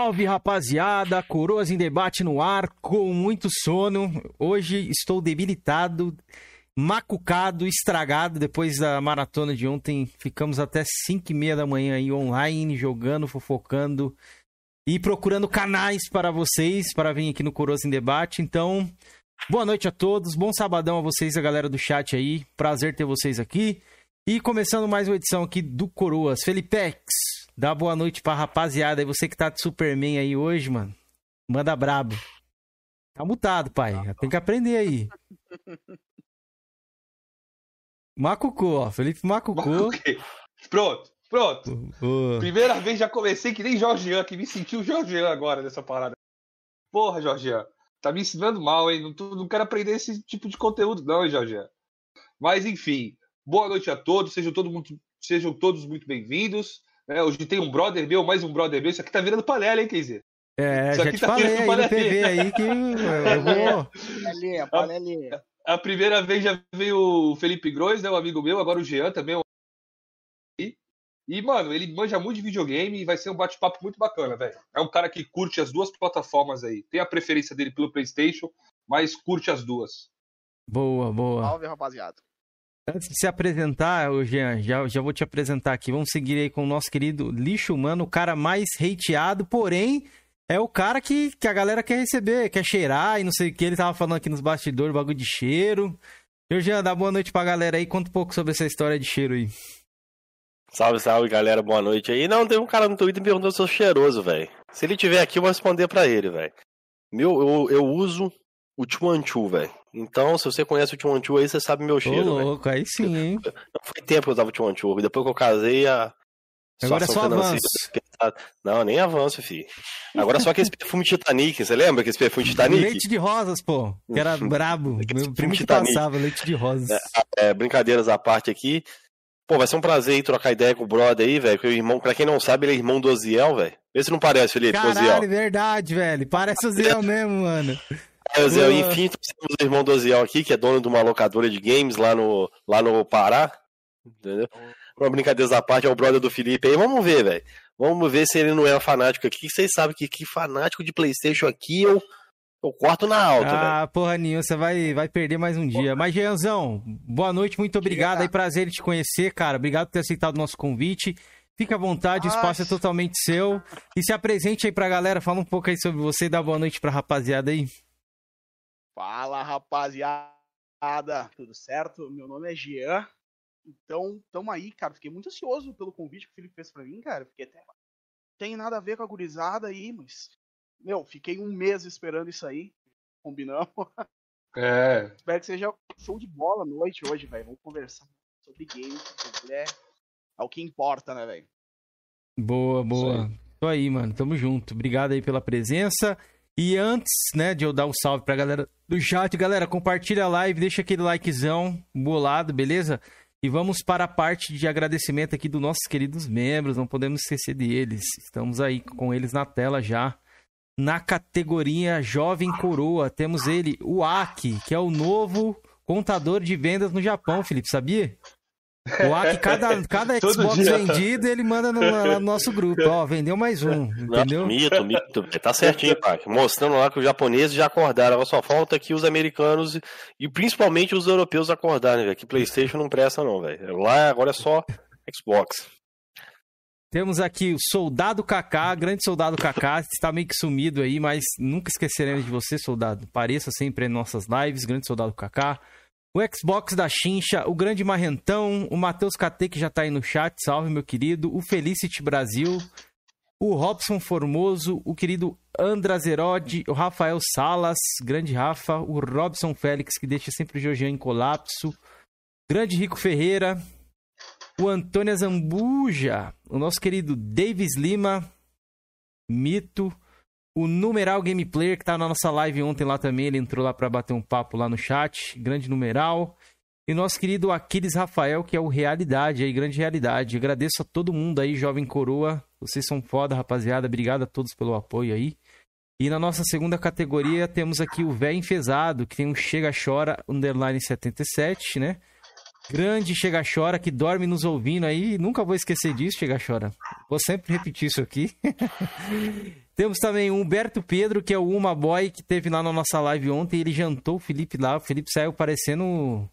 salve, rapaziada! Coroas em debate no ar, com muito sono. Hoje estou debilitado, macucado, estragado. Depois da maratona de ontem, ficamos até 5 e meia da manhã aí online, jogando, fofocando e procurando canais para vocês, para vir aqui no Coroas em Debate. Então, boa noite a todos, bom sabadão a vocês, a galera do chat aí. Prazer ter vocês aqui. E começando mais uma edição aqui do Coroas. Felipex, dá boa noite pra rapaziada. E você que tá de Superman aí hoje, mano, manda brabo. Tá mutado, pai. Tem que aprender aí. Macucô, ó. Felipe Macucô. Pronto, pronto. Primeira vez já comecei que nem Jorgian, que me sentiu Jorgian agora nessa parada. Porra, Jorgian. Tá me ensinando mal, hein? Não, não quero aprender esse tipo de conteúdo, não, hein, Jorgian. Mas, enfim. Boa noite a todos. Sejam, todo muito, sejam todos muito bem-vindos. Né? hoje tem um brother meu, mais um brother meu. Isso aqui tá virando panela, hein, Kenzie? É, Isso já aqui te tá falei virando. PV aí que eu vou. Panelinha, panelinha. A primeira vez já veio o Felipe Grois, né, um amigo meu, agora o Jean também. um e, mano, ele manja muito de videogame e vai ser um bate-papo muito bacana, velho. É um cara que curte as duas plataformas aí. Tem a preferência dele pelo PlayStation, mas curte as duas. Boa, boa. Salve, rapaziada. Antes de se apresentar, Jean, já, já vou te apresentar aqui. Vamos seguir aí com o nosso querido Lixo Humano, o cara mais hateado, porém, é o cara que, que a galera quer receber, quer cheirar e não sei o que. Ele tava falando aqui nos bastidores, bagulho de cheiro. Jean, dá boa noite pra galera aí. Conta um pouco sobre essa história de cheiro aí. Salve, salve, galera. Boa noite aí. Não, teve um cara no Twitter me perguntando se eu sou cheiroso, velho. Se ele tiver aqui, eu vou responder pra ele, velho. Meu, eu, eu uso o Chuanchu, velho. Então, se você conhece o Chuanchu aí, você sabe meu Ô, cheiro, velho. louco, aí sim, hein? Não foi tempo que eu usava o Chuanchu. Depois que eu casei, a. Agora é só avanço. pesada. Não, nem avanço, fi. Agora é só aquele perfume Titanic. Você lembra aquele perfume Titanic? Leite de rosas, pô. Que era brabo. Meu primo que passava, leite de rosas. É, brincadeiras à parte aqui. Pô, vai ser um prazer aí trocar ideia com o brother aí, velho. Que o irmão, pra quem não sabe, ele é irmão do Oziel, velho. Vê se não parece, Felipe, com o Oziel. Caralho, verdade, velho. Parece o Zé mesmo, mano. É, Boa. enfim, temos o irmão do Oziel aqui, que é dono de uma locadora de games lá no, lá no Pará. Entendeu? Uma brincadeira à parte, é o brother do Felipe aí. Vamos ver, velho. Vamos ver se ele não é um fanático aqui. Vocês sabem que, que fanático de Playstation aqui eu, eu corto na alta, velho. Ah, porra nenhuma, você vai, vai perder mais um dia. Mas, Jeanzão, boa noite, muito obrigado. Aí, prazer em te conhecer, cara. Obrigado por ter aceitado o nosso convite. Fica à vontade, o espaço é Nossa. totalmente seu. E se apresente aí pra galera, fala um pouco aí sobre você e dá boa noite pra rapaziada aí. Fala, rapaziada. Tudo certo? Meu nome é Jean. Então, tamo aí, cara. Fiquei muito ansioso pelo convite que o Felipe fez pra mim, cara. Fiquei até. Tem nada a ver com a gurizada aí, mas. Meu, fiquei um mês esperando isso aí. Combinamos. É. Espero que seja show de bola à noite hoje, velho. Vamos conversar sobre games. porque É, é o que importa, né, velho? Boa, boa. Isso Tô aí, mano. Tamo junto. Obrigado aí pela presença. E antes, né, de eu dar um salve pra galera do chat, galera, compartilha a live, deixa aquele likezão bolado, beleza? E vamos para a parte de agradecimento aqui dos nossos queridos membros, não podemos esquecer deles. Estamos aí com eles na tela já. Na categoria Jovem Coroa, temos ele, o Aki, que é o novo contador de vendas no Japão, Felipe, sabia? O Aki, cada, cada Xbox dia. vendido, ele manda no, no nosso grupo. Ó, vendeu mais um, entendeu? Não, mito, mito. Tá certinho, Pac. Mostrando lá que os japoneses já acordaram. Agora só falta que os americanos e- e principalmente os europeus acordarem, velho. Que PlayStation não presta, não, velho. Lá agora é só Xbox. Temos aqui o Soldado Kaká, grande Soldado Kaká, está meio que sumido aí, mas nunca esqueceremos de você, Soldado. Pareça sempre em nossas lives, grande Soldado Kaká. O Xbox da Chincha, o grande Marrentão, o Matheus KT que já tá aí no chat, salve meu querido, o Felicity Brasil, o Robson Formoso, o querido Andra Zerodi, o Rafael Salas, grande Rafa, o Robson Félix que deixa sempre o Georgian em colapso, grande Rico Ferreira, o Antônio Zambuja, o nosso querido Davis Lima, Mito, o Numeral Game Player, que tá na nossa live ontem lá também, ele entrou lá para bater um papo lá no chat, grande numeral. E nosso querido Aquiles Rafael, que é o Realidade aí, grande realidade. Agradeço a todo mundo aí, Jovem Coroa. Vocês são foda, rapaziada. Obrigado a todos pelo apoio aí. E na nossa segunda categoria temos aqui o Vé Enfesado, que tem um Chega Chora Underline 77, né? Grande Chega Chora que dorme nos ouvindo aí. Nunca vou esquecer disso, Chega Chora. Vou sempre repetir isso aqui. Temos também o Humberto Pedro, que é o Uma Boy, que teve lá na nossa live ontem. Ele jantou o Felipe lá. O Felipe saiu parecendo o,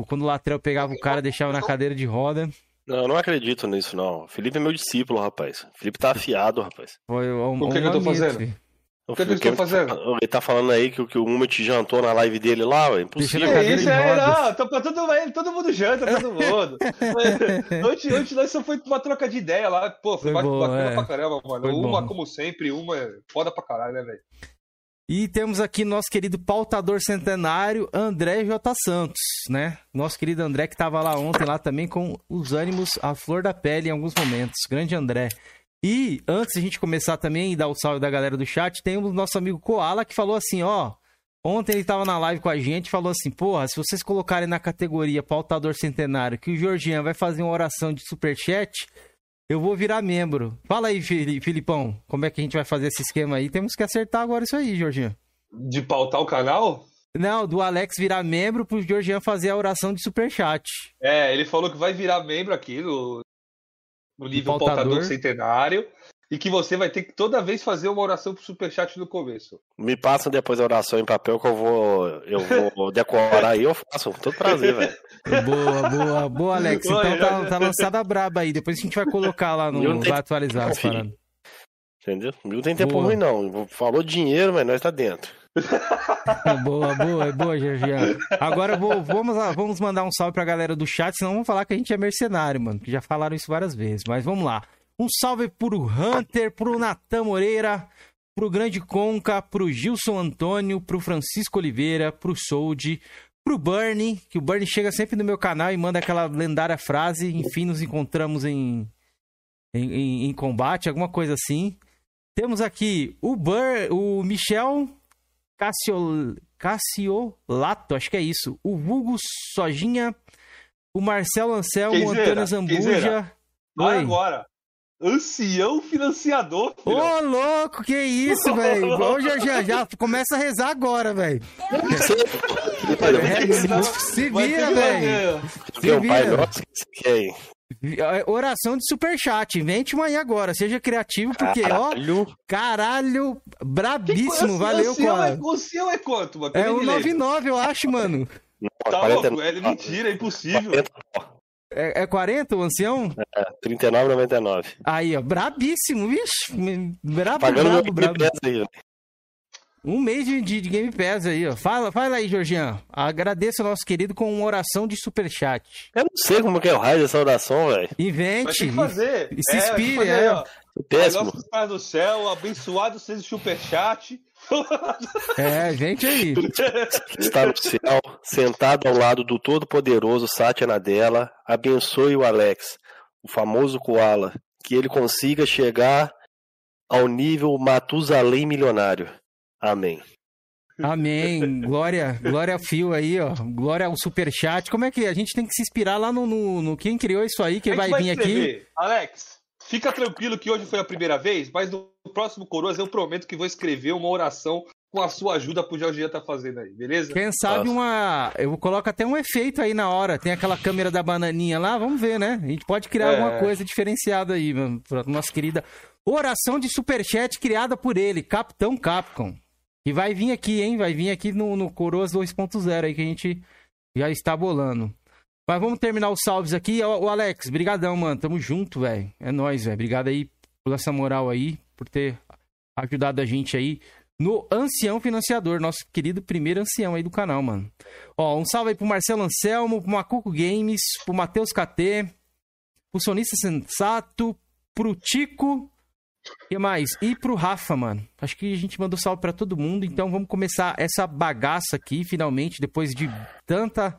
o- quando o Latrell pegava o cara e deixava na cadeira de roda. Não, eu não acredito nisso, não. O Felipe é meu discípulo, rapaz. O Felipe tá afiado, rapaz. Foi um, O que que eu tô fazendo? O que, que eu Felipe- estou fazendo? Ele tá falando aí que, o- que o Umut jantou na live dele lá, ué. Impossível. É isso aí, rodas. não. Tô, todo, todo mundo janta, todo mundo. ontem, ontem nós só foi uma troca de ideia lá. Pô, foi, Foi bacana é. pra caramba, mano. Foi uma, bom. como sempre, uma é foda pra caralho, né, velho? E temos aqui nosso querido pautador centenário, André J. Santos, né? Nosso querido André que tava lá ontem, lá também com os ânimos à flor da pele em alguns momentos. Grande André. E antes de a gente começar também e dar o salve da galera do chat, tem o nosso amigo Koala que falou assim, ó. Ontem ele tava na live com a gente e falou assim: Porra, se vocês colocarem na categoria pautador centenário que o Georgian vai fazer uma oração de superchat, eu vou virar membro. Fala aí, Fili- Filipão, como é que a gente vai fazer esse esquema aí? Temos que acertar agora isso aí, Georgian. De pautar o canal? Não, do Alex virar membro pro Georgian fazer a oração de superchat. É, ele falou que vai virar membro aqui no, no nível Pautador. pautador centenário. E que você vai ter que toda vez fazer uma oração pro superchat no começo. Me passa depois a oração em papel que eu vou, eu vou decorar aí, eu faço com todo prazer, velho. Boa, boa, boa, Alex. Então Oi, tá, tá lançada a braba aí. Depois a gente vai colocar lá no. Tenho Vai atualizar as confio. paradas. Entendeu? Não tem tempo Boa. ruim, não. Falou dinheiro, mas nós tá dentro. Boa, boa, boa, Georgian. Agora vou, vamos, lá, vamos mandar um salve pra galera do chat, senão vão falar que a gente é mercenário, mano. Que já falaram isso várias vezes. Mas vamos lá. Um salve pro Hunter, pro Natan Moreira, pro Grande Conca, pro Gilson Antônio, pro Francisco Oliveira, pro Sold, pro Bernie, que o Bernie chega sempre no meu canal e manda aquela lendária frase, enfim, nos encontramos em, em, em- em combate, alguma coisa assim. Temos aqui o Bur, o Michel Cassio, Cassiolato, acho que é isso. O Vulgo Sojinha, o Marcelo Anselmo, o Antônio Zambuja. Vai Oi. agora. Ancião financiador, filho. Ô, louco, que isso, velho? Hoje eu já, já começa a rezar agora, velho. É, se, se vira, velho. pai vira. É, Oração de superchat. Invente uma aí agora. Seja criativo, porque, ó, Caralho. caralho, brabíssimo. Valeu, cara. é, ancião é quanto, mano? É o nem me lembro. 99, eu acho, mano. Não, Tá 49, louco? É mentira, é impossível. 40, É, é 40 o ancião? é, 39,99. Aí, ó, brabíssimo, vixe. Brabo, Pagando brabo, meu brabo. Aí, velho. Um mês de, de, Game Pass aí, ó. Fala, fala aí, Georgian. Agradeço ao nosso querido com uma oração de superchat. Eu não sei como que é o raio dessa oração, velho. Mas Invente. tem que fazer. e se É, inspire, fazer, é. ó. Péssimo. Pai do céu, abençoado seja o superchat. É, gente aí. Está no céu, sentado ao lado do todo-poderoso Satya Nadella, abençoe o Alex, o famoso Koala, que ele consiga chegar ao nível Matusalém milionário. Amém. Amém. Glória, glória ao fio aí, ó. Glória ao superchat. Como é que a gente tem que se inspirar lá no, no, no quem criou isso aí, que A gente vai vir aqui? escrever. Alex, fica tranquilo que hoje foi a primeira vez, mas no próximo Coroas eu prometo que vou escrever uma oração com a sua ajuda pro Jorginho tá fazendo aí, beleza? Quem sabe Nossa. uma. Eu coloco até um efeito aí na hora. Tem aquela câmera da bananinha lá, vamos ver, né? A gente pode criar É. alguma coisa diferenciada aí, mano, pra nossa querida oração de superchat criada por ele, Capitão Capcom. E vai vir aqui, hein? Vai vir aqui no, no Coroas 2.0 aí que a gente já está bolando. Mas vamos terminar os salves aqui. Ô, ô, Alex, brigadão, mano. Tamo junto, velho. É nóis, velho. Obrigado aí por essa moral aí, por ter ajudado a gente aí no Ancião Financiador, nosso querido primeiro ancião aí do canal, mano. Ó, um salve aí pro Marcelo Anselmo, pro Macuco Games, pro Matheus KT, pro Sonista Sensato, pro Tico, que mais? E pro Rafa, mano. Acho que a gente mandou salve pra todo mundo, então vamos começar essa bagaça aqui, finalmente, depois de tanta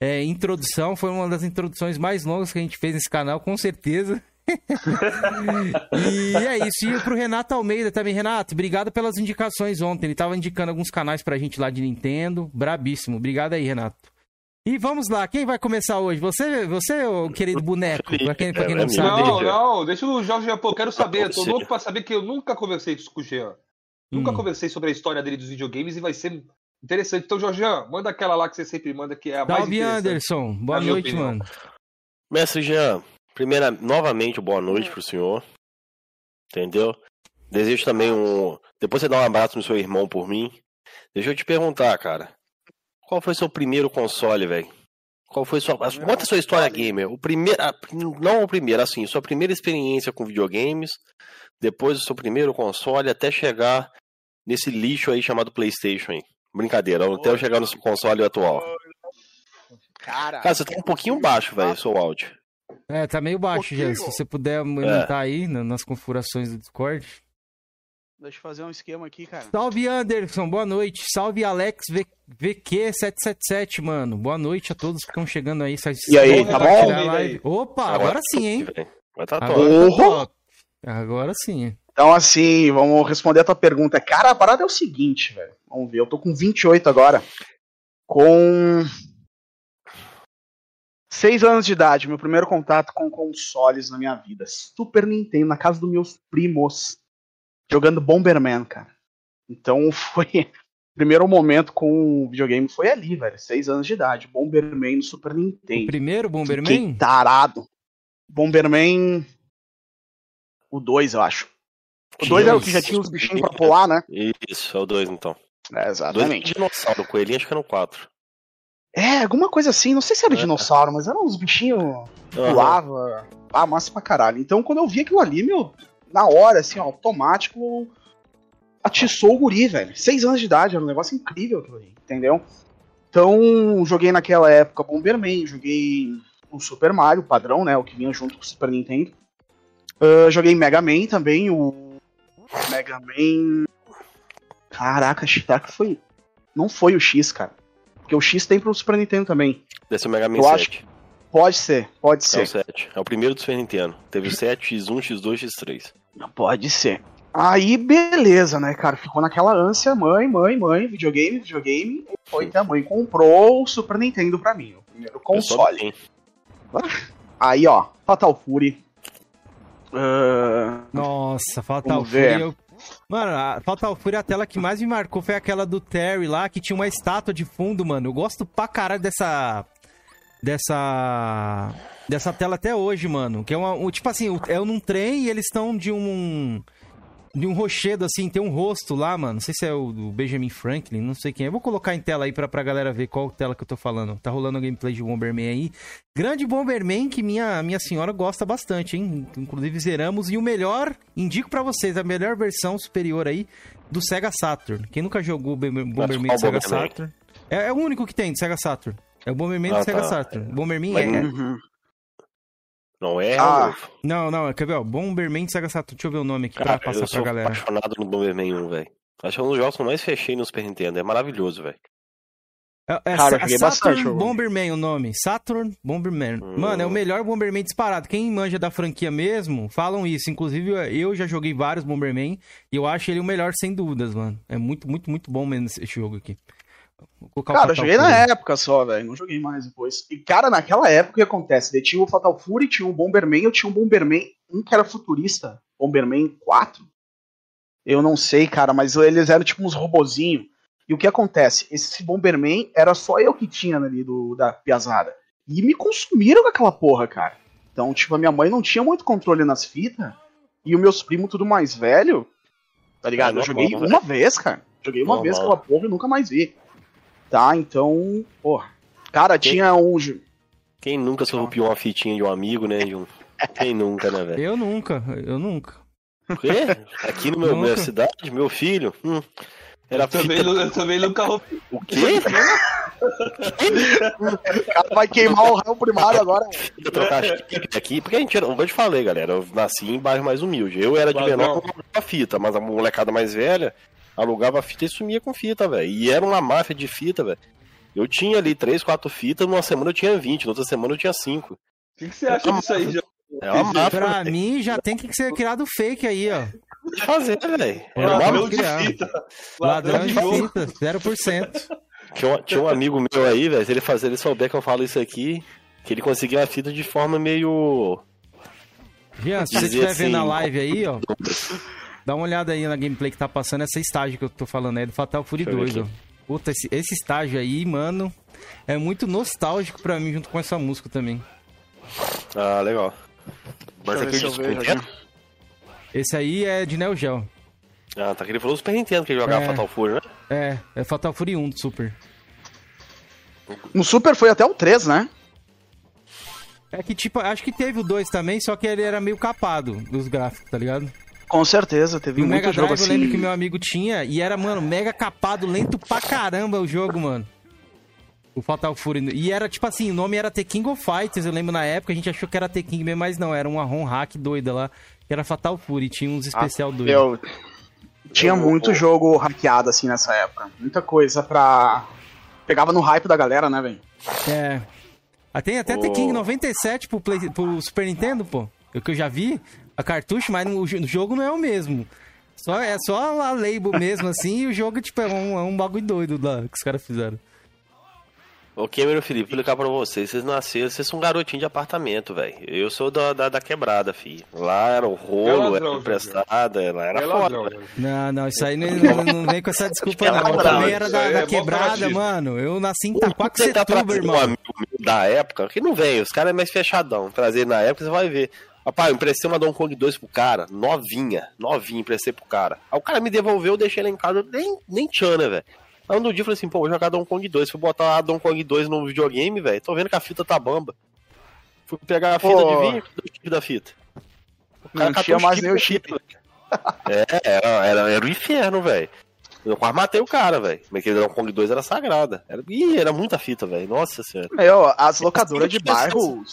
é, introdução. Foi uma das introduções mais longas que a gente fez nesse canal, com certeza. e é isso. E pro Renato Almeida também. Renato, obrigado pelas indicações ontem. Ele tava indicando alguns canais pra gente lá de Nintendo. Brabíssimo. Obrigado aí, Renato. E vamos lá, quem vai começar hoje? Você, você ô querido boneco? Pra quem, pra quem não sabe. Não, Deixa. não, deixa o Jorge pô, eu quero saber, eu tô louco pra saber que eu nunca conversei com o Jean. Nunca Hum. conversei sobre a história dele dos videogames e vai ser interessante. Então, Jorgian, manda aquela lá que você sempre manda, que é a mais Salve, interessante. Anderson. Boa noite, opinião. mano. Mestre Jean, primeira, novamente, boa noite pro senhor. Entendeu? Desejo também um. Depois você dá um abraço no seu irmão por mim. Deixa eu te perguntar, cara. Qual foi seu primeiro console, velho? Qual foi sua. Conta a sua história gamer. O primeiro. Não o primeiro, assim, sua primeira experiência com videogames, depois o seu primeiro console, até chegar nesse lixo aí chamado PlayStation aí. Brincadeira, até eu chegar no seu console atual. Cara, Cara, você tá um pouquinho baixo, velho, seu áudio. É, tá meio baixo, pouquinho. Jean. Se você puder aumentar aí na- nas configurações do Discord. Deixa eu fazer um esquema aqui, cara. Salve Anderson, boa noite. Salve Alex v... VQ777, mano. Boa noite a todos que estão chegando aí. E aí, tá bom? Opa, agora sim, hein? Agora tá top. Agora, tá top. agora sim. Então, assim, vamos responder a tua pergunta. Cara, a parada é o seguinte, velho. Vamos ver, eu tô com 28 agora. Com 6 anos de idade, meu primeiro contato com consoles na minha vida. Super Nintendo, na casa dos meus primos. Jogando Bomberman, cara. Então foi. O primeiro momento com o videogame foi ali, velho. 6 anos de idade. Bomberman no Super O Nintendo. primeiro Fiquei Bomberman? tarado. Bomberman. O 2, eu acho. O 2 era o que já tinha os bichinhos pra pular, né? Isso, é o 2 então. É, Dois exatamente. dinossauro, coelhinho acho que é no 4. É, alguma coisa assim, não sei se era É. dinossauro, mas eram uns bichinhos pulava. Ah, massa pra caralho. Então quando eu vi aquilo ali, meu, na hora, assim, ó, automático, atiçou o guri, velho. Seis anos de idade, era um negócio incrível aquilo ali, entendeu? Então, joguei naquela época Bomberman, joguei o Super Mario, padrão, né, o que vinha junto com o Super Nintendo. Ah, joguei Mega Man também, o Mega Man... Caraca, será que foi... Não foi o X, cara. Porque o X tem pro Super Nintendo também. Desse é o Mega Man Eu 7. acho Pode ser, pode É ser. o 7. É o primeiro do Super Nintendo. Teve o 7, X1, X2, X3. Pode ser. Aí, beleza, né, cara? Ficou naquela ânsia, mãe, mãe, mãe, videogame, videogame. E foi que a mãe comprou o Super Nintendo pra mim, o primeiro console. Aí, ó, Fatal Fury. Ah, Nossa, Fatal Fury. eu- Mano, a Fatal Fury, a tela que mais me marcou foi aquela do Terry lá, que tinha uma estátua de fundo, mano. Eu gosto pra caralho dessa. Dessa. Dessa tela até hoje, mano. Que é uma. um- tipo assim, é num trem e eles estão de um. De um rochedo, assim, tem um rosto lá, mano. Não sei se é o do Benjamin Franklin, não sei quem é. Eu vou colocar em tela aí pra, pra galera ver qual tela que eu tô falando. Tá rolando o gameplay de Bomberman aí. Grande Bomberman que minha, minha senhora gosta bastante, hein? Inclusive zeramos. E o melhor, indico pra vocês, a melhor versão superior aí do Sega Saturn. Quem nunca jogou Bomberman do Sega? Saturn? É, é o único que tem do Sega Saturn. É o Bomberman Ah, do Sega tá. Saturn. Bomberman Mas é. uhum. Não é, Ah. Não, não, quer ver? Ó, Bomberman do Sega Saturn. Deixa eu ver o nome aqui Cara, pra passar eu pra sou galera. apaixonado no Bomberman 1, velho. Acho que é um dos jogos que eu mais fechei no Super Nintendo. É maravilhoso, velho. É, é Cara, eu Saturn bastante o- Bomberman o nome. Saturn Bomberman. Hum. Mano, é o melhor Bomberman disparado. Quem manja da franquia mesmo, falam isso. Inclusive, eu já joguei vários Bomberman e eu acho ele o melhor sem dúvidas, mano. É muito, muito, muito bom mesmo esse jogo aqui. Cara, eu Fatal joguei na Fury. época só, velho. Não joguei mais depois. E, cara, naquela época o que acontece? Daí tinha o Fatal Fury, tinha o Bomberman, eu tinha um Bomberman, um que era futurista, Bomberman 4. Eu não sei, cara, mas eles eram tipo uns robozinhos. E o que acontece? Esse Bomberman era só eu que tinha ali do, da piazada. E me consumiram com aquela porra, cara. Então, tipo, a minha mãe não tinha muito controle nas fitas. E os meus primos, tudo mais velho. Tá ligado? É eu joguei uma vez, cara. Joguei uma vez aquela porra e nunca mais vi. Tá, então, porra. Cara, tinha um. Quem nunca surrupiou uma fitinha de um amigo, né? De um... Quem nunca, né, velho? Eu nunca, eu nunca. O quê? Aqui no meu, Nunca. minha cidade, meu filho. hum, era Eu também, fita. eu também nunca. O quê? O cara vai queimar o réu primário agora. Fita trocar chip aqui, porque a gente era, como eu te falei, galera, eu nasci em bairro mais humilde. Eu era de menor, não alugava fita, mas a molecada mais velha alugava fita e sumia com fita, velho. E era uma máfia de fita, velho. Eu tinha ali três, quatro fitas, numa semana eu tinha 20, na outra semana eu tinha 5. O que, que você acha disso aí, João? É uma máfia Pra velho. mim, já tem que ser criado fake aí, ó. de fazer, velho. É, Era uma Ladrão de fita. Ladrão de fita, 0%. Tinha um, tinha um amigo meu aí, velho, se ele fazer, ele souber que eu falo isso aqui, que ele conseguia a fita de forma meio. Jean, se você estiver vendo a assim, live aí, ó, dá uma olhada aí na gameplay que tá passando, essa estágio que eu tô falando aí do Fatal Fury Deixa eu ver 2, ó. Puta, esse, esse estágio aí, mano, é muito nostálgico pra mim, junto com essa música também. Ah, legal. Mas aquele Super. Esse aí é de Neo Geo. Ah, tá. que Ele falou Super Nintendo que ele jogava É. Fatal Fury, né? É, é Fatal Fury 1 do Super. No Super foi até o 3, né? É que, tipo, acho que teve o 2 também, só que ele era meio capado dos gráficos, tá ligado? Com certeza, teve E o muito Mega jogo Drive eu assim. lembro que meu amigo tinha e era, mano, mega capado, lento pra caramba o jogo, mano. O Fatal Fury. E era tipo assim, o nome era The King of Fighters, eu lembro na época, a gente achou que era The King mesmo, mas não, era uma ROM hack doida lá, que era Fatal Fury, tinha uns especial doidos. Eu... Tinha muito jogo hackeado assim nessa época. Muita coisa pra. Pegava no hype da galera, né, velho? É. Ah, Tem até The Ô. King 97 pro, Play, pro Super Nintendo, pô. O que eu já vi, a cartucho, mas no, o jogo não é o mesmo. Só, é só a label mesmo, assim, e o jogo, tipo, é um, é um bagulho doido lá que os caras fizeram. Ô, Cameron Felipe, vou explicar pra vocês. Vocês nasceram, vocês são um garotinho de apartamento, velho. Eu sou da, da, da quebrada, filho. Lá era o rolo, É era emprestada, lá era É foda. né? Não, não, isso aí não, não- vem com essa desculpa, é não. Eu também era da, da é quebrada, mano. Eu nasci em Você tá Itaquaquecetuba, trazendo um irmão. amigo meu da época, que não vem, os caras é mais fechadão. Trazer na época, você vai ver. Rapaz, eu emprestei uma Don Kong 2 pro cara, novinha, novinha, emprestei pro cara. Aí o cara me devolveu, eu deixei ela em casa, nem, nem tchan, né, velho? Aí um dia eu falei assim, pô, vou jogar Don Kong 2. Fui botar a Don Kong 2 no videogame, velho. Tô vendo que a fita tá bamba. Fui pegar a fita Pô. de vinho, cadê o chip da fita? O Não catou tinha mais nem o chip. velho. É, era, era, era o inferno, velho. Eu quase matei o cara, velho. Mas aquele Don Kong 2 era sagrada. Era, ih, era muita fita, velho. Nossa senhora. Meu, as locadoras de bairro,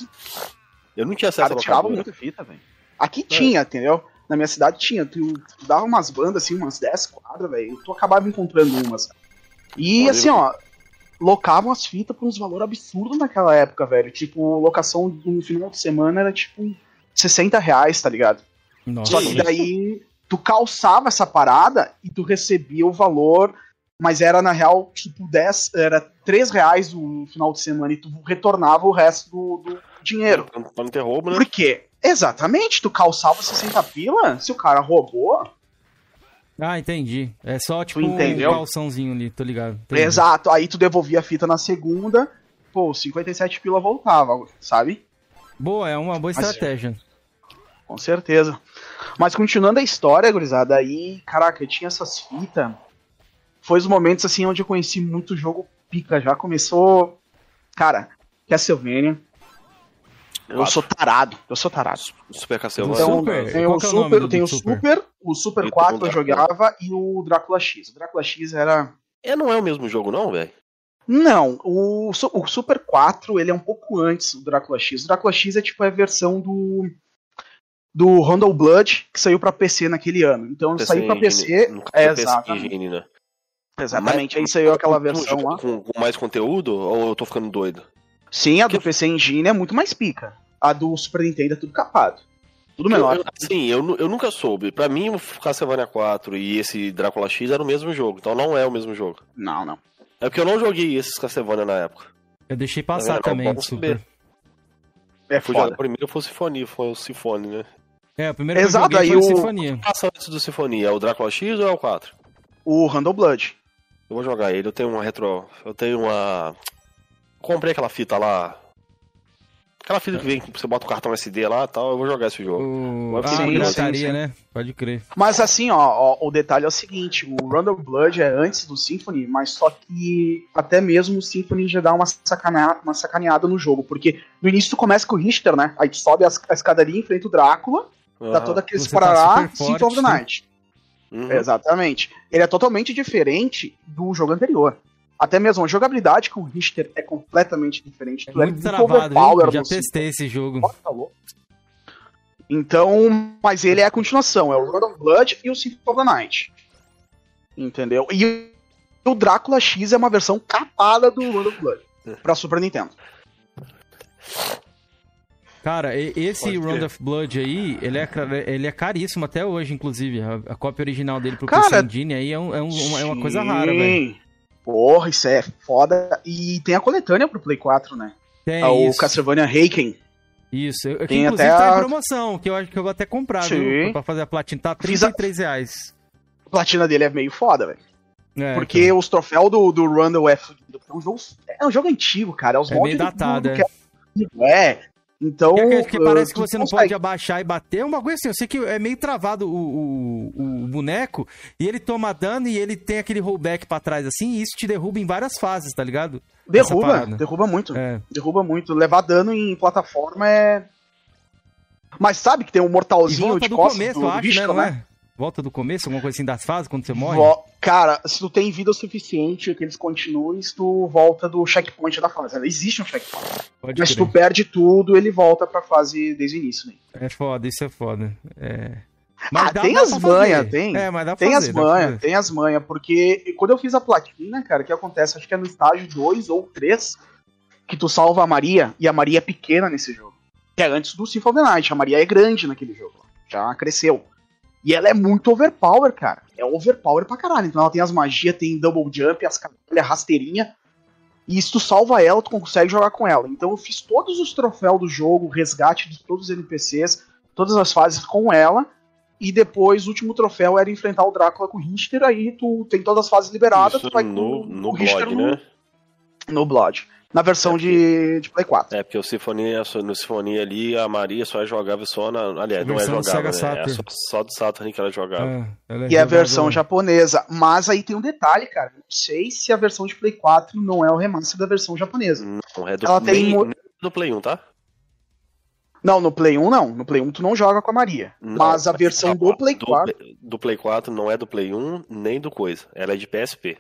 Eu não tinha acesso a locadora. muita fita, velho. Aqui tinha, entendeu? Na minha cidade tinha. Tu, tu dava umas bandas, assim, umas 10 quadras, velho. Tu acabava encontrando umas. E Olha, assim, ó, locavam as fitas por uns valores absurdos naquela época, velho. Tipo, locação no final de semana era tipo 60 reais, tá ligado? Nossa. Só que daí tu calçava essa parada e tu recebia o valor, mas era na real, tipo, 10, era 3 reais no final de semana e tu retornava o resto do, do dinheiro. Pra pra não ter roubo, né? Por quê? Exatamente, tu calçava 60 pila, se o cara roubou. Ah, entendi. É só, tipo, entendeu? um calçãozinho ali, tô ligado. Entendi. Exato, aí tu devolvia a fita na segunda, pô, 57 pila voltava, sabe? Boa, é uma boa Mas- estratégia. Com certeza. Mas continuando a história, gurizada, aí, caraca, eu tinha essas fitas. Foi os momentos assim onde eu conheci muito jogo pica. Já começou. Cara, Castlevania. Eu sou tarado. Eu sou tarado. Super Castlevania. Então, Super? tem o é o Super, do tem o Super? Super, o Super E 4 eu tem o jogava e o Drácula X. O Drácula X era. É, não é o mesmo jogo, não, velho? Não, o, o Super 4 ele é um pouco antes do Drácula X. O Drácula X é tipo a versão do do Rondo Blood que saiu pra PC naquele ano. Então saiu pra PC, No caso, é, PC exatamente. Engine, né? Exatamente, aí saiu aquela versão lá. Com, com mais conteúdo ou eu tô ficando doido? Sim, a do PC Engine é muito mais pica. A do Super Nintendo é tudo capado. Tudo menor. Eu, sim, eu, eu nunca soube. Pra mim, o Castlevania 4 e esse Drácula X era o mesmo jogo. Então não é o mesmo jogo. Não, não. É porque eu não joguei esses Castlevania na época. Eu deixei passar Não, também, do Super. É Fui foda. jogar primeiro foi o Sinfonia, foi o Sinfonia, né? É, o primeiro Exato, que eu joguei aí foi o o- Sinfonia. Passa antes do Sinfonia, é o Drácula X ou é o 4? O Rondo Blood. Eu vou jogar ele, eu tenho uma retro. Eu tenho uma. Comprei aquela fita lá. Aquela fita que vem, que você bota o cartão SD lá e tal, eu vou jogar esse jogo. O... Pode Ah, sim, sim. né? Pode crer. Mas assim, ó, ó, o detalhe é o seguinte, o Rondo Blood é antes do Symphony, mas só que até mesmo o Symphony já dá uma, sacana uma sacaneada no jogo, porque no início tu começa com o Richter, né? Aí tu sobe as- a escadaria, enfrenta o Drácula, dá Aham. todo aquele tá parará, super Symphony of the? Night. Uhum. Exatamente. Ele é totalmente diferente do jogo anterior. Até mesmo a jogabilidade com o Richter é completamente diferente. É Tu é muito travado, overpower viu? Já testei esse jogo. Tá louco. Então, mas ele é a continuação, é o Road of Blood e o Symphony of the Night. Entendeu? E o Drácula X é uma versão capada do Road of Blood pra Super Nintendo. Cara, esse. Round of Blood aí, ele é, ele é caríssimo até hoje, inclusive. A, a cópia original dele pro Cara, PC Engine aí é, um- é um- uma, é uma coisa rara, velho. Porra, isso é foda. E tem a coletânea pro Play 4, né? Tem É o. Castlevania Heiken. Isso, eu, que Tem inclusive até tá a- em promoção, que eu acho que eu vou até comprar, Sim. viu? Pra fazer a platina. Tá Fiz a- 33 reais. A platina dele é meio foda, velho. É, Porque então. os troféus do, do Randall é, é um jogo. É um jogo antigo, cara. É os É meio do- datado, do, é. é. É. Então. Que, é que, que uh, parece que você não consegue. pode abaixar e bater. É um bagulho assim. Eu sei que é meio travado o, o, o boneco e ele toma dano e ele tem aquele rollback pra trás assim. E isso te derruba em várias fases, tá ligado? Derruba, derruba muito. É. Derruba muito. Levar dano em plataforma é. Mas sabe que tem um mortalzinho de costas começo, do, do acho, bicho, né? Né? Volta do começo, alguma coisa assim das fases quando você morre? Vo- Cara, se tu tem vida o suficiente que eles continuem, tu volta do checkpoint da fase. Existe um checkpoint. Pode Mas se tu perde tudo, ele volta pra fase desde o início. Né? É foda, isso é foda. É. Ah, dá- tem dá as manhas, tem. É, mas dá pra Tem fazer, as manhas, tem as manhas, porque quando eu fiz a platina, cara, o que acontece? Acho que é no estágio 2 ou 3 que tu salva a Maria, e a Maria é pequena nesse jogo. Que é antes do Symphony of the Night, a Maria é grande naquele jogo. Já cresceu. E ela é muito overpower, cara. É overpower pra caralho. Então ela tem as magias, tem double jump, as caralho, rasteirinha. E se tu salva ela, tu consegue jogar com ela. Então eu fiz todos os troféus do jogo, resgate de todos os NPCs, todas as fases com ela. E depois o último troféu era enfrentar o Drácula com o Richter. Aí tu tem todas as fases liberadas, Isso tu vai no, com no Richter blog, no, né? no Blood. Na versão de, de Play 4. É, porque o Sinfonia, no Sinfonia ali, a Maria só jogava só na. Aliás, não é do jogava, Sega né? É só, só do Saturn que ela jogava. É, ela E é a jogável- versão japonesa. Mas aí tem um detalhe, cara. Não sei se a versão de Play 4 não é o remaster da versão japonesa. Não, é do, Ela tem nem- nem do Play 1, tá? Não, no Play 1 não. No Play 1 tu não joga com a Maria. Não, mas a versão do Play 4. Play- do Play 4 não é do Play 1, nem do coisa. Ela é de PSP.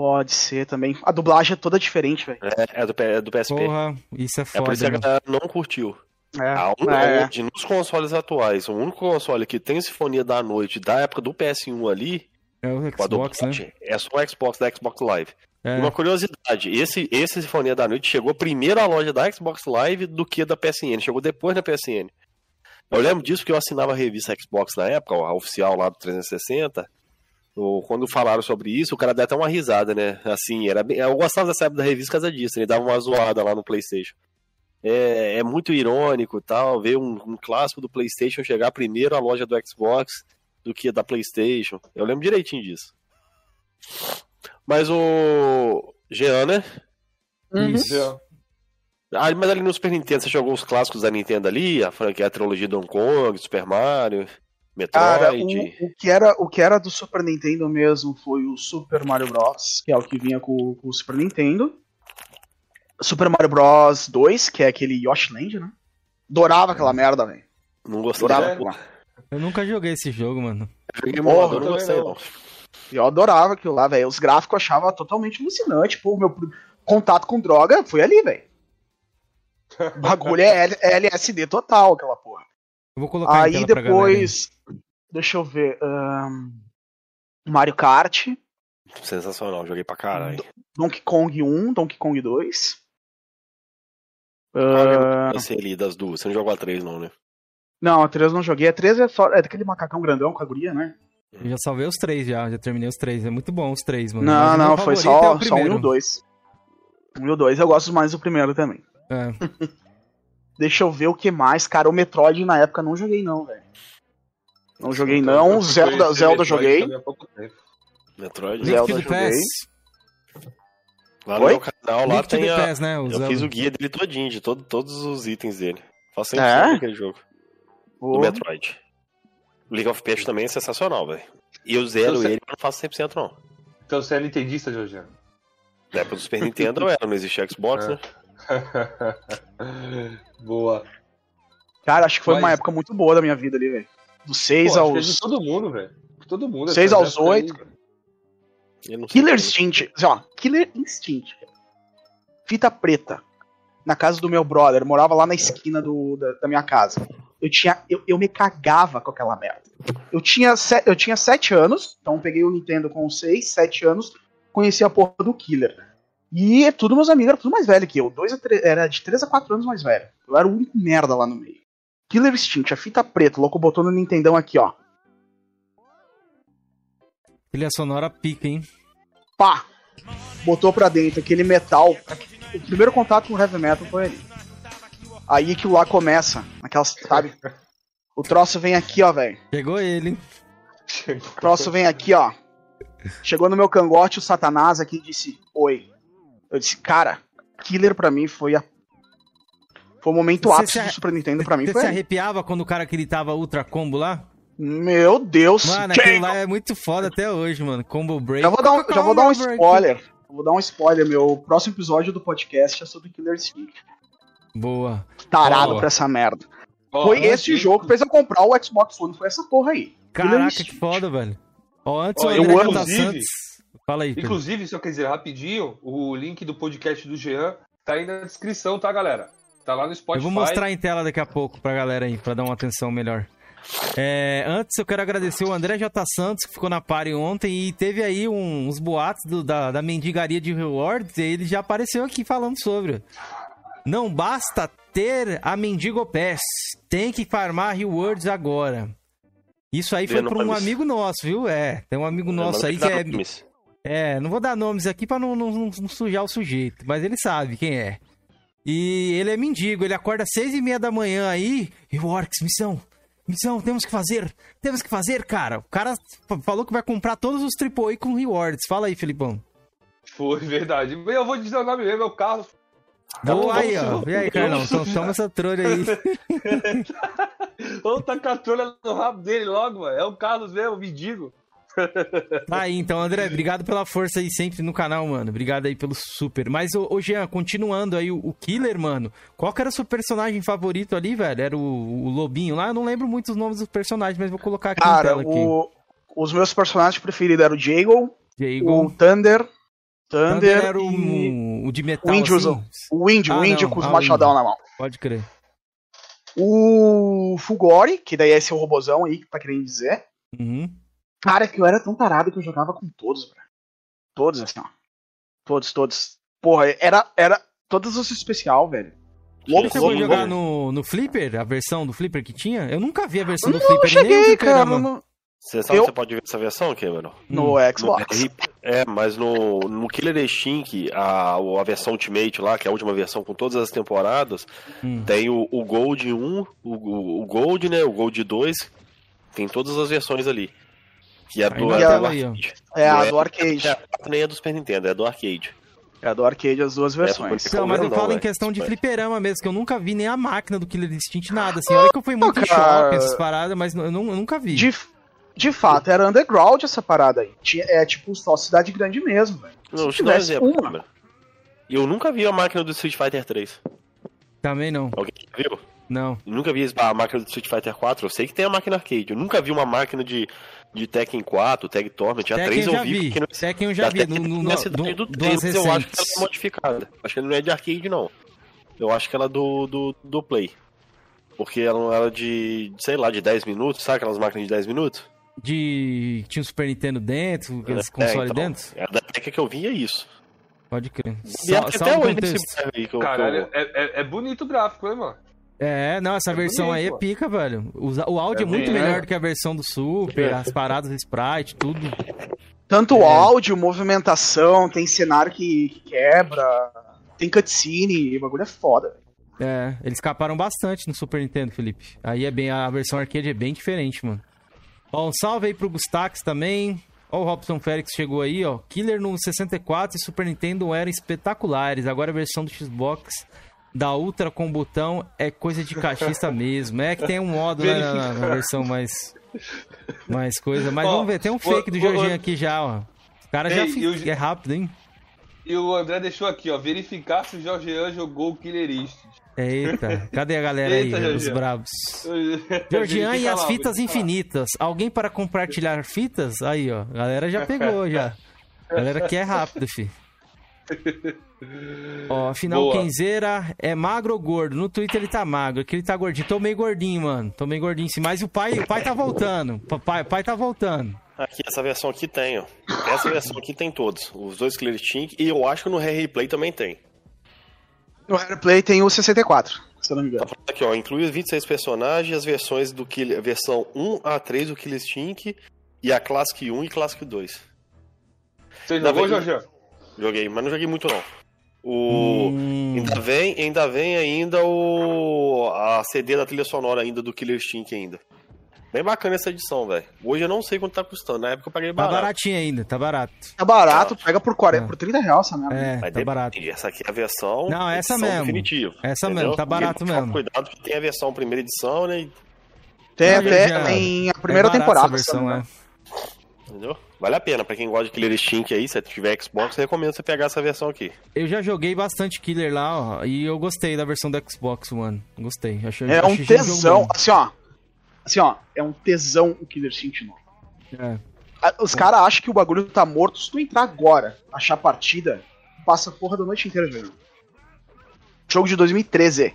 Pode ser também. A dublagem é toda diferente, velho. É, é do, é do PSP. Porra, isso é é por isso foda. que a galera não curtiu. É, é. onde nos consoles atuais, o único console que tem Sinfonia da Noite da época do PS1 ali, É o Xbox, né? é só o Xbox da Xbox Live. É. Uma curiosidade, esse, esse Sinfonia da Noite chegou primeiro à loja da Xbox Live do que da PSN, chegou depois na PSN. Eu lembro disso porque eu assinava a revista Xbox na época, a oficial lá do 360. O- Quando falaram sobre isso, o cara deu até uma risada, né? Assim, era bem, eu gostava dessa época da revista por causa disso, ele dava uma zoada lá no PlayStation. É, é muito irônico e tal, ver um, um clássico do PlayStation chegar primeiro à loja do Xbox do que da PlayStation. Eu lembro direitinho disso. Mas o Jean, né? Uhum. Isso. Ah, mas ali no Super Nintendo, você jogou os clássicos da Nintendo ali? A franquia, a trilogia Donkey Kong, Super Mario, Cara, Metroid. o, o que era, o que era do Super Nintendo mesmo foi o Super Mario Bros., que é o que vinha com, com o Super Nintendo. Super Mario Bros. 2, que é aquele Yoshi Land, né? Adorava aquela merda, velho. Não gostei. Adorava É. aquilo. Eu nunca joguei esse jogo, mano. Joguei Porra, emulador, não eu gostei, não. Eu adorava aquilo lá, velho. Os gráficos eu achava totalmente alucinante. Pô, o meu contato com droga foi ali, velho. Bagulho é L- LSD total, aquela porra. Eu vou colocar em Aí depois. Deixa eu ver. ahn, Mario Kart. Sensacional, joguei pra caralho. Donkey Kong 1, Donkey Kong 2. Qual é Ah, Você ali das duas, você não jogou a 3 não, né? não, a 3 eu não joguei. A 3 é só. É daquele macacão grandão com a guria, né? Eu já salvei os três já, já terminei os três. É muito bom os três, mano. Não, Mas não, foi favorito é só, o só um e o 2. Um e o 2. Eu gosto mais do primeiro também. É. Deixa eu ver o que mais. Cara, o Metroid na época eu não joguei, não, velho. Não joguei, Eu não. fui Zelda, Zelda Metroid joguei. Metroid. Zelda Link joguei. Lá no Oi? meu canal, lá Link tem a... Pass, né? o Eu Zelda. fiz o guia dele todinho, de todo, todos os itens dele. Faço É? 100% daquele jogo. Do Metroid. O League of Pets também é sensacional, velho. E eu zero Você- ele, mas não faço 100% não. Então você é nintendista, Jorginho? Na época do Super Nintendo eu era, não existia Xbox, É. né? Boa. Cara, acho que foi uma Mas- época muito boa da minha vida ali, velho. Do 6 Pô, acho que é aos. de todo mundo, velho. Todo mundo. Seis essa aos época aí, oito. velho. Eu não sei Killer como- Instinct. Assim, ó, Killer Instinct. Fita preta. Na casa do meu brother. Morava lá na esquina do, da, da minha casa. Eu tinha. Eu, eu me cagava com aquela merda. Eu tinha, se- eu tinha sete anos. Então eu peguei o Nintendo com seis, sete anos. Conheci a porra do Killer. E é tudo meus amigos, era tudo mais velho que eu. Dois era de 3 a 4 anos mais velho. Eu era o único merda lá no meio. Killer Instinct, a fita preta, o louco botou no Nintendão aqui, ó. Trilha sonora pica, hein? pá, botou pra dentro aquele metal. O primeiro contato com o heavy metal foi ali. Aí que lá começa, aquelas, sabe? O troço vem aqui, ó, velho. Pegou ele, hein? O troço vem aqui, ó. Chegou no meu cangote o Satanás aqui e disse: Oi. Eu disse, cara, Killer pra mim foi a. Foi o momento Você ápice do Super Nintendo pra mim. Você Foi se arrepiava quando o cara gritava Ultra Combo lá? Meu Deus. Mano, que- aquilo lá é muito foda até hoje, mano. Combo Break. Já vou dar um, já vou dar um spoiler. Eu Vou dar um spoiler. Meu próximo episódio do podcast é sobre Killer Instinct. Boa. Tarado Boa. pra essa merda. Ó, foi esse jogo que fez eu comprar o Xbox One. Foi essa porra aí. Caraca, que foda, velho. Ó, antes Ó, o eu amo, Santos. Fala aí, Pedro. Inclusive, se eu quiser rapidinho, o link do podcast do Jean tá aí na descrição, tá, galera? Tá lá no Spotify. Eu vou mostrar em tela daqui a pouco pra galera aí, pra dar uma atenção melhor. É, antes eu quero agradecer o André J. Santos, que ficou na party ontem e teve aí um- uns boatos do- da, da mendigaria de rewards e ele já apareceu aqui falando sobre. Não basta ter a Mendigo Pass, tem que farmar rewards agora. Isso aí foi pra um amigo nosso, viu? É, tem um amigo nosso aí que é. É, não vou dar nomes aqui pra não, não- não- não sujar o sujeito, mas ele sabe quem é. E ele é mendigo, ele acorda às seis e meia da manhã aí, e o Orcs, missão, missão, temos que fazer, temos que fazer, cara. O cara falou que vai comprar todos os AAA com rewards. Fala aí, Felipão. Foi verdade. Eu vou dizer o nome mesmo, é o Carlos. Boa aí, ó. E aí, Carlão, então toma essa trolha aí. Vamos tacar a trolha no rabo dele logo, mano. É o Carlos mesmo, o mendigo. Tá aí, então, André, obrigado pela força aí sempre no canal, mano. Obrigado aí pelo super. Mas, ô, ô Jean, continuando aí, o, o Killer, mano, qual que era o seu personagem favorito ali, velho? Era o, o Lobinho lá? Eu não lembro muito os nomes dos personagens, mas vou colocar aqui na Cara, tela aqui. o- os meus personagens preferidos eram o Jago, Jago. o Thunder, Thunder Thunder era o, e o de metal, o índiozão. assim? o índio, Ah, o índio não. com os Ah, machadão índio. na mão. Pode crer. O Fugori, que daí é esse robozão aí que tá querendo dizer. Uhum. Cara, que eu era tão tarado que eu jogava com todos, bro. Todos, assim, ó. Todos, todos. Porra, era, era todos os especial, velho. Você Louco, a louco, jogar no, no Flipper? A versão do Flipper que tinha? Eu nunca vi a versão Não, do Flipper. não nem no cheguei, cara. fliperama. No, Você sabe Eu- que você pode ver essa versão, Cameron? no Hum. Xbox. É, mas no, no Killer Instinct, a, a versão Ultimate lá, que é a última versão com todas as temporadas, Hum. tem o, o Gold 1, o, o, o Gold, né? O Gold 2, tem todas as versões ali. Que é é na do ó. arcade. É a Não do arcade. É, nem é do Super Nintendo, é do arcade. É a do arcade, as duas versões. É, Não, mas eu não, falo em velho. questão de fliperama mesmo, que eu nunca vi nem a máquina do Killer Instinct, nada. Assim, olha que eu fui muito cara. shopping, essas paradas, mas eu, não- eu nunca vi. De, de fato, era underground essa parada aí. Tinha, é tipo só cidade grande mesmo, velho. Não, Se tivesse exemplo, uma. Eu nunca vi a máquina do Street Fighter 3. Também não. Alguém já viu? Não. Eu nunca vi a máquina do Street Fighter 4. Eu sei que tem a máquina arcade. Eu nunca vi uma máquina de, de Tekken 4, Tag Tournament. A Tekken 3 eu eu já vi. porque não- Tekken eu já a vi. Tekken No, no, no, a do, do duas 3, eu acho que ela é modificada. Acho que ela não é de arcade, não. Eu acho que ela é do, do, do Play. Porque ela não era de, sei lá, de 10 minutos, sabe aquelas máquinas de 10 minutos? De. Tinha um Super Nintendo dentro, aqueles É, consoles então, dentro? A da Tekken que eu vi é isso. Pode crer. E Sal, até hoje bairro aí que eu, que Caralho, eu- é, é, é bonito o gráfico, né, mano? É, não, essa É versão bonito, aí é pica, velho. O, o áudio é, É muito bonito. melhor do que a versão do Super, as paradas do Sprite, tudo. Tanto É. áudio, movimentação, tem cenário que, que quebra, tem cutscene, o bagulho é foda. velho. É, eles escaparam bastante no Super Nintendo, Felipe. Aí é bem, a versão arcade é bem diferente, mano. Ó, um salve aí pro Gustax também. Ó, o Robson Félix chegou aí, ó. Killer no 64 e Super Nintendo eram espetaculares. Agora a versão do Xbox da Ultra com botão é coisa de cachista mesmo. É que tem um modo né, na, na- versão mais. Mais coisa. Mas Ó, vamos ver, tem um o- fake do o- Jorginho o- aqui já, ó. O cara já Ei, fi- e o- é rápido, hein? E o André deixou aqui, ó, verificar se o Jorgean jogou o Killer Instinct. Eita, cadê a galera Eita, aí, os brabos? Georgian e as lá, fitas infinitas. Alguém para compartilhar fitas? Aí, ó. A galera já pegou, já. A galera aqui é rápido, fi. Ó, afinal, Boa. quem zera é magro ou gordo? No Twitter ele tá magro, aqui ele tá gordinho. Tô meio gordinho, mano. Tô meio gordinho sim. Mas o pai, o pai tá voltando. Papai, o pai tá voltando. Aqui, essa versão aqui tem, ó. Essa versão aqui tem todos. Os dois Killer Instinct. E eu acho que no Rare Replay também tem. No Replay tem o 64, se eu não me Tá engano. falando aqui, ó. Inclui os 26 personagens, as versões do Killer, a versão 1 a 3 do Killer Instinct e a Classic 1 e Classic 2. Você jogou, vem- Jorgean? Joguei, mas não joguei muito não. O Hum, ainda vem, ainda vem ainda o a CD da trilha sonora ainda do Killer Instinct ainda. Bem bacana essa edição, velho. Hoje eu não sei quanto tá custando. Na época eu paguei Tá barato. baratinho ainda, tá barato. Tá barato, pega por 40, É. por 30 reais essa merda. É, Mas tá barato. Essa aqui é a versão. Não, essa mesmo. definitiva, Essa entendeu? mesmo, tá barato mesmo. Cuidado que tem a versão primeira edição, né? Tem até tem a primeira é temporada. Essa versão, né? é. Entendeu? Vale a pena. Pra quem gosta de Killer Instinct aí, se tiver Xbox, eu recomendo você pegar essa versão aqui. Eu já joguei bastante Killer lá, ó, e eu gostei da versão do Xbox One. Gostei. Achei, É um tesão. Assim, ó. Assim, ó. É um tesão o Killer Instinct novo. É. Os caras acham que o bagulho tá morto. Se tu entrar agora, achar a partida, passa a porra da noite inteira jogando. Jogo de 2013. E é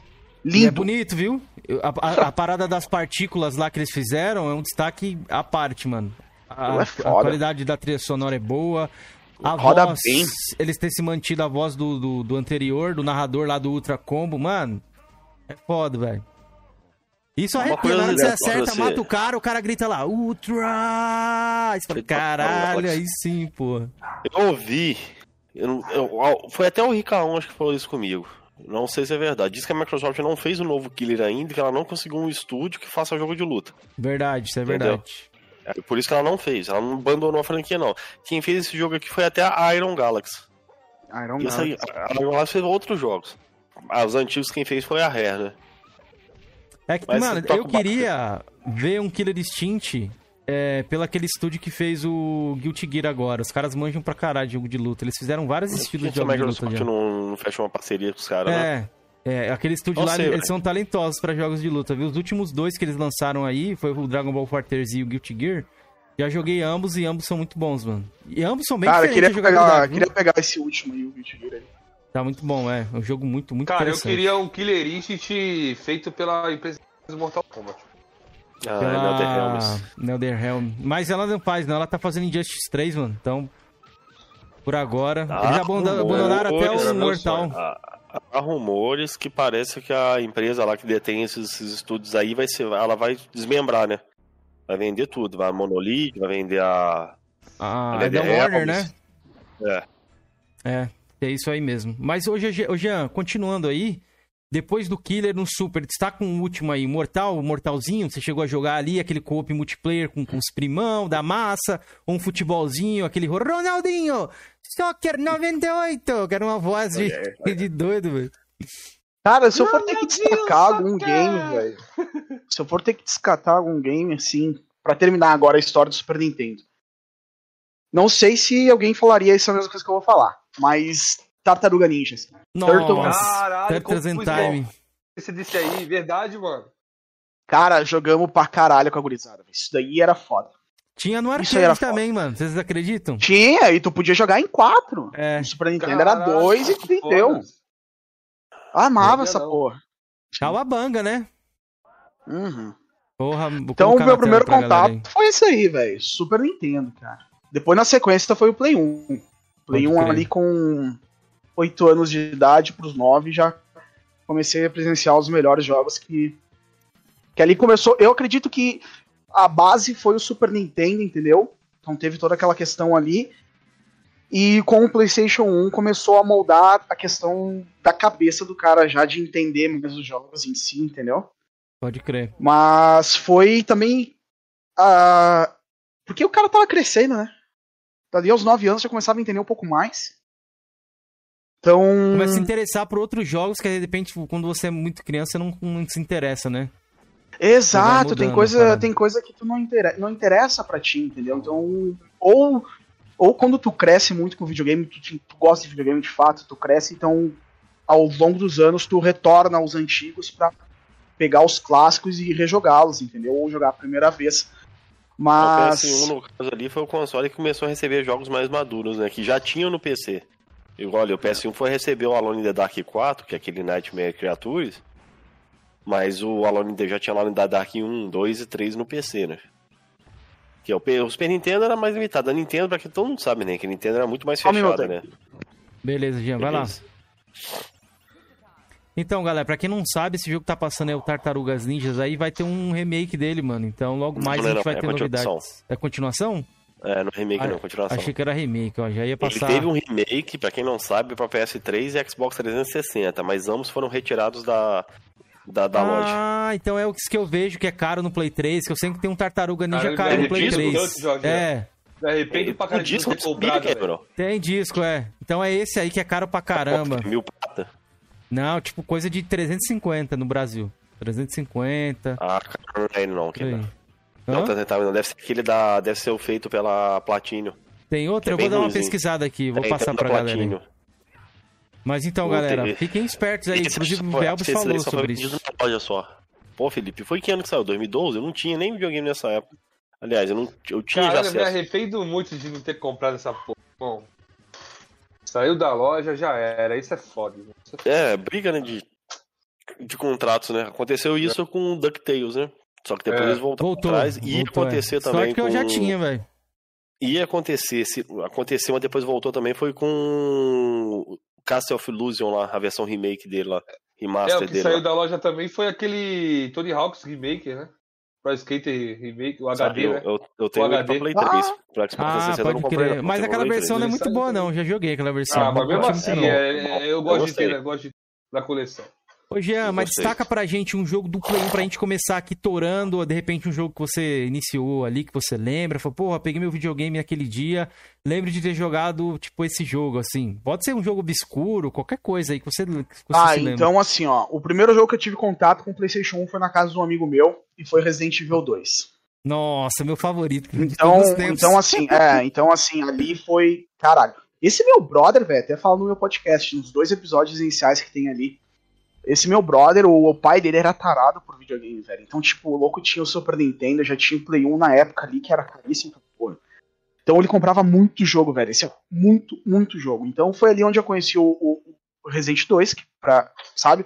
Lindo. bonito, viu? A, a- a parada das partículas lá que eles fizeram é um destaque à parte, mano. A, é a foda. qualidade da trilha sonora é boa. A Roda voz, bem. eles terem se mantido a voz do, do, do anterior, do narrador lá do Ultra Combo, mano. É foda, velho. Isso Uma arrepia, na hora que você acerta, você. mata o cara, o cara grita lá, Ultra! Aí você fala, caralho, aí sim, pô. Eu ouvi. eu eu- foi até o Ricaon acho que falou isso comigo. Não sei se é verdade. Diz que a Microsoft não fez o novo Killer ainda, que ela não conseguiu um estúdio que faça jogo de luta. Verdade, isso é Entendeu? verdade. É por isso que ela não fez. Ela não abandonou a franquia, não. Quem fez esse jogo aqui foi até a Iron Galaxy. Iron essa aí, a Iron Galaxy fez outros jogos. Os antigos quem fez foi a Rare, né? É que, Mas mano, eu o queria ver um Killer Instinct é, pelo aquele estúdio que fez o Guilty Gear agora. Os caras manjam pra caralho de jogo de luta. Eles fizeram vários estilos de jogos de luta Microsoft já. não, não fecha uma parceria com os caras, né? É, aquele estúdio Não lá, sei, eles são talentosos pra jogos de luta, viu? Os últimos dois que eles lançaram aí, foi o Dragon Ball FighterZ e o Guilty Gear. Já joguei ambos e ambos são muito bons, mano. E ambos são bem Cara, diferentes queria pegar, queria pegar esse último aí, o Guilty Gear aí. Tá muito bom, é. É um jogo muito, muito Cara, eu queria um Killer Instinct feito pela empresa Mortal Kombat. Ah, Pela... é. NetherRealm. Mas ela não faz, não. Ela tá fazendo Injustice 3, mano. Então, por agora. Ah, eles abandon- abandonaram até o Mortal. Há, rumores que parece que a empresa lá que detém esses, esses estúdios aí vai ser, ela vai desmembrar, né? Vai vender tudo, vai a Monolith, vai vender a. Ah, a é NetherRealms. Warner, né? É. É, é isso aí mesmo. Mas hoje, Jean, continuando aí, depois do Killer no Super, destaca um último aí, Mortal, Mortalzinho, você chegou a jogar ali, aquele co-op multiplayer com, com os primão da massa, ou um futebolzinho, aquele Ronaldinho, Soccer 98, que era uma voz de, de doido, velho. Cara, se eu for ter que destacar algum game, velho. Se eu for ter que descartar algum game, assim, pra terminar agora a história do Super Nintendo. Não sei se alguém falaria essa mesma coisa que eu vou falar, mas Tartaruga Ninjas. Nossa, Caralho, Turtles Time. Esse desse aí, verdade, mano. Cara, jogamos pra caralho com a gurizada. Isso daí era foda. Tinha no era arcade também, mano, vocês acreditam? Tinha, e tu podia jogar em quatro. É, No Super Nintendo era Caralho, dois e que tu foda. deu. Amava essa não. porra. Calabanga, né? Uhum. Porra, Então o meu primeiro contato foi esse aí, velho. Super Nintendo, cara. Depois na sequência foi o Play 1. Play Pode 1 crer. ali com 8 anos de idade pros 9 já comecei a presenciar os melhores jogos que que ali começou. Eu acredito que a base foi o Super Nintendo, entendeu? Então teve toda aquela questão ali. E com o PlayStation 1 começou a moldar a questão da cabeça do cara já de entender mais os jogos em si, entendeu? Pode crer. Mas foi também. ah, porque o cara tava crescendo, né? Dali aos 9 anos já começava a entender um pouco mais. Então. Começa a se interessar por outros jogos que de repente, quando você é muito criança, você não, não se interessa, né? Exato, tem mudando a coisa, tem coisa que tu não, inter... não interessa pra ti, entendeu? Então. Ou, ou quando tu cresce muito com videogame, tu, tu gosta de videogame de fato, tu cresce, então ao longo dos anos tu retorna aos antigos pra pegar os clássicos e rejogá-los, entendeu? Ou jogar a primeira vez. Mas. O PS1, no caso ali, foi o console que começou a receber jogos mais maduros, né? Que já tinham no PC. E olha, o PS1 foi receber o Alone in the Dark 4, que é aquele Nightmare Creatures. Mas o Alone in the já tinha Alone in the Dark 1, 2 e 3 no PC, né? Que é o, P- o Super Nintendo era mais limitado. A Nintendo, pra quem todo mundo sabe, né? Que a Nintendo era muito mais fechada, né? Beleza, Jean, vai lá. Então, galera, pra quem não sabe, esse jogo que tá passando é o Tartarugas Ninjas aí, vai ter um remake dele, mano. Então, logo mais Não, a não, gente vai é ter continuação. novidades. É continuação? É, no remake Ah, não, continuação. Achei que era remake, ó. Já ia Ele passar. teve um remake, pra quem não sabe, pra PS3 e Xbox 360, mas ambos foram retirados da, da, da loja. Ah, então é o que eu vejo que é caro no Play 3, que eu sempre tenho um Tartaruga Ninja Cara, caro ele no Play disco 3. tanto, Jorge, É, Me arrependo pra disco ter comprado, que é, bro. tem disco, é. Então é esse aí que é caro pra caramba. Mil prata. Não, tipo coisa de 350 no Brasil. 350. Ah, cara, não é ele não. Que não, Tá, tá, não, deve ser aquele da. Deve ser o feito pela Platinho. Tem outra? que é eu vou dar uma ruimzinho. pesquisada aqui, vou É, passar então, pra galera. Mas então, galera, fiquem espertos aí. Esse Inclusive o daí falou sobre isso. na loja só. Pô, Felipe, foi que ano que saiu? 2012? Eu não tinha nem videogame nessa época. Aliás, eu, não, eu tinha Caralho, já eu me arrependo muito de não ter comprado essa porra. Bom, saiu da loja, já era. Isso é foda. Isso é É, briga, né, de, de contratos, né? Aconteceu isso com o DuckTales, né? Só que depois É. eles voltaram Voltou. atrás. Ia voltou, é. acontecer Sorte também que eu com... já tinha, velho. Ia acontecer, se... aconteceu, mas depois voltou também, foi com o Castle of Illusion lá, a versão remake dele lá. É, Remaster o que dele saiu lá. da loja também foi aquele Tony Hawk's Remake, né? Pro Skater Remake, o HD, eu, né? eu, eu tenho O HD. pra Play 3. Pro Xbox Ah, 360 eu não pode comprei, crer. não, Mas eu aquela versão não é 3. muito boa, não. Já joguei aquela versão. Ah, mas mesmo assim, é- é- eu gosto de gostei. ter negócio de- da coleção. Ô, Jean, mas destaca pra gente um jogo do Play 1 pra gente começar aqui torando, de repente um jogo que você iniciou ali, que você lembra, falou, porra, peguei meu videogame naquele dia, lembro de ter jogado, tipo, esse jogo, assim. Pode ser um jogo obscuro, qualquer coisa aí que você, que você Ah, se lembra. então assim, ó. O primeiro jogo que eu tive contato com o PlayStation 1 foi na casa de um amigo meu e foi Resident Evil 2. Nossa, meu favorito. de Então, todos os tempos. então assim, é, então assim, ali foi, caralho. Esse meu brother, velho, até fala no meu podcast, nos dois episódios iniciais que tem ali. Esse meu brother, o, o pai dele era tarado por videogame, velho. Então, tipo, o louco tinha o Super Nintendo, já tinha o Play 1 na época ali, que era caríssimo pra porra. Então ele comprava muito jogo, velho. Esse é muito, muito jogo. Então foi ali onde eu conheci o, o- o Resident 2, que pra, sabe?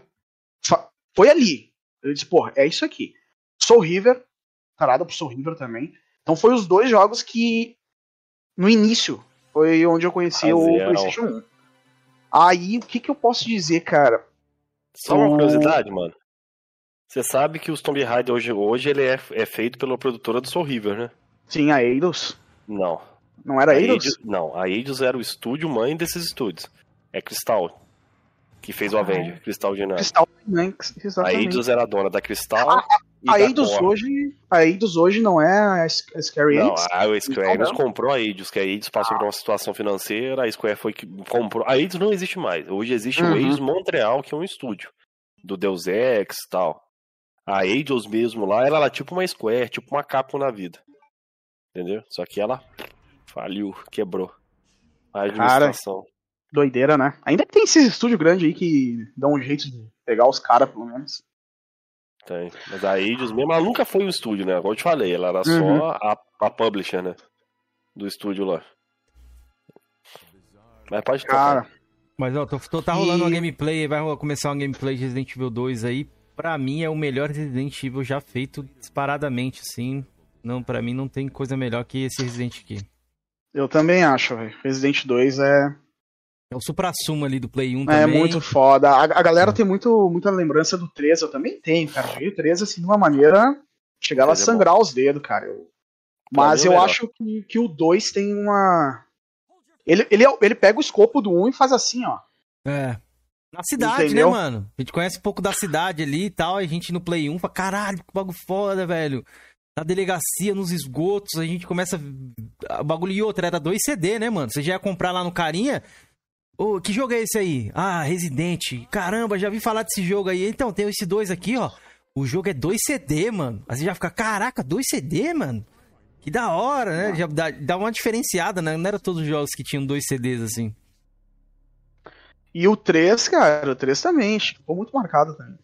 Foi ali. Eu disse, porra, é isso aqui. Soul River, tarado pro Soul River também. Então foi os dois jogos que no início foi onde eu conheci o. PlayStation 1. Aí o que que eu posso dizer, cara? Só uma curiosidade, mano. Você sabe que os Tomb Raider hoje, hoje ele é, é feito pela produtora do Soul River, né? Sim, a Eidos. Não. Não era a Eidos? Eidos, não, a Eidos era o estúdio mãe desses estúdios. É Crystal, que fez o Ah. Avenger, Crystal Dynamics. Crystal Dynamics, A exatamente. Eidos era a dona da Crystal e A Eidos hoje, a Eidos hoje não é a a Scary Não, a o Square Enix comprou a Eidos, que a Eidos passou por uma situação financeira, a Square foi que comprou. A Eidos não existe mais. Hoje existe Uhum. o Eidos Montreal, que é um estúdio do Deus Ex e tal. A Eidos mesmo lá, ela era tipo uma Square, tipo uma Capcom na vida. Entendeu? Só que ela faliu, quebrou. A administração. Doideira, né? Ainda tem esses estúdios grandes aí que dão um jeito de pegar os caras, pelo menos. Tem. Mas a Eidos mesmo, ela nunca foi um estúdio, né? Como eu te falei, ela era Uhum. só a, a publisher, né? Do estúdio lá. Mas pode tocar. Cara, Mas, ó, tô, tô- tá rolando E- uma gameplay, vai começar uma gameplay de Resident Evil 2 aí. Pra mim é o melhor Resident Evil já feito disparadamente, assim. Não, pra mim não tem coisa melhor que esse Resident aqui. eu também acho, velho. Resident 2 é, É o supra-sumo ali do Play 1 é também. muito foda. A, a galera tem muito, muita lembrança do 3, eu também tenho, cara. Joguei o 3 assim de uma maneira. Chegava a é sangrar os dedos, cara. Eu- Mas é eu melhor. acho que, que o 2 tem uma. Ele, ele, ele pega o escopo do 1 e faz assim, ó. É. Na cidade, Entendeu? né, mano? A gente conhece um pouco da cidade ali e tal. A gente no Play 1 fala, caralho, que bagulho foda, velho. Na delegacia, nos esgotos, a gente começa. O bagulho e outra, era dois CD, né, mano? Você já ia comprar lá no Carinha. Ô, que jogo é esse aí? Ah, Resident. Caramba, já vi falar desse jogo aí. Então, tem esse dois aqui, ó. O jogo é dois CD, mano. Aí você já fica, caraca, dois CD, mano? Que da hora, né? Já dá, dá uma diferenciada, né? Não era todos os jogos que tinham dois CDs assim. E o 3, cara, o 3 também, ficou muito marcado também.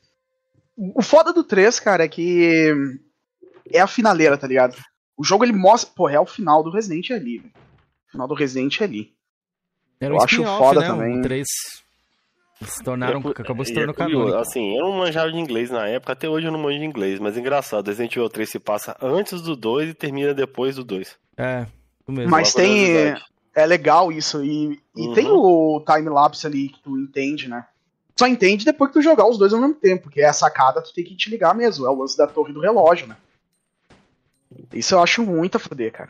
O foda do 3, cara, é que é a finaleira, tá ligado? O jogo ele mostra, pô, é o final do Resident ali, velho. O final do Resident ali. Era Eu um acho spin-off, foda né? também. O 3 se tornaram, É acabou se é tornando curioso, canônico. Assim, eu não manjava de inglês na época, até hoje eu não manjo de inglês, mas engraçado, Resident Evil 3 se passa antes do 2 e termina depois do 2. É, mesmo. Mas tem. É legal isso. E, e Uhum. tem o time-lapse ali que tu entende, né? Só entende depois que tu jogar os dois ao mesmo tempo, porque é a sacada tu tem que te ligar mesmo. É o lance da torre do relógio, né? Isso eu acho muito a foder, cara.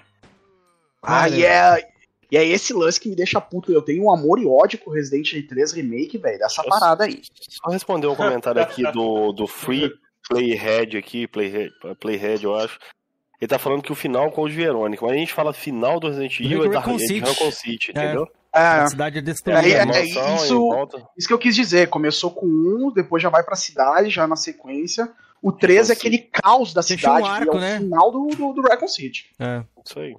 Ah, Olha. e é. E é esse lance que me deixa puto. Eu tenho um amor e ódio com o Resident Evil 3 Remake, velho, dessa Eu parada aí. Só responder um comentário aqui do, do Free Playhead aqui, Playhead, Playhead, eu acho. Ele tá falando que o final com o de Verônica, mas a gente fala final do Resident Evil é da é de City. Raccoon City, É. entendeu? A É, cidade é É, destruída. é, né? é, isso- isso que eu quis dizer. Começou com um, depois já vai pra cidade, já na sequência. O 3 é aquele caos da Fechou um cidade, arco, que é o né? final do, do, do Raccoon City. É. Isso aí.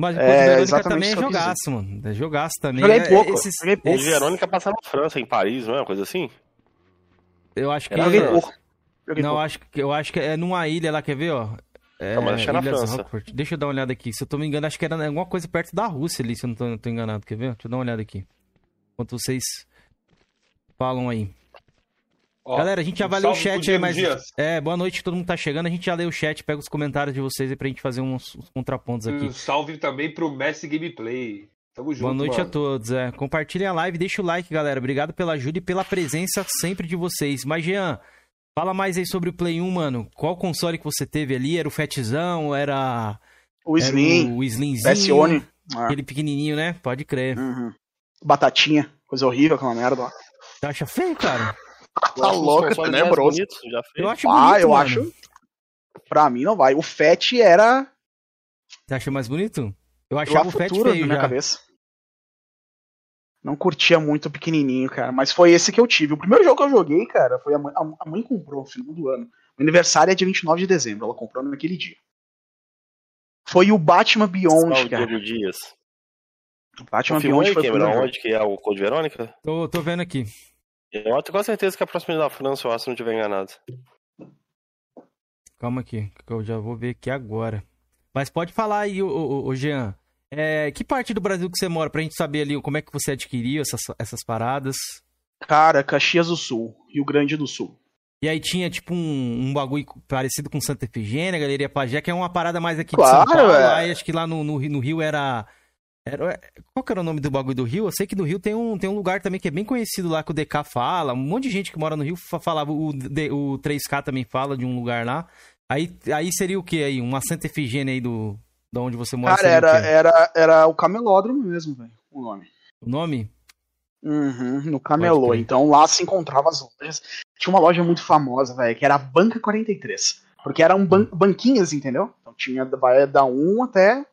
Mas o É, Verônica também é jogaço, mano. É jogaço também. Joguei É, pouco, esses- joguei pouco. O de Verônica passa na França, em Paris, não é uma coisa assim? Eu acho que. Joguei França. pouco. Joguei Não, pouco. acho que eu acho que é numa ilha lá, quer ver, ó? É, Não, mas acho que é na França. Rockford. Deixa eu dar uma olhada aqui. Se eu tô me enganando, acho que era alguma coisa perto da Rússia ali, se eu não tô, não tô enganado. Quer ver? Deixa eu dar uma olhada aqui. Enquanto vocês falam aí. Ó, Galera, a gente já vai ler o chat aí, mas. Dias. É, boa noite, todo mundo tá chegando. A gente já lê o chat, pega os comentários de vocês aí pra gente fazer uns, uns contrapontos aqui. Um salve também pro Messi Gameplay. Tamo junto, Boa noite mano. a todos. É. Compartilhem a live, deixa o like, galera. Obrigado pela ajuda e pela presença sempre de vocês. Mas, Jean, fala mais aí sobre o Play 1, mano. Qual console que você teve ali? Era o Fatzão? Era, O era Slim, o Slimzinho? Pessione. Ah, Aquele pequenininho, né? Pode crer. uhum. Batatinha. Coisa horrível, aquela merda lá. Você acha feio, cara? Tá mais tenebroso. fez. Eu acho Ah, bonito, eu mano. acho. Pra mim não vai. O Fat era Você acha mais bonito? Eu achava o Fat futuro na feio minha já. cabeça. Não curtia muito o pequenininho, cara. Mas foi esse que eu tive. O primeiro jogo que eu joguei, cara, foi a mãe, a- mãe comprou no final do ano. O aniversário é dia 29 de dezembro. Ela comprou naquele dia. Foi o Batman Beyond, Salve, cara. Diego Dias. O Batman Beyond aí, foi o primeiro jogo. onde que é o Code Verônica? Tô, tô vendo aqui. Eu tenho quase certeza que é próximo da França, eu acho, se não estiver enganado. Calma aqui, que eu já vou ver aqui agora. Mas pode falar aí, ô, Jean. É, que parte do Brasil que você mora? Pra gente saber ali como é que você adquiriu essas, essas paradas. Cara, Caxias do Sul, Rio Grande do Sul. E aí tinha, tipo, um, um bagulho parecido com Santa Efigênia, Galeria Pajé, que é uma parada mais aqui Claro, de São Paulo. é. Aí acho que lá no, no, no Rio era, era... Qual que era o nome do bagulho do Rio? Eu sei que do Rio tem um, tem um lugar também que é bem conhecido lá, que o DK fala. Um monte de gente que mora no Rio fa- falava. O, o 3K também fala de um lugar lá. Aí, aí seria o que aí? Uma Santa Efigênia aí do... Da onde você mora? Cara, era, era, era o Camelódromo mesmo, velho. O nome. O nome? Uhum, no Camelô. Então lá se encontrava as lojas. Tinha uma loja muito famosa, velho, que era a Banca 43. Porque eram ban banquinhas, entendeu? Então tinha vai da 1 até.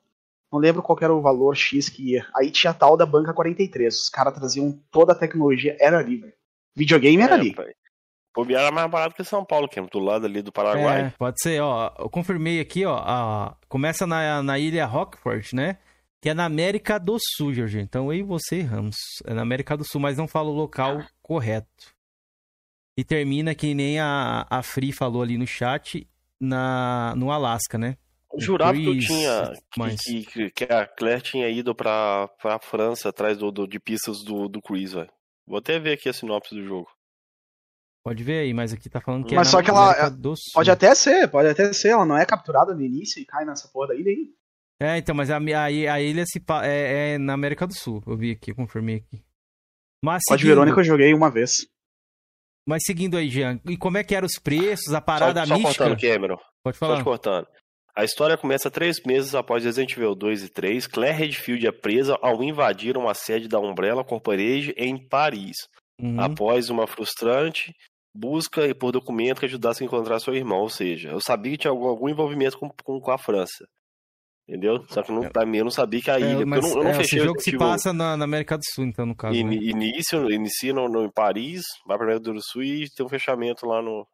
Não lembro qual era o valor X que ia. Aí tinha a tal da Banca 43. Os caras traziam toda a tecnologia, era ali, velho. Videogame era É, ali. pai. Bobear era mais barato que São Paulo, que é do lado ali do Paraguai. É, pode ser, ó. Eu confirmei aqui, ó. a- começa na, na ilha Rockford, né? Que é na América do Sul, Jorge. Então eu e você erramos. É na América do Sul, mas não fala o local correto. E termina que nem a, a Free falou ali no chat, na, no Alasca, né? Eu jurava que eu tinha. mas- Que, que, que a Claire tinha ido pra, pra França atrás do, do- de pistas do, do Chris, velho. Vou até ver aqui a sinopse do jogo. Pode ver aí, mas aqui tá falando que Mas é só na que ela- Sul. Pode até ser, pode até ser. Ela não é capturada no início e cai nessa porra da ilha aí. É, então, mas a, a, a ilha se, pa- é, é na América do Sul. Eu vi aqui, eu confirmei aqui. Mas Pode seguindo- Verônica eu joguei uma vez. Mas seguindo aí, Jean, e como é que eram os preços, a parada só, só mística? cortando, Cameron. Pode Só falar. te cortando. A história começa três meses após Resident Evil 2 e 3. Claire Redfield é presa ao invadir uma sede da Umbrella Corporation em Paris. Uhum. Após uma frustrante busca por documento que ajudasse a encontrar seu irmão. Ou seja, eu sabia que tinha algum, algum envolvimento com, com, com a França. Entendeu? Só que não, pra mim eu não sabia que a É, ilha. mas porque eu não, eu não é, fechei esse jogo se passa na, na América do Sul, então, no caso. né? ini- início, inicia no, no- em Paris, vai pra América do Sul e tem um fechamento lá no,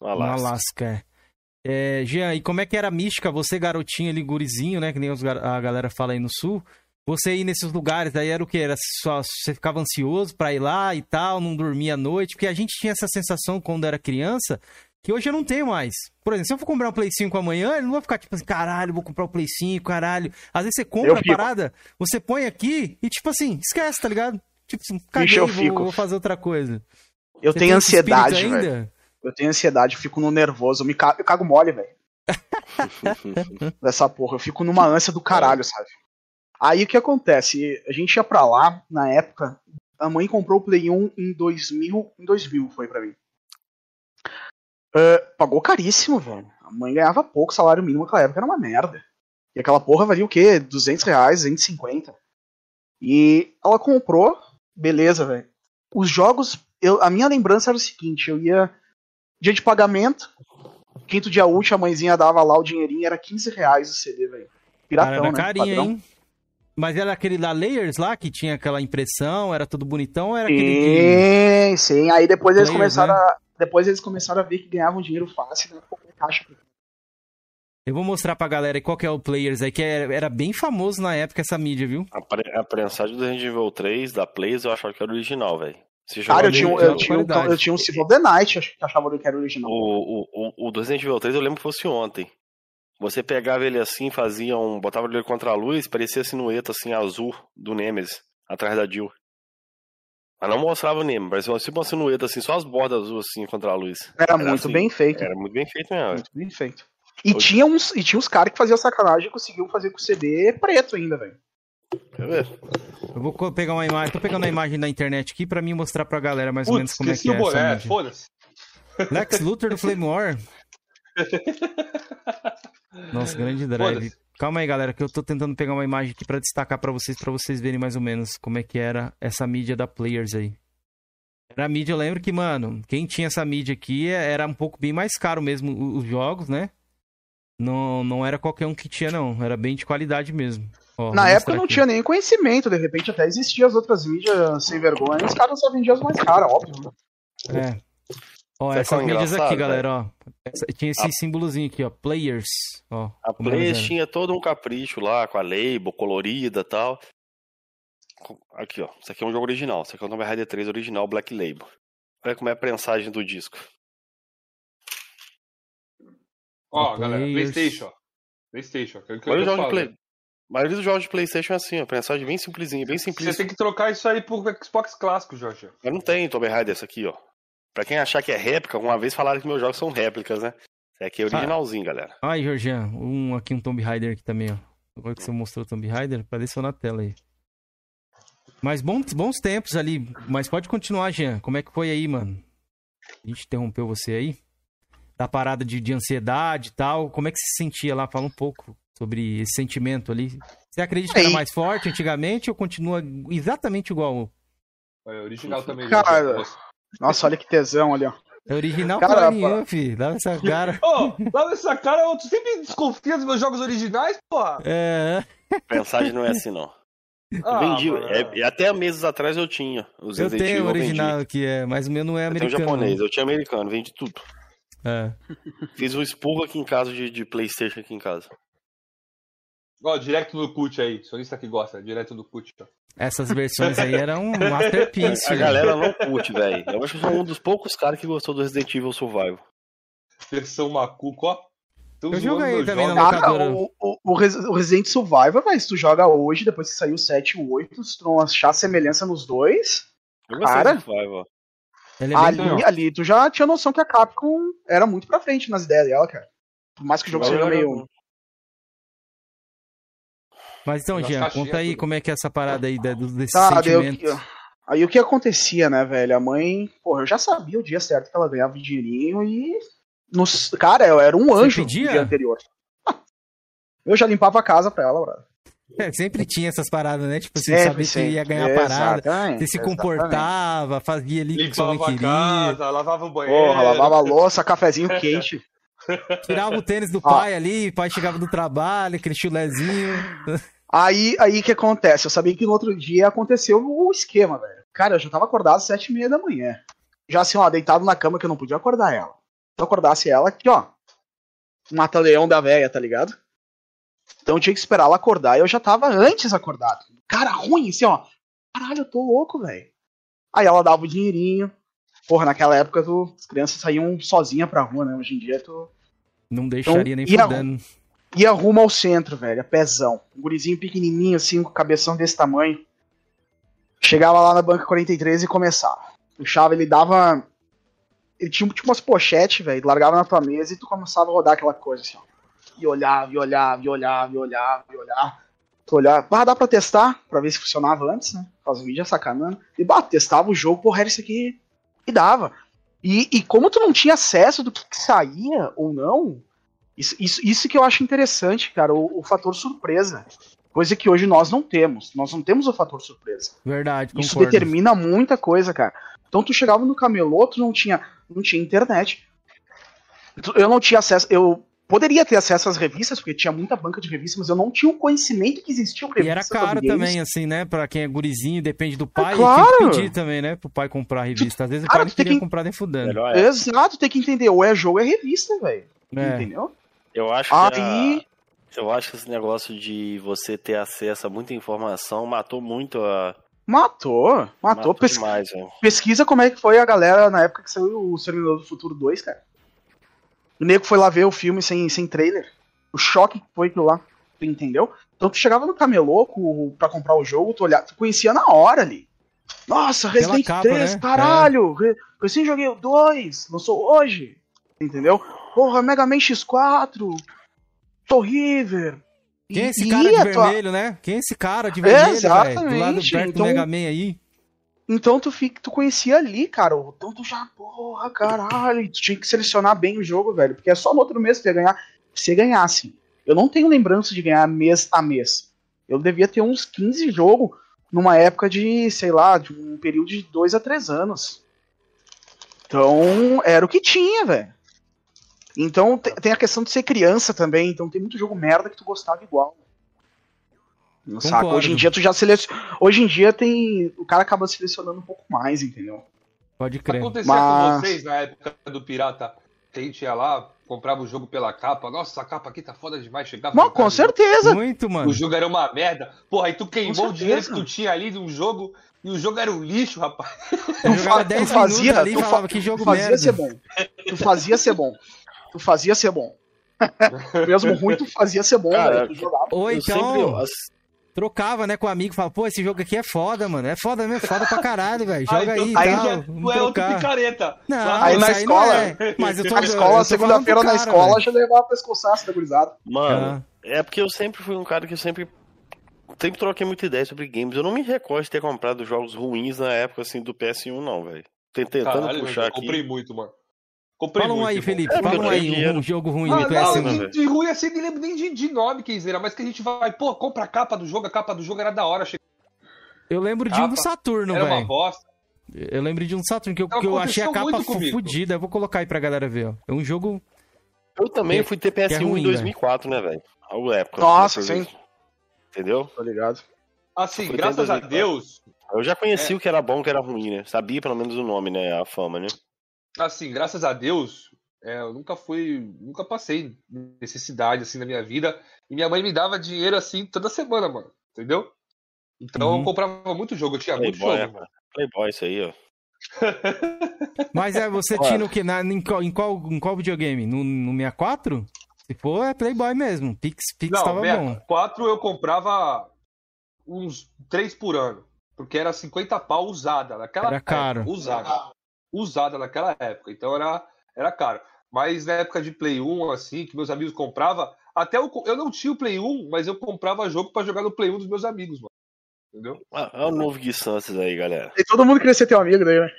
no No Alasca. É. Jean, e como é que era a mística? Você, garotinho ali, gurizinho, né? Que nem os a galera fala aí no sul. Você ir nesses lugares, daí era o quê? Era só, você ficava ansioso pra ir lá e tal, não dormia à noite? Porque a gente tinha essa sensação quando era criança, que hoje eu não tenho mais. Por exemplo, se eu for comprar um Play 5 amanhã, ele não vai ficar tipo assim, caralho, vou comprar o Play 5, caralho. Às vezes você compra Eu a parada, você põe aqui e tipo assim, esquece, tá ligado? Tipo assim, caguei, eu vou, fico. vou fazer outra coisa. Eu Você tenho ansiedade, velho. Eu tenho ansiedade, eu fico no nervoso, eu, me cago, eu cago mole, velho. Dessa porra, eu fico numa ânsia do caralho, sabe? Aí o que acontece? A gente ia pra lá, na época, a mãe comprou o Play 1 em 2000, em 2000 foi pra mim. Ah, pagou caríssimo, velho. A mãe ganhava pouco, salário mínimo naquela época era uma merda. E aquela porra valia o quê? 200 reais, 250. E ela comprou, beleza, velho. Os jogos, eu, a minha lembrança era o seguinte: eu ia. Dia de pagamento, quinto dia útil, a mãezinha dava lá o dinheirinho, era 15 reais o CD, velho. Piratão, Cara, era né? carinha, Padrão. hein? Mas era aquele da Layers lá, que tinha aquela impressão, era tudo bonitão, ou era aquele de... Sim, sim. Aí depois eles Players, começaram né? a. Depois eles começaram a ver que ganhavam dinheiro fácil, né? Qualquer caixa. Eu vou mostrar pra galera aí qual que é o Players aí, que era, era bem famoso na época essa mídia, viu? A, pre- a prensagem do Resident Evil 3 da Players eu achava que era original, velho. Cara, eu tinha, um- eu, tinha, um- eu tinha um Civil the Night, acho que achava que era original. O, o, o, o Resident Evil 3 eu lembro que fosse ontem. Você pegava ele assim, fazia um. botava ele contra a luz, parecia a silhueta assim azul do Nemesis, atrás da Jill. Mas não mostrava o Nemesis, parecia uma, tipo uma silhueta assim, só as bordas azuis assim contra a luz. Era, era muito assim, bem feito. Era muito bem feito mesmo. Muito bem feito. E Hoje- tinha uns, e tinha uns caras que faziam sacanagem e conseguiam fazer com o CD preto ainda, velho. Quer ver? Eu vou pegar uma imagem, tô pegando a imagem da internet aqui pra mim mostrar pra galera mais ou menos Putz, como é que é essa mídia. foda-se. Lex Luthor do Flame War. Nossa, grande drive. Calma aí, galera, que eu tô tentando pegar uma imagem aqui pra destacar pra vocês, pra vocês verem mais ou menos como é que era essa mídia da Players aí. Era a mídia, eu lembro que, mano, quem tinha essa mídia aqui é- era um pouco bem mais caro mesmo os jogos, né? Não, não era qualquer um que tinha, não. Era bem de qualidade mesmo. Ó, Na época não aqui. tinha nem conhecimento, de repente até existiam as outras mídias sem vergonha, e os caras só vendiam as mais caras, óbvio. né? É. Ó, qual é mídias aqui, galera, ó. Essa- tinha esse símbolozinho aqui, ó. Players. Ó, A elas Players tinha todo um capricho lá, com a label colorida e tal. Aqui, ó. Isso aqui é um jogo original. Isso aqui é o Tomb Raider 3 original, Black Label. Olha como é a prensagem do disco. Ó, Players. galera, Playstation, ó. Playstation, que é o que Olha eu o jogo de. Play. A maioria dos jogos de Playstation é assim, ó. Prensagem bem simplesinha, bem Você simples. tem que trocar isso aí pro Xbox clássico, Jorge. Mas não tem Tomb Raider esse aqui, ó. Pra quem achar que é réplica, uma vez falaram que meus jogos são réplicas, né? Esse aqui é originalzinho, galera. Ai, Georgian, um aqui, um Tomb Raider aqui também, ó. Agora que você mostrou o Tomb Raider, apareceu na tela aí. Mas bons, bons tempos ali. Mas pode continuar, Jean. Como é que foi aí, mano? A gente interrompeu você aí? Da parada de, de ansiedade e tal. Como é que você se sentia lá? Fala um pouco sobre esse sentimento ali. Você acredita que era mais forte antigamente ou continua exatamente igual? É original também. Cara. Jorge. Nossa, olha que tesão ali, ó. É original Cara, nenhuma, filho. Dá essa cara. Ô, lá nessa cara, tu sempre desconfia dos meus jogos originais, porra. É, Prensagem não é assim, não. Eu Ah, vendi. é- e até meses atrás eu tinha. Os eu Resident tenho o eu vendi. original que é, mas o meu não é Eu tenho americano. japonês, eu tinha americano, vendi tudo. É. Fiz um expurgo aqui em casa de, de Playstation aqui em casa. Ó, direto no CUT aí. Sonista que gosta, direto do CUT. ó. Essas versões aí eram um masterpiece. A velho. galera não curte, velho. Eu acho que eu sou um dos poucos caras que gostou do Resident Evil Survival. Versão macuco, ó. Tão Eu joguei também jogos. na locadora. o, o, o o Resident Survivor, velho, se tu joga hoje, depois que saiu o 7 e o 8, se tu não achar semelhança nos dois, Eu gostei Cara. do Survival. Ele é ali, ali tu já tinha noção que a Capcom era muito pra frente nas ideias dela, cara. Por mais que o jogo seja Survival meio. Mas então, Jean, conta aí tudo. como é que é essa parada aí desse Tá, sentimento. que- aí o que acontecia, né, velho? A mãe, porra, eu já sabia o dia certo que ela ganhava o dinheirinho e. Nos, cara, eu era um anjo pedia? no dia anterior. Eu já limpava a casa pra ela, brother. É, sempre tinha essas paradas, né? Tipo, você Sempre, sabia que ia ganhar a parada. Você se exatamente. comportava, fazia ali o que sua mãe Limpava a queria. casa, lavava o banheiro. Porra, lavava a louça, cafezinho quente. Tirava o tênis do pai ali, o pai chegava do trabalho, aquele chulezinho. Aí, aí que acontece? Eu sabia que no outro dia aconteceu o esquema, velho. Cara, eu já tava acordado às sete e meia da manhã. Já assim, ó, deitado na cama que eu não podia acordar ela. Se eu acordasse ela, aqui, ó. Mata-leão da véia, tá ligado? Então eu tinha que esperar ela acordar e eu já tava antes acordado. Cara, ruim, assim, ó. Caralho, eu tô louco, velho. Aí ela dava o dinheirinho. Porra, naquela época tu, as crianças saíam sozinha pra rua, né? Hoje em dia tu Não deixaria nem Então, e a- fudendo. ia rumo ao centro, velho, a pezão. Um gurizinho pequenininho, assim, com cabeção desse tamanho. Chegava lá na banca 43 e começava. Puxava, ele dava. Ele tinha tipo umas pochetes, velho, largava na tua mesa e tu começava a rodar aquela coisa assim, ó. E olhava, e olhava, e olhava, e olhava, e olhava. Tu olhava. Ah, dá pra testar, pra ver se funcionava antes, né? Faz o vídeo é sacanando. E bah, testava o jogo, porra, era isso aqui. E dava. E, e como tu não tinha acesso do que, que saía ou não, Isso, isso, isso que eu acho interessante, cara, o, o fator surpresa. Coisa que hoje nós não temos. Nós não temos o fator surpresa. Verdade, Isso concordo. determina muita coisa, cara. Então tu chegava no camelô, tu não tinha, não tinha internet. Eu não tinha acesso. Eu poderia ter acesso às revistas, porque tinha muita banca de revistas, mas eu não tinha o conhecimento que existia E revistas. era sobre caro também, assim, né? Pra quem é gurizinho, depende do pai, claro. tem que pedir também, né? Pro pai comprar a revista. Às vezes o Cara, pai não queria que- comprar nem fudando. Melhor é. Exato, tem que entender. Ou é jogo, ou é revista, velho. É. Entendeu? Eu acho que Aí. eu acho que esse negócio de você ter acesso a muita informação matou muito a Matou. Matou. Pes- demais, velho. pesquisa como é que foi a galera na época que saiu o Terminador do Futuro 2, cara. O nego foi lá ver o filme sem, sem trailer. O choque que foi aquilo lá. Tu entendeu? Então tu chegava no camelô pra comprar o jogo, tu, olhava, tu conhecia na hora ali. Nossa, Resident capa, 3, né? caralho! Eu sim joguei o 2, lançou hoje. Entendeu? Porra, Mega Man X4, Soul River. Quem é esse cara de a tua- vermelho, né? Quem é esse cara de vermelho, velho? Do lado perto então- do Mega Man aí. Então tu, fica, tu conhecia ali, cara. Então tu já, porra, caralho. Tu tinha que selecionar bem o jogo, velho. Porque é só no outro mês que tu ia ganhar. Se ganhasse. Eu não tenho lembrança de ganhar mês a mês. Eu devia ter uns 15 jogos numa época de, sei lá, de um período de 2 a 3 anos. Então, era o que tinha, velho. Então te- tem a questão de ser criança também. Então tem muito jogo merda que tu gostava igual. Saca? Concordo. Hoje em dia tu já seleciona. Hoje em dia tem. O cara acaba selecionando um pouco mais, entendeu? Pode crer. Acontecia Mas- com vocês na época do Pirata, que a gente ia lá, comprava o jogo pela capa. Nossa, a capa aqui tá foda demais. Chegava Não, com certeza. Muito, O mano. jogo era uma merda. Porra, aí tu queimou o dinheiro que tu tinha ali num jogo e o jogo era um lixo, rapaz. Tu fa- 10 tu fazia, ali tu fa- falava que tu jogo fazia merda. ser bom. Tu fazia ser bom. Tu fazia ser bom. Mesmo ruim, tu fazia ser bom, Cara, velho. Tu jogava. Ou então, trocava, né, com o amigo, falava, pô, esse jogo aqui é foda, mano. É foda mesmo, foda pra caralho, velho. Joga aí, aí tal. já, tu é outro picareta. Não, Aí na escola- não é. Mas eu tô, Na eu escola, segunda-feira na escola, já levava pescoçaço da gurizada. Mano, Ah. é porque eu sempre fui um cara que sempre. Sempre troquei muita ideia sobre games. Eu não me recordo de ter comprado jogos ruins na época assim do PS1, não, velho. Tentando Caralho, puxar eu aqui. comprei muito, mano. Comprei Fala um aí. Felipe. É, Fala um aí, tinha um, dinheiro. jogo ruim Ah, do não, PS1. né, de, velho? de ruim assim, nem lembro nem de, de nome, Kenzeira, mas que a gente vai, pô, compra a capa do jogo, a capa do jogo era da hora, Eu lembro de um do Capa. Saturno, era uma velho. bosta. Eu lembro de um Saturno que eu, Então, que eu achei a capa fudida. Eu vou colocar aí pra galera ver, ó. É um jogo. Eu também Que- fui ter PS1 que é ruim, em 2004, né, velho? A época. Nossa, sim. Entendeu? Tá ligado? Assim, graças a Deus, Eu já conheci É. o que era bom e o que era ruim, né? Sabia pelo menos o nome, né? A fama, né? Assim, graças a Deus, é, eu nunca fui, nunca passei necessidade assim na minha vida. E minha mãe me dava dinheiro assim toda semana, mano. Entendeu? Então Uhum. eu comprava muito jogo, eu tinha muito Playboy, jogo, né? mano. Playboy, isso aí, ó. Mas é, você Olha. tinha no que? Na, em, qual, em, qual, em qual videogame? No, no 64? Se for, é Playboy mesmo. Pix, Pix Não, tava bom. 64 eu comprava uns 3 por ano. Porque era 50 pau usada naquela Era caro. época. Usada. Usada naquela época. Então era, era caro. Mas na época de Play 1, assim, que meus amigos compravam, até eu, eu não tinha o Play 1, mas eu comprava jogo pra jogar no Play 1 dos meus amigos, mano. Entendeu? Ah, é o novo Gui Santos aí, galera. E todo mundo queria ser teu amigo daí, né?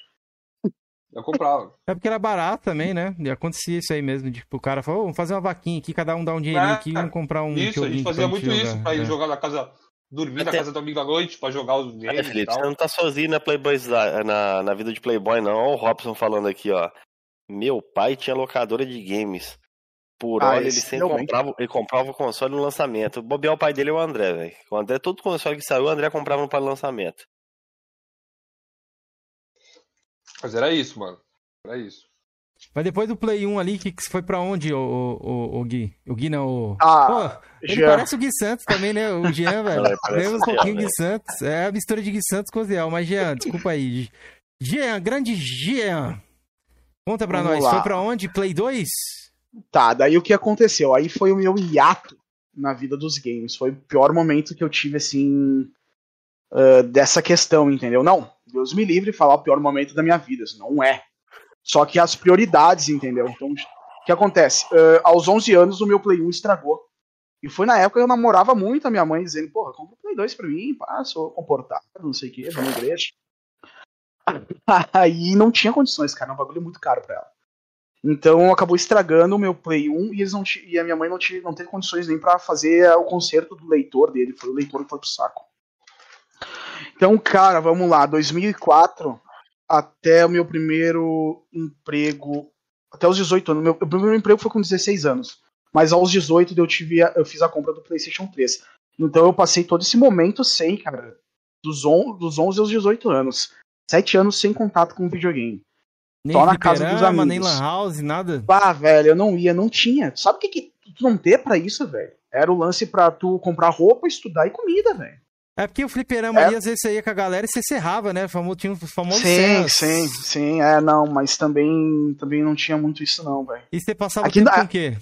Eu comprava. É porque era barato também, né? E acontecia isso aí mesmo. Tipo, o cara falou, "Ô, vamos fazer uma vaquinha aqui, cada um dá um dinheirinho É, aqui e vamos comprar um isso, a gente fazia muito jogar." isso pra ir É. jogar na casa, dormir na Até- casa do amigo à noite pra jogar os É, games e Felipe, tal. você não tá sozinho na Playboy, na, na vida de Playboy, não. Olha o Robson falando aqui, ó. Meu pai tinha locadora de games. Por Ah, hora, ele sempre comprava, ele comprava o console no lançamento. O bobear o pai dele é o André, velho. O André, todo console que saiu, o André comprava no para lançamento. Mas era isso, mano. Era isso. Mas depois do Play 1 ali, que, que foi pra onde, o, o, o Gui? O Gui não, o... Ah, Pô, ele Jean. parece o Gui Santos também, né? O Jean, velho. Lembra um pouquinho o né? Gui Santos. É a mistura de Gui Santos com o Zé. Mas Jean, desculpa aí. Jean, grande Jean. Conta pra Vamos nós, lá. foi pra onde? Play 2? Tá, daí o que aconteceu? Aí foi o meu hiato na vida dos games. Foi o pior momento que eu tive, assim, ah, dessa questão, entendeu? Não, Deus me livre de falar o pior momento da minha vida, isso não é. Só que as prioridades, entendeu? Então, o que acontece? Ah, aos 11 anos, o meu Play 1 estragou. E foi na época que eu namorava muito a minha mãe, dizendo, porra, compra o Play 2 pra mim, pá, sou comportado, não sei o que, vou na igreja. Aí não tinha condições, cara, é um bagulho muito caro pra ela. Então acabou estragando o meu Play 1 e, eles não e a minha mãe não, tinha, não teve condições nem para fazer o conserto do leitor dele. Foi o leitor que foi pro saco. Então, cara, vamos lá. 2004 até o meu primeiro emprego. Até os 18 anos. Meu, meu primeiro emprego foi com 16 anos. Mas aos 18 eu, tive a, eu fiz a compra do PlayStation 3. Então eu passei todo esse momento sem, cara. Dos, on, dos 11 aos 18 anos. Sete anos sem contato com videogame. Nem Só na casa dos amigos. Nem lan house, nada? Ah, velho, eu não ia, não tinha. Sabe o que, que tu não ter pra isso, velho? Era o lance pra tu comprar roupa, estudar e comida, velho. É porque o fliperama é. ali, às vezes você ia com a galera e você cerrava, né? Famoso, tinha os famosos Sim, sim, sim. É, não, mas também, também não tinha muito isso não, velho. E você passava Aqui, tempo com o quê?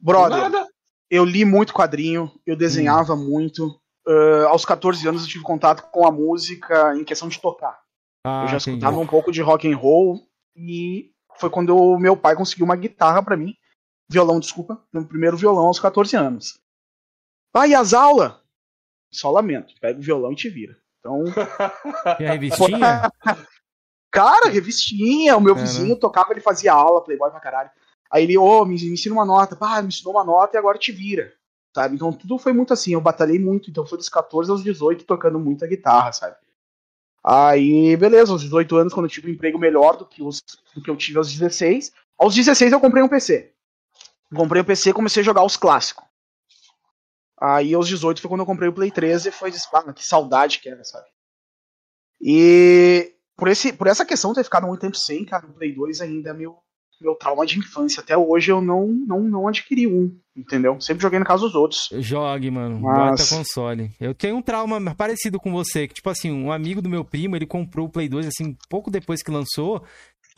Brother, Nada. eu li muito quadrinho, eu desenhava hum. muito. Uh, aos 14 anos eu tive contato com a música em questão de tocar. Ah, eu já entendi. escutava um pouco de rock and roll e foi quando o meu pai conseguiu uma guitarra para mim, violão, desculpa, meu primeiro violão aos 14 anos. Ah, e as aulas? Só lamento, pega o violão e te vira. Então. E a revistinha? Cara, revistinha, o meu vizinho tocava, ele fazia aula, playboy pra caralho. Aí ele, ô, oh, me, me ensina uma nota, pá, me ensinou uma nota e agora te vira. Sabe? Então tudo foi muito assim, eu batalhei muito, então foi dos 14 aos 18 tocando muita guitarra, sabe? Aí, beleza, aos 18 anos, quando eu tive um emprego melhor do que, os, do que eu tive aos 16, aos 16 eu comprei um PC. Comprei um PC e comecei a jogar os clássicos. Aí aos 18 foi quando eu comprei o Play 13 e foi de ah, que saudade que era, sabe? E por, esse, por essa questão de ter ficado muito tempo sem, cara, o Play 2 ainda é meu, meu trauma de infância. Até hoje eu não, não, não adquiri um, entendeu? Sempre joguei na casa dos outros. Jogue, mano. Mas... Bota console. Eu tenho um trauma parecido com você, que, tipo assim, um amigo do meu primo, ele comprou o Play 2, assim, pouco depois que lançou.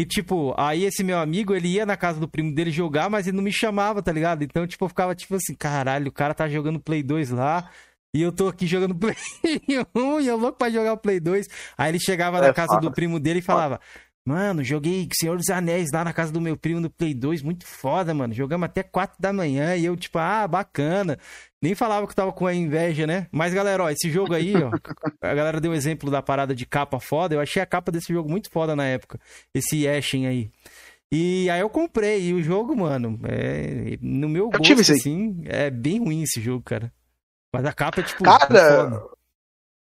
E, tipo, aí esse meu amigo, ele ia na casa do primo dele jogar, mas ele não me chamava, tá ligado? Então, tipo, eu ficava, tipo assim, caralho, o cara tá jogando Play 2 lá. E eu tô aqui jogando Play 1 e eu louco pra jogar o Play 2. Aí ele chegava é na casa do primo dele e falava: Mano, joguei Senhor dos Anéis lá na casa do meu primo no Play 2, muito foda, mano. Jogamos até 4 da manhã e eu, tipo, ah, bacana. Nem falava que tava com a inveja, né? Mas, galera, ó, esse jogo aí, ó. A galera deu um exemplo da parada de capa foda. Eu achei a capa desse jogo muito foda na época. Esse Ashen aí. E aí eu comprei. E o jogo, mano, é, no meu eu gosto, assim, é bem ruim esse jogo, cara. Mas a capa é, tipo, cara,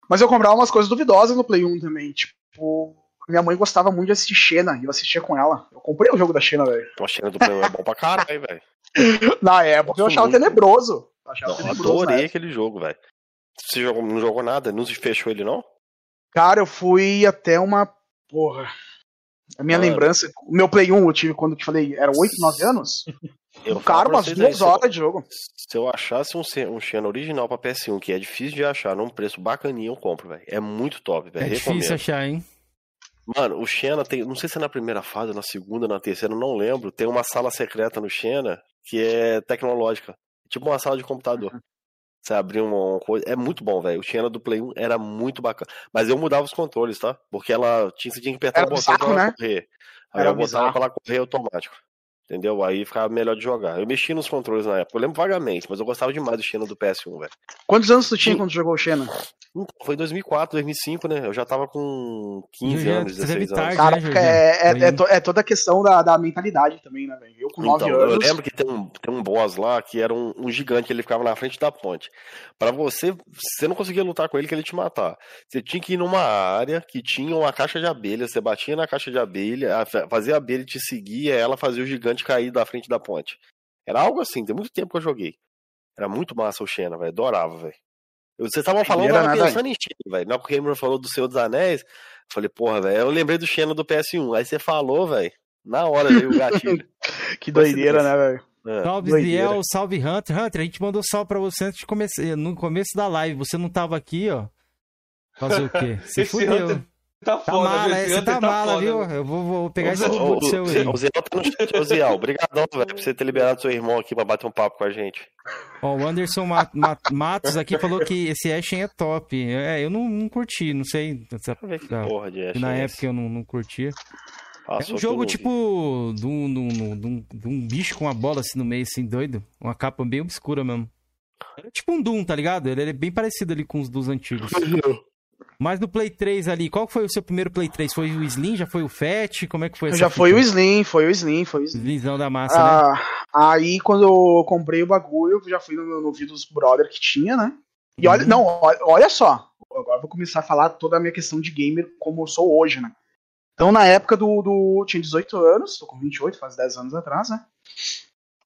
mas eu comprava umas coisas duvidosas no Play 1 também, tipo minha mãe gostava muito de assistir Xena e eu assistia com ela. Eu comprei o jogo da Xena, velho. A Xena do Play é bom pra caralho, velho. Na época eu achava muito. tenebroso. Eu achava não, tenebroso, adorei aquele jogo, velho. Você jogou, não jogou nada? Não se fechou ele, não? Cara, eu fui até uma. Porra. A minha Mano. lembrança. O meu Play 1 eu tive quando eu te falei, era 8, 9 anos? Eu cara, umas duas horas eu, de jogo. Se eu achasse um, um Xena original pra PS1, que é difícil de achar, num preço bacaninho, eu compro, velho. É muito top, velho. É Recomendo. difícil achar, hein? Mano, o Xena tem. Não sei se é na primeira fase, na segunda, na terceira, não lembro. Tem uma sala secreta no Xena que é tecnológica. Tipo uma sala de computador. Uhum. Você abrir uma coisa. É muito bom, velho. O Xena do Play 1 era muito bacana. Mas eu mudava os controles, tá? Porque ela tinha, você tinha que apertar era o botão bizarro, pra ela né? correr. Aí era eu botava pra ela correr automático. Entendeu? Aí ficava melhor de jogar. Eu mexi nos controles na época. Eu lembro vagamente, mas eu gostava demais do Xena do PS1, velho. Quantos anos tu tinha quando jogou o Xena? Foi 2004, 2005, né? Eu já tava com 15 anos, 16 anos. Cara, né, é, é, é, to, é, toda a questão da, da mentalidade também, né, velho? Eu com 9 então, anos. Eu lembro que tem um, tem um boss lá que era um, um gigante, ele ficava na frente da ponte. Para você, você não conseguia lutar com ele que ele te matar. Você tinha que ir numa área que tinha uma caixa de abelha, você batia na caixa de abelha, fazia a abelha te seguir, ela fazia o gigante cair da frente da ponte. Era algo assim, tem muito tempo que eu joguei. Era muito massa o Xena, velho. Adorava, velho. Vocês estavam falando, eu tava pensando em Xena, velho. Na hora que o Cameron falou do Senhor dos Anéis, eu falei, porra, velho, eu lembrei do Xena do PS1. Aí você falou, velho, na hora veio o gatilho. que doideira, né, velho? É. Salve Ziel, salve Hunter. Hunter, a gente mandou salve pra você antes de começar, no começo da live. Você não tava aqui, ó. Fazer o quê? Você fudeu. Hunter Tá, tá foda, mala, você tá, tá mala, foda, viu? Eu vou, vou pegar esse tributo seu aí. O Ziel tá no chat, ô Ziel, obrigadão, velho, por você ter liberado seu irmão aqui pra bater um papo com a gente. Ó, o Anderson Mat Matos aqui falou que esse Ashen é top. É, eu não, não curti, não sei. Essa, porra de Ashen Na é época eu não, não curtia. Passou é um jogo tipo de um, de, um, de, um, de um bicho com uma bola assim no meio, assim, doido. Uma capa bem obscura mesmo. É tipo um Doom, tá ligado? Ele é bem parecido ali com os dos antigos. Mas no Play 3 ali, qual foi o seu primeiro Play 3? Foi o Slim? Já foi o Fat? Como é que foi essa Já foi o? Slim, foi o Slim, foi o Slim. Slimzão da massa, né? Ah, aí quando eu comprei o bagulho, já fui no, no vídeo dos brother que tinha, né? E olha, Uhum. não, olha, só. Agora eu vou começar a falar toda a minha questão de gamer como eu sou hoje, né? Então, na época do. do tinha 18 anos, tô com 28, faz 10 anos atrás, né?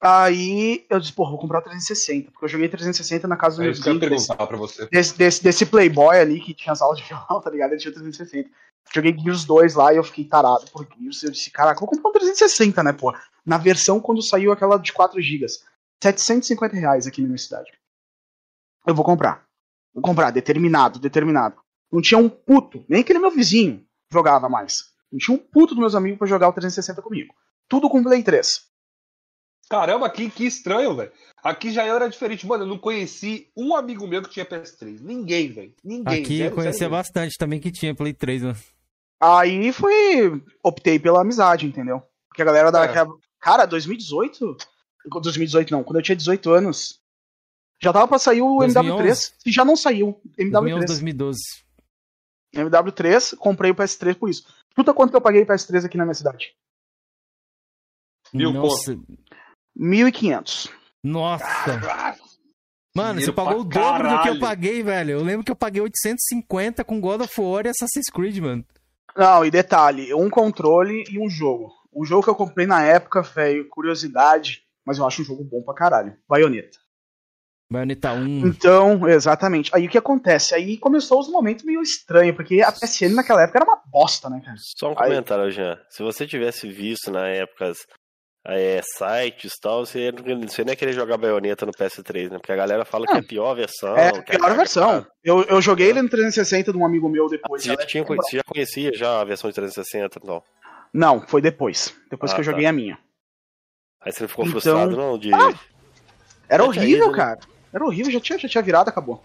Aí eu disse, porra, vou comprar o 360, porque eu joguei 360 na casa do É meu vizinho, desse, perguntar pra você. desse, desse, playboy ali que tinha as aulas de violão, tá ligado? Ele tinha o 360. Joguei Gears 2 lá e eu fiquei tarado por Gears. Eu disse, caraca, vou comprar um 360, né, pô? Na versão quando saiu aquela de 4 GB. 750 reais aqui na minha cidade. Eu vou comprar. Vou comprar, determinado, determinado. Não tinha um puto, nem aquele meu vizinho jogava mais. Não tinha um puto dos meus amigos pra jogar o 360 comigo. Tudo com Play 3. Caramba, que, que estranho, velho. Aqui já era diferente. Mano, eu não conheci um amigo meu que tinha PS3. Ninguém, velho. Ninguém. Aqui eu Zero, conhecia zero bastante também que tinha Play 3, né? Aí foi. Optei pela amizade, entendeu? Porque a galera da. É. Cara, 2018. 2018 não, quando eu tinha 18 anos. Já tava pra sair o 2011? MW3. E já não saiu. 2011, MW3. 2012. MW3, comprei o PS3 por isso. Puta quanto que eu paguei o PS3 aqui na minha cidade? Mil Nossa, 1.500. nossa. Mano, dinheiro você pagou o dobro do que eu caralho. paguei, velho. Eu lembro que eu paguei 850 com God of War e Assassin's Creed, mano. Não, e detalhe, um controle e um jogo. O jogo que eu comprei na época, velho, curiosidade, mas eu acho um jogo bom pra caralho. Bayonetta. Bayonetta 1. Então, exatamente. Aí o que acontece? Aí começou os momentos meio estranhos, porque a PSN naquela época era uma bosta, né, cara? Só um Aí- comentário, Jean. Se você tivesse visto na época é, sites e tal, você, não- você nem ia querer jogar baioneta no PS3, né? Porque a galera fala que é a pior versão. É a pior versão. Eu, eu joguei ele no 360 de um amigo meu Ah, depois. Você já, tinha, você já conhecia já a versão de 360 então? Não, foi depois. Depois Ah, que eu tá. joguei a minha. Aí você não ficou Então- frustrado, não? De... Ah, Era horrível, ido, né? cara. Era horrível, já tinha, já tinha virado, acabou.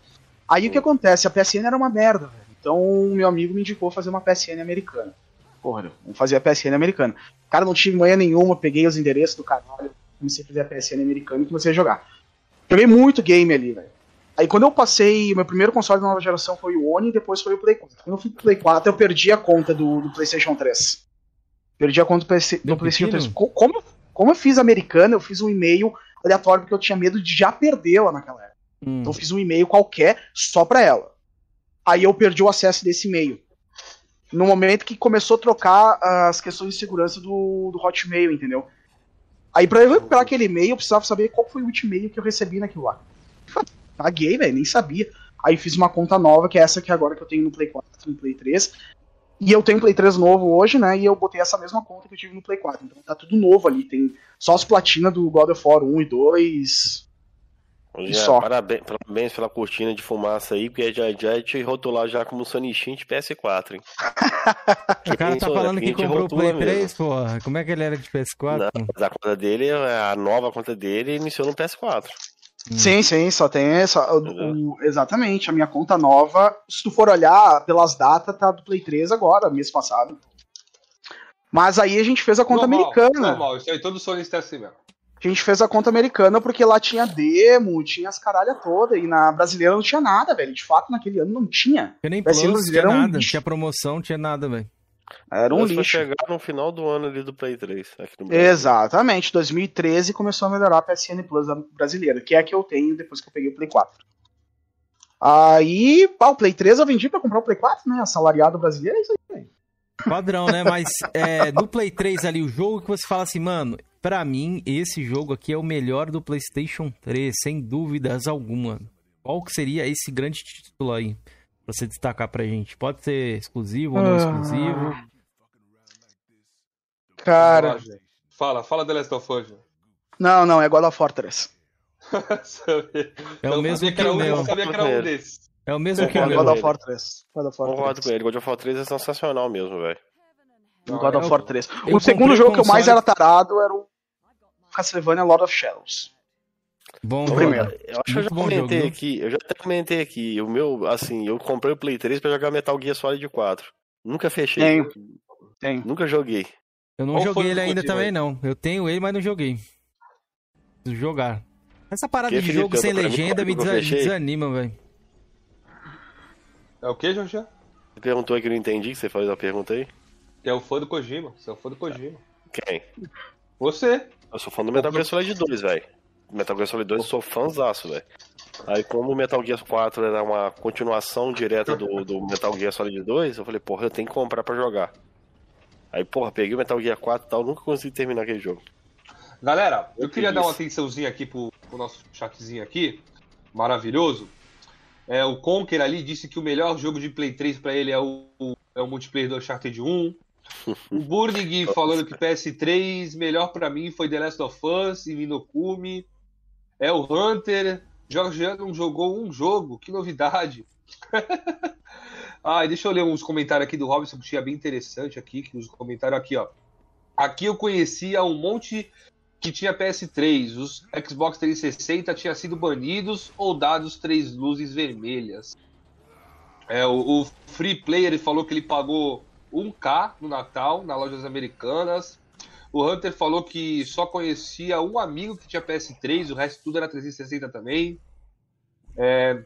Aí o que acontece? A PSN era uma merda, velho. Então meu amigo me indicou fazer uma PSN americana. Porra, vamos fazer a PSN americana. Cara, não tive manhã nenhuma, peguei os endereços do canal, comecei a fazer a PSN americana e comecei a jogar. Joguei muito game ali, velho. Aí quando eu passei, o meu primeiro console da nova geração foi o Oni e depois foi o Play 4. Quando eu fui pro Play 4, eu perdi a conta do, do PlayStation 3. Perdi a conta do, PC, do PlayStation pepino? 3. Co- Como, como eu fiz americana, eu fiz um e-mail aleatório porque eu tinha medo de já perdê-la naquela época. Hum. Então eu fiz um e-mail qualquer só pra ela. Aí eu perdi o acesso desse e-mail. No momento que começou a trocar as questões de segurança do, do Hotmail, entendeu? Aí pra eu recuperar aquele e-mail, eu precisava saber qual foi o último e-mail que eu recebi naquilo lá. Paguei, velho, nem sabia. Aí fiz uma conta nova, que é essa que agora que eu tenho no Play 4 no Play 3. E eu tenho Play 3 novo hoje, né? E eu botei essa mesma conta que eu tive no Play 4. Então tá tudo novo ali. Tem só as platinas do God of War 1 e 2. Só. Parabéns, parabéns pela cortina de fumaça aí, porque já, já te rotular já como Sonichin de PS4, hein? O cara tá falando que comprou o Play mesmo. 3, porra. Como é que ele era de PS4? Não, mas a conta dele, a nova conta dele, iniciou no PS4. Hum. Sim, sim, só tem essa. o- o- exatamente, a minha conta nova, se tu for olhar pelas datas, tá do Play 3 agora, mês passado. Mas aí a gente fez a conta normal, americana. Normal, isso aí todo sonista é assim mesmo. A gente fez a conta americana porque lá tinha demo, tinha as caralha toda, e na brasileira não tinha nada, velho. De fato, naquele ano não tinha. Tinha nem plus, brasileiro, tinha um nada. lixo. Tinha promoção, não tinha nada, velho. Era um Mas lixo. chegar no final do ano ali do Play 3. Aqui no Brasil. Exatamente, 2013 começou a melhorar a PSN Plus brasileira, que é a que eu tenho depois que eu peguei o Play 4. Aí, pá, o Play 3 eu vendi pra comprar o Play 4, né? Assalariado brasileiro é isso aí, velho. Padrão, né? Mas é, no Play 3 ali, o jogo que você fala assim, mano, pra mim, esse jogo aqui é o melhor do PlayStation 3, sem dúvidas alguma. Qual que seria esse grande título aí? Pra você destacar pra gente. Pode ser exclusivo ou não Ah. exclusivo. Cara, Fala. Fala, The Last of Us. não, não, é God of War 3. Sabia- É o eu mesmo sabia que o um, eu meu. sabia que era um desses. É o mesmo que É o Concordo meu. God of War 3. God of War Concordo 3. com ele. God of War 3 é sensacional mesmo, velho. God é of War 3. eu O segundo jogo que eu mais era tarado era o Castlevania Lord of Shadows. Bom, primeiro. Eu acho que eu já comentei jogo, aqui, eu já até comentei aqui, o meu, assim, eu comprei o Play 3 pra jogar Metal Gear Solid 4. Nunca fechei. Tenho. Tem. Nunca joguei. Eu não Qual joguei ele ainda também, aí? não. Eu tenho ele, mas não joguei. Preciso jogar. Essa parada Que, de Felipe, jogo sem mim, legenda me que eu desa- fechei? desanima, velho. É o que, Jorge? Você perguntou que eu não entendi, que você fez a pergunta aí? É o fã do Kojima. Você é o fã do Kojima. Quem? Você. Eu sou fã do Metal Gear Solid 2, velho. Metal Gear Solid 2 eu sou fãzaço, velho. Aí como o Metal Gear 4 era uma continuação direta do, do Metal Gear Solid 2, eu falei, porra, eu tenho que comprar pra jogar. Aí, porra, peguei o Metal Gear 4 e tal, nunca consegui terminar aquele jogo. Galera, eu Eu queria que dar uma atençãozinha aqui pro, pro nosso chatzinho aqui. Maravilhoso. É, o Conker ali disse que o melhor jogo de Play 3 pra ele é o, o- é o multiplayer do Uncharted 1. O Burnig falando que PS3 melhor pra mim foi The Last of Us e Minokumi. É o Hunter. Georgiano não jogou um jogo, que novidade. ah, e deixa eu ler uns comentários aqui do Robson que tinha bem interessante aqui, que os comentários aqui, ó. Aqui eu conhecia um monte que tinha PS3. Os Xbox 360 tinham sido banidos ou dados três luzes vermelhas. É, o, o Free Player falou que ele pagou 1K no Natal, nas lojas americanas. O Hunter falou que só conhecia um amigo que tinha PS3, o resto tudo era 360 também. É,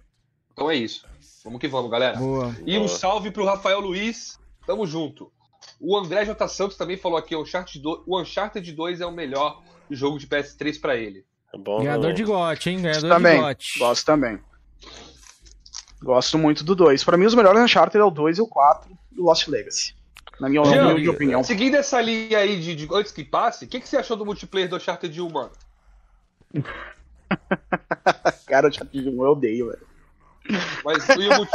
então é isso. Vamos que vamos, galera. Boa. E um salve pro Rafael Luiz. Tamo junto. O André J. Santos também falou aqui: o Uncharted 2, o Uncharted 2 é o melhor jogo de PS3 pra ele. É bom, Ganhador né? de gote, hein? Ganhador também. de gote. Gosto também. Gosto muito do 2. Pra mim, os melhores Uncharted é o 2 e o 4 e o Lost Legacy. Na minha humilde opinião. Seguindo essa linha aí de, de- antes que passe, o que, que você achou do multiplayer do Uncharted 1, mano? Cara, o Uncharted 1 eu odeio, velho. Mas multi-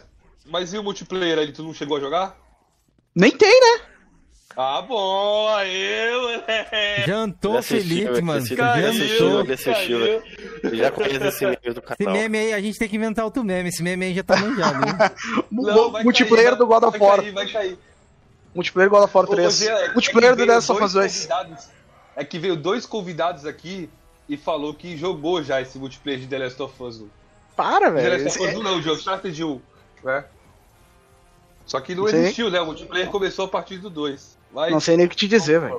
Mas e o multiplayer ali, tu não chegou a jogar? Nem tem, né? Ah, bom, aí, moleque. Jantou Felipe, ele mano. assistiu, Caiu, assistiu, caiu. Eu já conheço esse meme do Esse canal. meme aí, a gente tem que inventar outro meme. Esse meme aí já tá manjado? Não, vai multiplayer cair, do God of vai War. cair, vai cair. Multiplayer God of War Ô, ô, 3. Jean, é multiplayer do veio The Last of Us 2. convidados- É que veio dois convidados aqui e falou que jogou já esse multiplayer de The Last of Us 1. Para, The velho. Last of Us Esse- 1 não, o jogo Uncharted 1, né? Só que não Sim. existiu, né? O multiplayer começou a partir do 2. Mas Não sei nem o que te dizer, velho.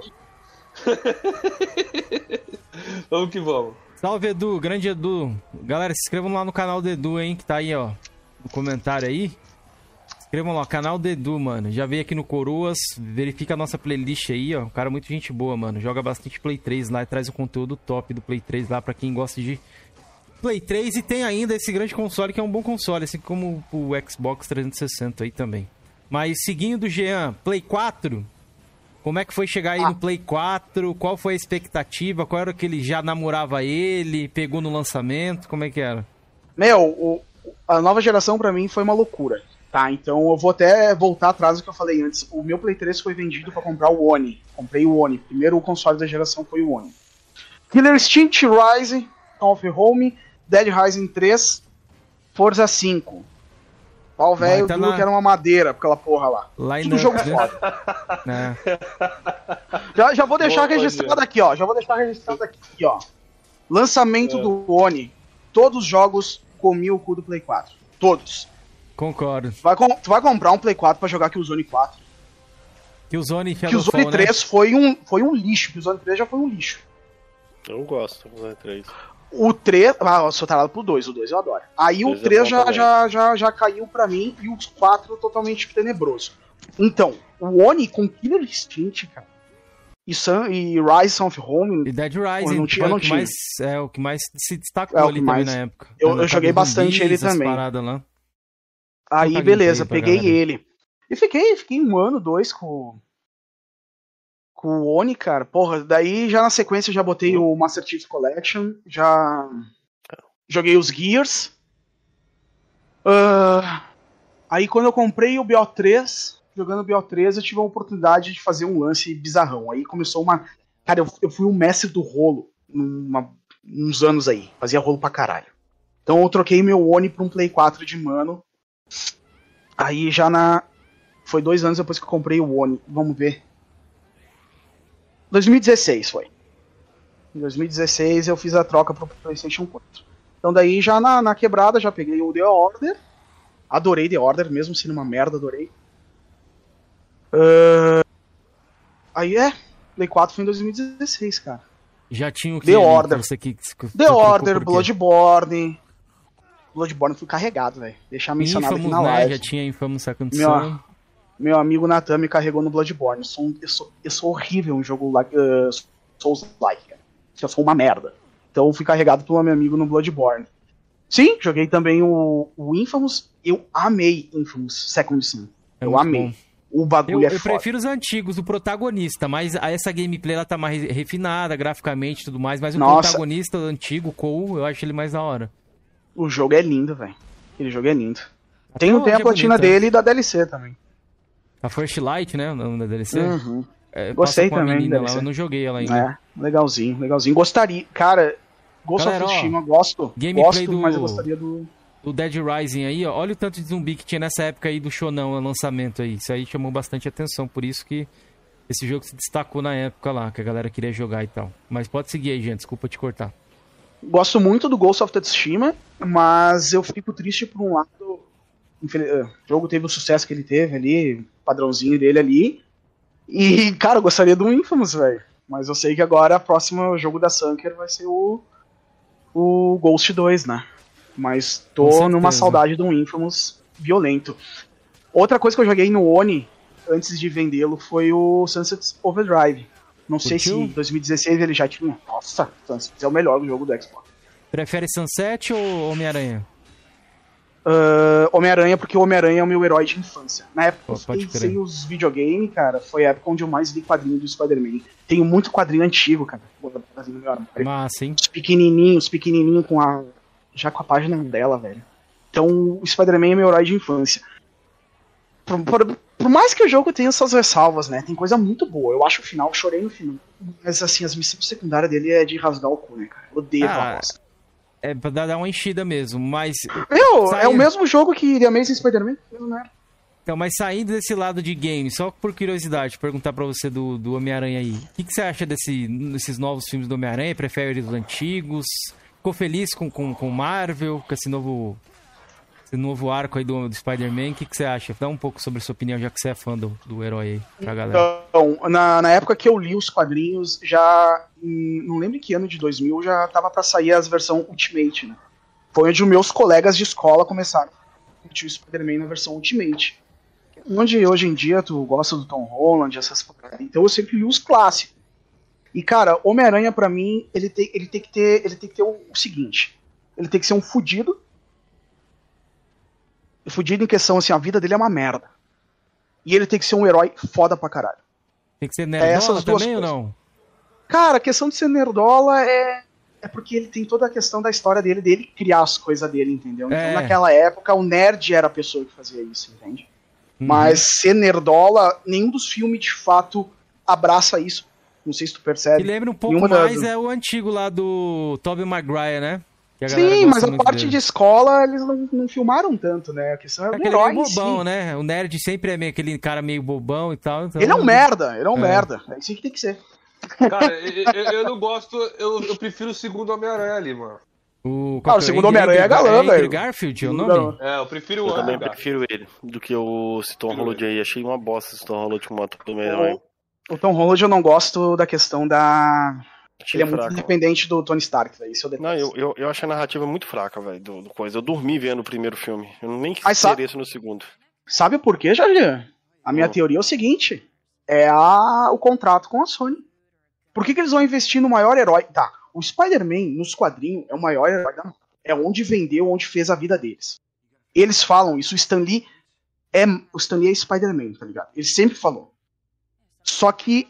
vamos que vamos. Salve, Edu. Grande Edu. Galera, se inscrevam lá no canal do Edu, hein? Que tá aí, ó. No comentário aí. Se inscrevam lá, canal do Edu, mano. Já veio aqui no Coroas. Verifica a nossa playlist aí, ó. Um cara muito gente boa, mano. Joga bastante Play 3 lá e traz o conteúdo top do Play 3 lá pra quem gosta de Play 3 e tem ainda esse grande console que é um bom console, assim como o Xbox 360 aí também. Mas seguindo do Jean, Play 4, como é que foi chegar aí Ah. no Play 4? Qual foi a expectativa? Qual era que ele já namorava ele? Pegou no lançamento? Como é que era? Meu, o- a nova geração pra mim foi uma loucura. Tá, então eu vou até voltar atrás do que eu falei antes. O meu Play 3 foi vendido pra comprar o Oni. Comprei o Oni. Primeiro o console da geração foi o Oni. Killer Instinct Rise, Dawn of Home, Dead Rising 3, Forza 5. Pau velho, tá duro na- que era uma madeira, aquela porra lá. Line Tudo jogo né? foda. É. Já, já vou deixar Boa, registrado aqui, ó. Já vou deixar registrado aqui, ó. Lançamento É. do Oni. Todos os jogos comi o cu do Play 4. Todos. Concordo. Tu vai, com- tu vai comprar um Play 4 pra jogar Killzone 4. Killzone e Killzone Shadowfall, né? 3 foi, um, foi um lixo. Killzone 3 já foi um lixo. Eu gosto do 3. O 3. Ah, eu sou tarado pro 2. O 2 eu adoro. Aí o Dois é 3 bom já, já, já, já caiu pra mim. E o 4 totalmente tenebroso. Então, o Oni com Killer Instinct, cara. E, Sun, e Rise of Home. E Dead Rising eu não tinha- eu não tinha. mais, é o que mais se destacou É o ali também mais- na época. Eu- eu joguei bastante ele também. Aí, beleza, peguei galera. ele. E fiquei, fiquei um ano, dois com. Com o Oni, cara. Porra, daí já na sequência eu já botei o Master Chief Collection, já. Joguei os Gears. Ah, aí quando eu comprei o BO3, jogando o BO3, eu tive a oportunidade de fazer um lance bizarrão. Aí começou uma. Cara, eu, eu fui um mestre do rolo numa- uns anos aí. Fazia rolo pra caralho. Então eu troquei meu Oni pra um Play 4 de mano. Aí já na. Foi dois anos depois que eu comprei o Oni. Vamos ver. 2016 foi. Em 2016 eu fiz a troca pro PlayStation 4. Então daí já na, na quebrada já peguei o The Order. Adorei The Order, mesmo sendo uma merda, adorei. Ah, Aí é. Play 4 foi em 2016, cara. Já tinha o que The ali, Order. Você que, que- The Order? Bloodborne. Bloodborne fui carregado, velho. Deixar mencionado Infamous, aqui na né? live. Já tinha Infamous Second Son. Meu amigo Natan me carregou no Bloodborne. Eu sou, um- eu sou, eu sou horrível em jogo like, uh, Souls-like, cara. Eu sou uma merda. Então eu fui carregado pelo meu amigo no Bloodborne. Sim, joguei também o, o Infamous. Eu amei Infamous Second Son. É eu amei. bom. O bagulho Eu, é eu foda. prefiro os antigos, do protagonista, mas essa gameplay ela tá mais refinada graficamente e tudo mais, mas o Nossa. protagonista o antigo, o Cole, eu acho ele mais da hora. O jogo é lindo, velho. Aquele jogo é lindo. Tem, hoje tem a é platina bonito, né? dele e da DLC também. A First Light, né? O nome da DLC. Uhum. É, Gostei também, lá, eu não joguei ela ainda. É, legalzinho, legalzinho. Gostaria. Cara, Ghost Galera, of Tsushima, gosto. gameplay Gosto, do- mas eu gostaria do. O Dead Rising aí, ó, olha o tanto de zumbi que tinha nessa época aí do Shonão, o lançamento aí. Isso aí chamou bastante atenção, por isso que esse jogo se destacou na época lá, que a galera queria jogar e tal. Mas pode seguir aí, gente, desculpa te cortar. Gosto muito do Ghost of Tsushima, mas eu fico triste por um lado. Infeliz- eh, O jogo teve o sucesso que ele teve ali, o padrãozinho dele ali. E, cara, eu gostaria do Infamous, velho. Mas eu sei que agora o próximo jogo da Sunker vai ser o. O Ghost 2, né? Mas tô numa saudade do Infamous violento. Outra coisa que eu joguei no Oni antes de vendê-lo foi o Sunset Overdrive. Não sei se Curtiu? em 2016 ele já tinha. Nossa, Sunset é o melhor jogo do Xbox. Prefere Sunset ou Homem-Aranha? Ah, Homem-Aranha, porque o Homem-Aranha é o meu herói de infância. Na época Pô, eu fiquei crer. sem os videogames, cara, foi a época onde eu mais li quadrinho do Spider-Man. Tenho muito quadrinho antigo, cara. Meu armário. Massa, hein? Os pequenininhos, pequenininho com a. Já com a página dela, velho. Então, o Spider-Man é meu herói de infância. Por, por- por mais que o jogo tenha suas ressalvas, né? Tem coisa muito boa. Eu acho o final, chorei no final. Mas, assim, as missões secundárias dele é de rasgar o cu, né, cara? Eu odeio Ah, bosta. É pra dar uma enchida mesmo, mas. Meu, é saiu. o mesmo jogo que The Amazing Spider-Man? Né? Então, mas saindo desse lado de game, só por curiosidade, perguntar pra você do, do Homem-Aranha aí. O que, que você acha desse, desses novos filmes do Homem-Aranha? Prefere os antigos? Ficou feliz com, com, com Marvel, com esse novo, esse novo arco aí do, do Spider-Man? O que, que você acha? Dá um pouco sobre a sua opinião, já que você é fã do, do herói aí, pra galera. Então, na, na época que eu li os quadrinhos, já. em- não lembro em que ano de 2000, já tava pra sair as versão Ultimate, né? Foi onde meus colegas de escola começaram a curtir o Spider-Man na versão Ultimate. Onde hoje em dia tu gosta do Tom Holland, essas. Então eu sempre li os clássicos. E cara, Homem-Aranha pra mim, ele tem, ele tem que ter, ele tem que ter o, o seguinte, ele tem que ser um fudido. Fudido em questão assim, a vida dele é uma merda. E ele tem que ser um herói foda pra caralho. Tem que ser É nerdola essas duas também ou coisas. não? Cara, a questão de ser nerdola é. É porque ele tem toda a questão da história dele, dele criar as coisas dele, entendeu? Então, É. naquela época, o nerd era a pessoa que fazia isso, entende? Uhum. Mas ser nerdola, nenhum dos filmes de fato abraça isso. Não sei se tu percebe. lembra um pouco Nenhuma das- mais é o antigo lá do Tobey Maguire, né? Que a Sim, mas a parte dele. de escola eles não, não filmaram tanto, né? A questão é o Aquele herói meio bobão, si. né? O nerd sempre é meio, aquele cara meio bobão e tal. então- Ele é um merda, ele é um É. merda. É isso que tem que ser. Cara, eu, eu- eu não gosto, eu, eu prefiro o segundo Homem-Aranha ali, mano. O, Ah, o segundo Homem-Aranha é galã, velho. Garfield é o nome? galã. É, eu prefiro Eu o também Andrew. prefiro ele do que o Tom Holland aí. Achei uma bosta esse Tom Holland como ator do Homem-Aranha. O, o Tom Holland eu não gosto da questão da. Achei Ele é muito independente do Tony Stark, velho. Isso eu detesto. Não, eu, eu, eu acho a narrativa muito fraca, velho, do, do coisa. Eu dormi vendo o primeiro filme. Eu nem quis Mas sabe- isso no segundo. Sabe por quê, Jardim? A minha Hum. teoria é o seguinte: é a, o contrato com a Sony. Por que, que eles vão investir no maior herói? Tá, o Spider-Man, nos quadrinhos, é o maior herói da É onde vendeu, onde fez a vida deles. Eles falam isso, o Stan Lee é. O Stan Lee é Spider-Man, tá ligado? Ele sempre falou. Só que,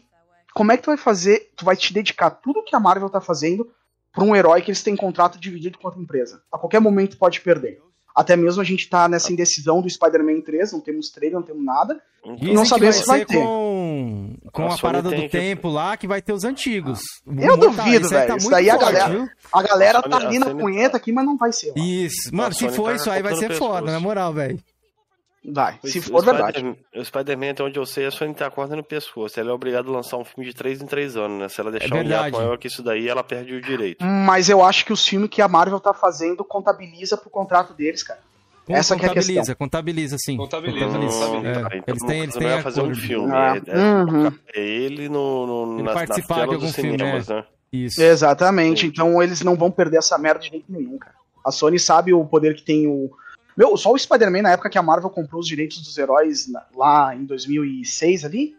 como é que tu vai fazer? Tu vai te dedicar tudo que a Marvel tá fazendo pra um herói que eles têm contrato dividido com outra empresa. A qualquer momento pode perder. Até mesmo a gente tá nessa indecisão do Spider-Man 3, não temos trailer, não temos nada. Dizem Não sabemos vai se vai ter. com, com A parada do que- tempo lá, que vai ter os antigos. O Eu tá- duvido, isso aí velho. Isso muito daí a forte, galera- viu? A galera A Sony- tá ali na punheta tá- aqui, mas não vai ser. Isso. Mano, se for tá isso aí, vai ser foda, na moral, velho. Vai, se O- for o verdade. Spider- O Spider-Man, até onde eu sei, a Sony tá corda no pescoço. Ela é obrigada a lançar um filme de 3 em 3 anos, né? Se ela deixar um verdade. hiato maior que isso daí, ela perde o direito. Mas eu acho que os filmes que a Marvel tá fazendo contabiliza pro contrato deles, cara. Essa que é a contabiliza, questão. contabiliza, sim. Contabiliza, Hum, contabiliza. É, tá, então eles têm, eles não têm fazer um filme. Ah, É, é- uhum. é ele no, no, Ele nas, nas participar de telas algum filme, cinemas, né? Isso. Exatamente. Então eles não vão perder essa merda de jeito nenhum, cara. A Sony sabe o poder que tem o. Meu, só o Spider-Man na época que a Marvel comprou os direitos dos heróis lá em 2006 ali.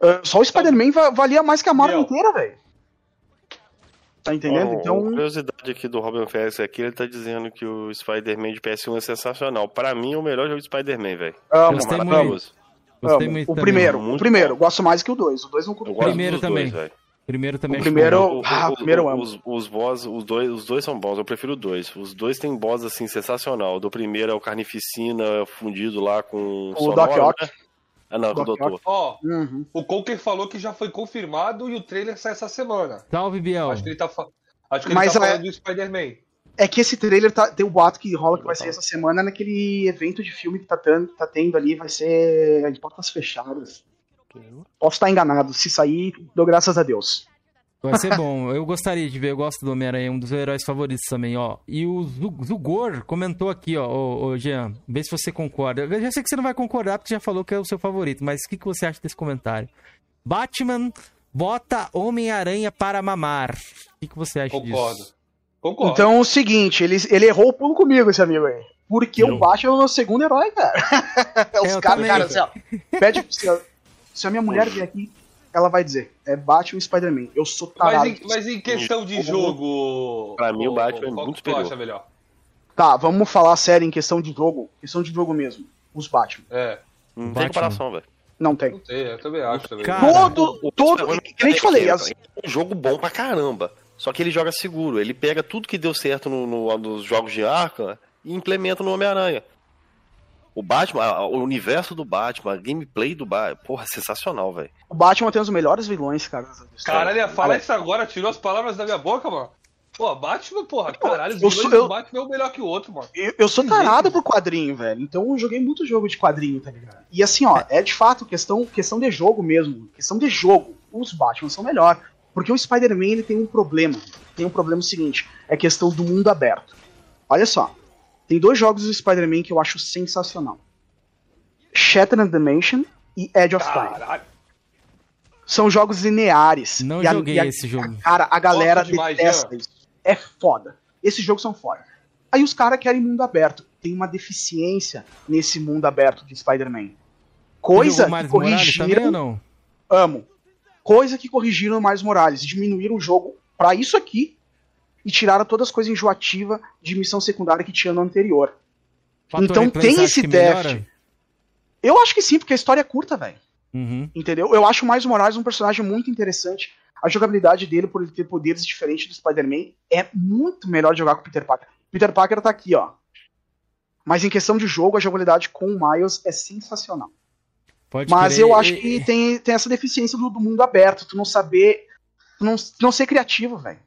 ah, só o Spider-Man va- valia mais que a Marvel Meu. inteira, velho. Tá entendendo? Ó, Então. curiosidade aqui do Robin Félix aqui, ele tá dizendo que o Spider-Man de PS1 é sensacional. Pra mim, é o melhor jogo de Spider-Man, velho. Amo, Gostei Maravilhoso. Gostei amo. muito O também. primeiro, o Muito primeiro. bom. Gosto mais que o 2. O 2 não curto. gosto Primeiro também. dois. Primeiro também O acho primeiro- bom. Ah, o primeiro eu amo. Os, os boss, os dois, os dois são bons, eu prefiro o dois. Os dois têm boss assim sensacional. O do primeiro é o Carnificina fundido lá com O Sonora, Doc Ock. né? Ah, não, com o Doc doutor. Ó, Uhum. o Coker falou que já foi confirmado e o trailer sai essa semana. Salve, Biel. Acho que ele tá, fa- Acho que ele Mas tá é- falando do Spider-Man. É que esse trailer tá, tem o boato que rola que vai sair essa semana naquele evento de filme que tá, tendo, tá tendo ali, vai ser de portas fechadas. Posso estar enganado, se sair, dou graças a Deus. Vai ser bom. Eu gostaria de ver, eu gosto do Homem-Aranha, um dos heróis favoritos também, ó. E o Zu- Zugor comentou aqui, ó, ô, ô, Jean, vê se você concorda. Eu já sei que você não vai concordar porque já falou que é o seu favorito, mas o que, que você acha desse comentário? Batman bota Homem-Aranha para mamar. O que, que você acha Concordo. disso? Concordo. Então é o seguinte, ele, ele errou o pulo comigo, esse amigo aí. Porque Não. o Batman é o meu segundo herói, cara. Os eu caras, cara, assim, ó, pede, a, se a minha mulher vier aqui, ela vai dizer, é Batman e Spider-Man. Eu sou mas, tarado. em, mas em questão de jogo. Pra mim, o Batman é qual muito que tu acha superior. melhor? Tá, vamos falar sério em questão de jogo. Questão de jogo mesmo. Os Batman. É, Não Batman. tem comparação, velho. Não tem. não sei, eu também acho também. Cara, Todo, O- o todo, Spider-Man que nem te falei, é as, um jogo bom pra caramba. Só que ele joga seguro. Ele pega tudo que deu certo no, no- nos jogos de Arkham e implementa no Homem-Aranha. O Batman, o universo do Batman, a gameplay do Batman, porra, sensacional, velho. o Batman tem os melhores vilões, cara. Caralho, fala isso agora, tirou as palavras da minha boca, mano. Pô, Batman, porra, caralho, os eu sou- Batman é um melhor que o outro, mano. Eu, eu sou Que tarado jeito. por quadrinho, velho. Então eu joguei muito jogo de quadrinho, tá ligado? E assim, ó, é de fato questão, questão de jogo mesmo. Questão de jogo. Os Batman são melhor. Porque o Spider-Man ele tem um problema. Tem um problema seguinte: é questão do mundo aberto. Olha só. Tem dois jogos do Spider-Man que eu acho sensacional: Shattered Dimension e Edge of Time. Caralho. São jogos lineares. Não E a- joguei e a- esse jogo. Cara, a galera demais, detesta Jean. isso. É foda. Esses jogos são foda. Aí os caras querem mundo aberto. Tem uma deficiência nesse mundo aberto de Spider-Man. Coisa que também corrigiram. não? Amo. Coisa que corrigiram mais Morales. Diminuíram o jogo pra isso aqui e tiraram todas as coisas enjoativas de missão secundária que tinha no anterior. Fator Então replay, tem esse déficit. Eu acho que sim, porque a história é curta, velho. Uhum. Entendeu? Eu acho o Miles Morales um personagem muito interessante. A jogabilidade dele, por ele ter poderes diferentes do Spider-Man, é muito melhor de jogar com o Peter Parker. Peter Parker tá aqui, ó. Mas em questão de jogo, a jogabilidade com o Miles é sensacional. Pode Mas crer. eu acho que tem, tem essa deficiência do, do mundo aberto, tu não saber. Tu não, tu não ser criativo, velho.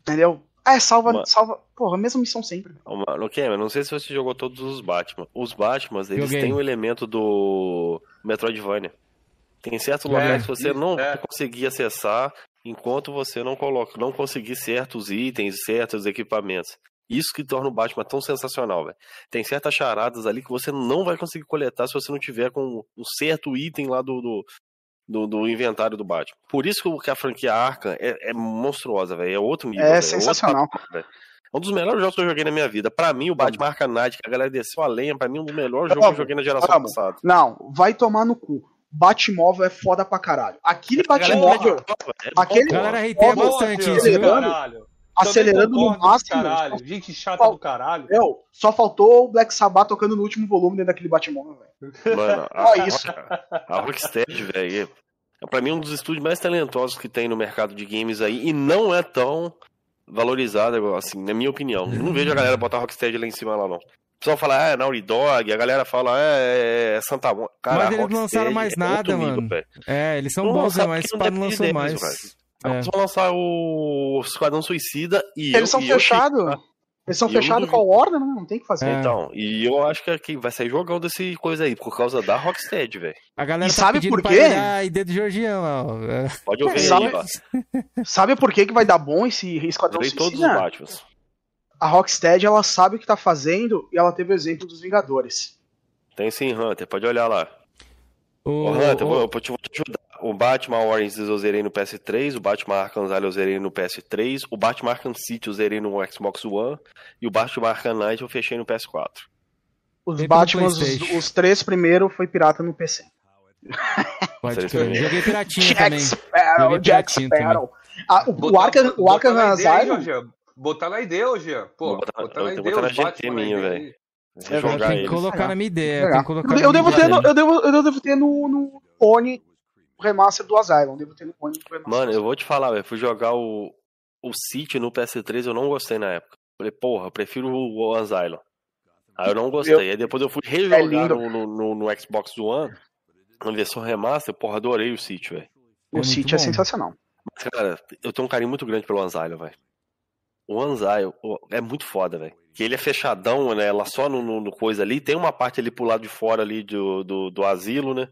Entendeu? Ah, é, salva, Mas- salva. Porra, a mesma missão sempre. Mano, ok, mas não sei se você jogou todos os Batman. Os Batmans, eles Joguei. têm o elemento do Metroidvania. Tem certos É, lugares que você não é. vai conseguir acessar enquanto você não coloca, não conseguir certos itens, certos equipamentos. Isso que torna o Batman tão sensacional, velho. Tem certas charadas ali que você não vai conseguir coletar se você não tiver com um certo item lá do, do, do- do inventário do Batman. Por isso que a franquia Arkham é, é monstruosa, velho. É outro nível. É velho. outro sensacional. É um dos melhores jogos que eu joguei na minha vida. Pra mim, o Batman Arkham Knight, que a galera desceu a lenha, pra mim, é um dos melhores jogos que eu joguei na geração Amo. passada. Não, vai tomar no cu. Batmóvel é foda pra caralho. Aquele Batmóvel, prova, é aquele- galera Nossa, bastante isso, viu? caralho. Acelerando no máximo. Caralho, gente chata Qual- do caralho. Meu, só faltou o Black Sabbath tocando no último volume dentro daquele Batmóvel, velho. Mano, a, isso. a Rocksteady, velho, é pra mim um dos estúdios mais talentosos que tem no mercado de games aí e não é tão valorizado, assim, na minha opinião. Eu não vejo a galera botar a Rocksteady lá em cima lá, não. O pessoal fala, ah, é Naughty Dog, a galera fala, é, é Santa Mônica. Cara, Mas a eles não lançaram mais é nada, nível, mano. É, eles são Não bons, né? Mas não para não depende lançou mais. Velho. É. Eles vão lançar o Esquadrão Suicida e Eles eu, são fechados. fico- Eles são fechados com a Warner, né? Não tem o que fazer. É. Então, e eu acho que aqui vai sair jogão desse coisa aí, por causa da Rocksteady, velho. A galera E tá sabe por quê? ideia do Georgiano, ó. É. Pode ouvir Sabe- aí, ó. Sabe por que, que vai dar bom esse Esquadrão Zerei todos os Suicida? Batmans. A Rocksteady, ela sabe o que tá fazendo e ela teve o exemplo dos Vingadores. Tem sim, Hunter, pode olhar lá. Ô, Hunter, eu vou te ajudar. O Batman Origins eu zerei no PS3, o Batman Arkham Asylum eu zerei no PS3, o Batman Arkham City eu zerei no Xbox One e o Batman Arkham Knight eu fechei no PS4. Os Batman, os, os três primeiros foi pirata no PC. Pode crer. Joguei piratinha Jack também. Sparrow, Joguei Jack Sparrow. Ah, o, o Botar- Arkham, o botar Arkham na ideia, hein, Asylum? Botar na ideia, ô Jean. Pô, botar- botar eu na ideia botar na GT minha, velho. É, Tem que colocar na minha ideia. Eu, devo ter no, eu, devo, eu devo ter no, no Pony o remaster do Asylum. Devo ter no Pony o remaster. Mano, eu vou te falar, velho. Fui jogar o, o City no PS3, eu não gostei na época. Falei, porra, eu prefiro o, o Asylum. Aí eu não gostei. Eu- Aí depois eu fui rejogar É no, no, no- no Xbox One, na versão remaster, porra, adorei o City, velho. o muito City é bom. sensacional. Mas, cara, eu tenho um carinho muito grande pelo Anzylon, velho. O o- é muito foda, velho. Que ele é fechadão, né? Lá só no, no- no coisa ali. Tem uma parte ali pro lado de fora ali do, do, do asilo, né?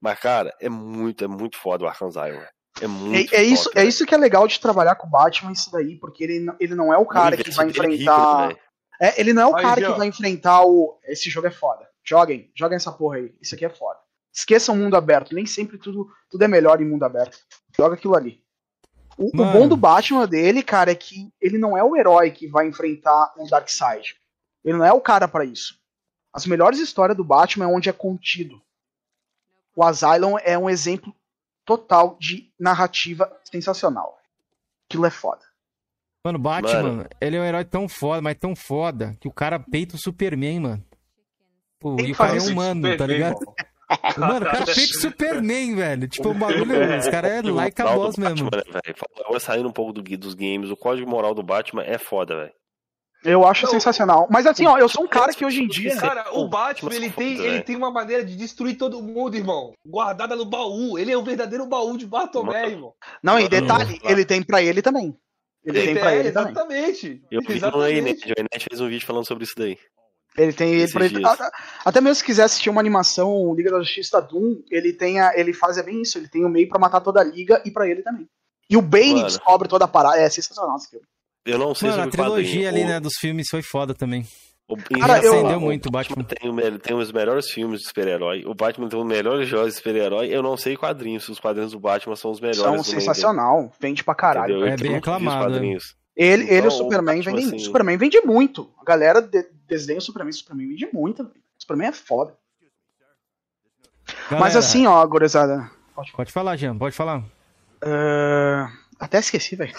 Mas, cara, é muito, é muito foda o Asylum, velho. É muito É, é isso, foda, é velho. isso que é legal de trabalhar com o Batman, isso daí, porque ele, não- ele não é o cara que vai é rico, enfrentar. velho? É, ele não é o Aí, cara Jean. que vai enfrentar o. Esse jogo é foda. Joguem, joguem essa porra aí. Isso aqui é foda. Esqueçam o mundo aberto. Nem sempre tudo, tudo é melhor em mundo aberto. Joga aquilo ali. O, o bom do Batman dele, cara, é que ele não é o herói que vai enfrentar o Darkseid. Ele não é o cara pra isso. As melhores histórias do Batman é onde é contido. O Asylum é um exemplo total de narrativa sensacional. Aquilo é foda. Mano, Batman, Mano. ele é um herói tão foda, mas tão foda, que o cara peita o Superman, mano. Pô, Quem e o cara é faz humano, tá ligado? Mano, o cara peita o Superman, velho. Tipo, o bagulho, os caras é código like a moral do boss mesmo. Batman, né, velho? Saindo um pouco do, dos games, o código moral do Batman é foda, velho. Eu acho Não, sensacional. Mas assim, ó, eu sou um cara que hoje em dia. Cara, o Batman, ele tem, ele tem uma maneira de destruir todo mundo, irmão. Guardada no baú. Ele é o verdadeiro baú de Bartomé, Mano. irmão. Não, e detalhe, ele tem pra ele também. Ele tem pra É, ele também. exatamente. Eu vi no exatamente. Enet, o Enet fez um vídeo falando sobre isso daí. Ele tem ele ele. dias. a- a- Até mesmo se quiser assistir uma animação Liga da Justiça Doom, ele tem a, ele faz é bem isso, ele tem o meio pra matar toda a liga e pra ele também. E o Bane Mano. descobre toda a parada. É sensacional esse filme. Eu não sei Mano, a sobre o trilogia ali, O- né, dos filmes foi foda também. O, Cara, eu- Acendeu muito o Batman. Tem, o me- tem os melhores filmes de super-herói. O Batman tem os melhores jogos de super-herói. Eu não sei quadrinhos, se os quadrinhos do Batman são os melhores. São sensacional. Vende pra caralho. É bem os aclamado, né? Ele, ele e o Então, Superman o Batman, vendem. assim- Superman vende muito. A galera de, desenha o Superman. O Superman vende muito. O Superman é foda. Mas Galera, assim, ó, gurizada. Pode falar, Jean, pode falar. ah, até esqueci, velho.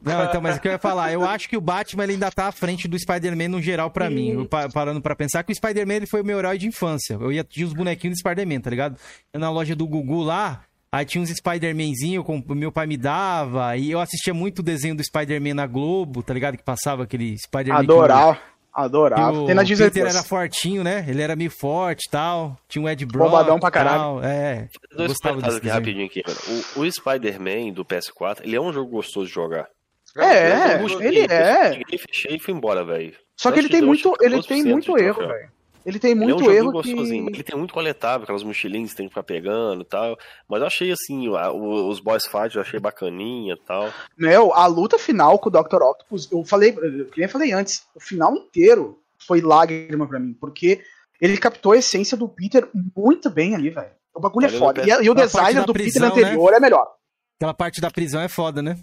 Não, então, mas o que eu ia falar, eu acho que o Batman ele ainda tá à frente do Spider-Man no geral pra mim. Eu pa- parando pra pensar que o Spider-Man ele foi o meu herói de infância. Eu ia tinha os bonequinhos do Spider-Man, tá ligado? Eu na loja do Gugu lá, aí tinha uns Spider-Manzinho que o meu pai me dava, e eu assistia muito o desenho do Spider-Man na Globo, tá ligado? Que passava aquele Spider-Man. que o- Adorava. que Adorava. o Tem na Disney Peter Plus. era fortinho, né? Ele era meio forte e tal. Tinha um Ed Brock. Bombadão pra e tal, caralho. É. Eu Dois gostava desse aqui rapidinho aqui, mano. O, o Spider-Man do PS4, ele é um jogo gostoso de jogar. É, Eu joguei, ele é. Cheguei, fechei e fui embora, velho. Só que ele tem muito, ele tem 14% muito erro, velho. Ele tem Ele é um muito erro gostosinho. que... Ele tem muito coletável, aquelas mochilinhas que tem que ficar pegando e tal. Mas eu achei assim, a- o- os boss fights eu achei bacaninha e tal. Meu, a luta final com o Dr. Octopus, eu falei, eu que nem falei antes, o final inteiro foi lágrima pra mim, porque ele captou a essência do Peter muito bem ali, velho. O bagulho é foda. E, e o da do prisão, Peter anterior é melhor. Aquela parte da prisão é foda, né?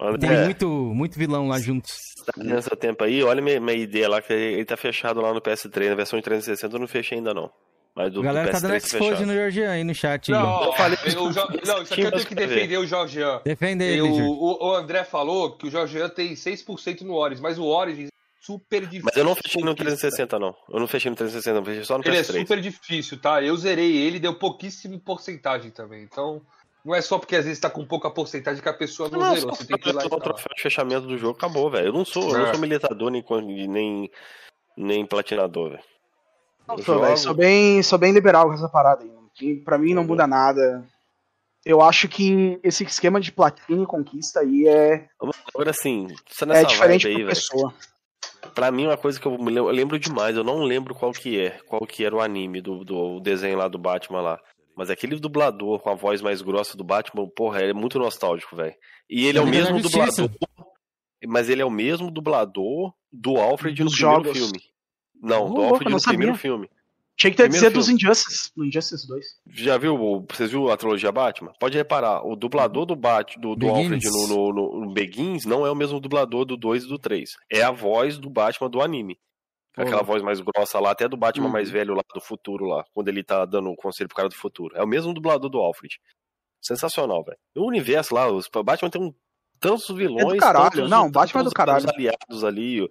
André, Tem muito, muito vilão lá juntos. tá seu tempo aí, olha minha, minha ideia lá, que ele tá fechado lá no PS3, na versão de 360 eu não fechei ainda não. Mas do, A galera do tá PS3 dando expose fechado. no Georgian aí no chat. aí. Não, Eu falei eu- Jo- não, isso aqui eu tenho que defender o Jorgean. Defende ele, o, o André falou que o Jorgean tem 6% no Origins, mas o Origins é super difícil. Mas eu não fechei no conquista. 360 não. Eu não fechei no 360, não fechei só no Ele é PS3. super difícil, tá? Eu zerei ele, deu pouquíssima porcentagem também. Então, não é só porque às vezes tá com pouca porcentagem que a pessoa não, Não, zerou. Você tem que ir lá e o troféu de fechamento do jogo acabou, velho. Eu não sou, eu não É. sou militador nem, nem, nem platinador, velho. Não Eu sou, jogo- velho. Sou bem, sou bem liberal com essa parada aí. Pra mim não muda nada. Eu acho que esse esquema de platina e conquista aí é, Agora assim, você é nessa diferente aí, pessoa. Pra mim, uma coisa que eu me lembro, eu lembro demais, eu não lembro qual que é, qual que era o anime do, do desenho lá do Batman lá. Mas aquele dublador com a voz mais grossa do Batman, porra, é muito nostálgico, velho. E ele é o Liga da mesmo Justiça. dublador. Mas ele é o mesmo dublador do Alfred no Dos primeiro jogos. filme. Não, Ô, do Alfred no primeiro sabia. filme. Tinha que ter Primeiro dizer dos. Injustice, do Injustice 2. Já viu, o- vocês viram a trilogia Batman? Pode reparar, o dublador do Bat, do, do. Alfred no, no, no- no Begins não é o mesmo dublador do 2 e do 3. É a voz do Batman do anime. Aquela voz mais grossa lá, até do Batman Uhum. mais velho lá do futuro lá, quando ele tá dando conselho pro cara do futuro. É o mesmo dublador do Alfred. Sensacional, velho. O universo lá, os o Batman tem um, tantos vilões. caralho. tantos- Não, Batman é do caralho. aliados ali, o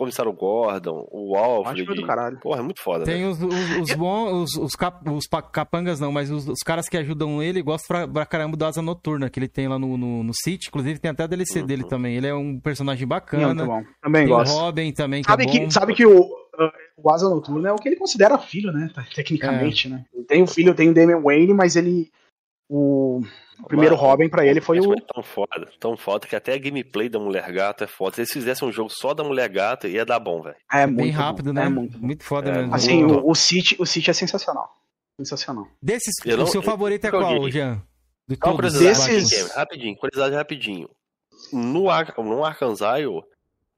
comissário Gordon, o Alfred. É do caralho. Porra, é muito foda, Tem velho. os, os, os bons, os, os, cap- os pa- capangas não, mas os, os caras que ajudam ele gostam pra, pra caramba do Asa Noturna, que ele tem lá no, no, no City. Inclusive tem até a DLC dele também. Ele é um personagem Muito bacana. bom. Também Tem o gosto. Robin também, que Sabe é bom. que, sabe que o, uh, o Asa Noturna é o que ele considera filho, né? te- Tecnicamente, É. né? Ele Tem o filho, tem o Damian Wayne, mas ele. O, primeiro Mano, Robin pra ele foi o. É tão foda, tão foda que até a gameplay da Mulher Gata é foda. Se eles fizessem um jogo só da Mulher Gata, ia dar bom, velho. É Bem muito rápido, bom, né? É muito, muito foda É, mesmo. Assim, o, o, City, o City é sensacional. Sensacional. Desses, não- o seu favorito é qual, joguei. Jean? Do os Desses- rapidinho, curiosidade rapidinho. No, Ar no Asylum,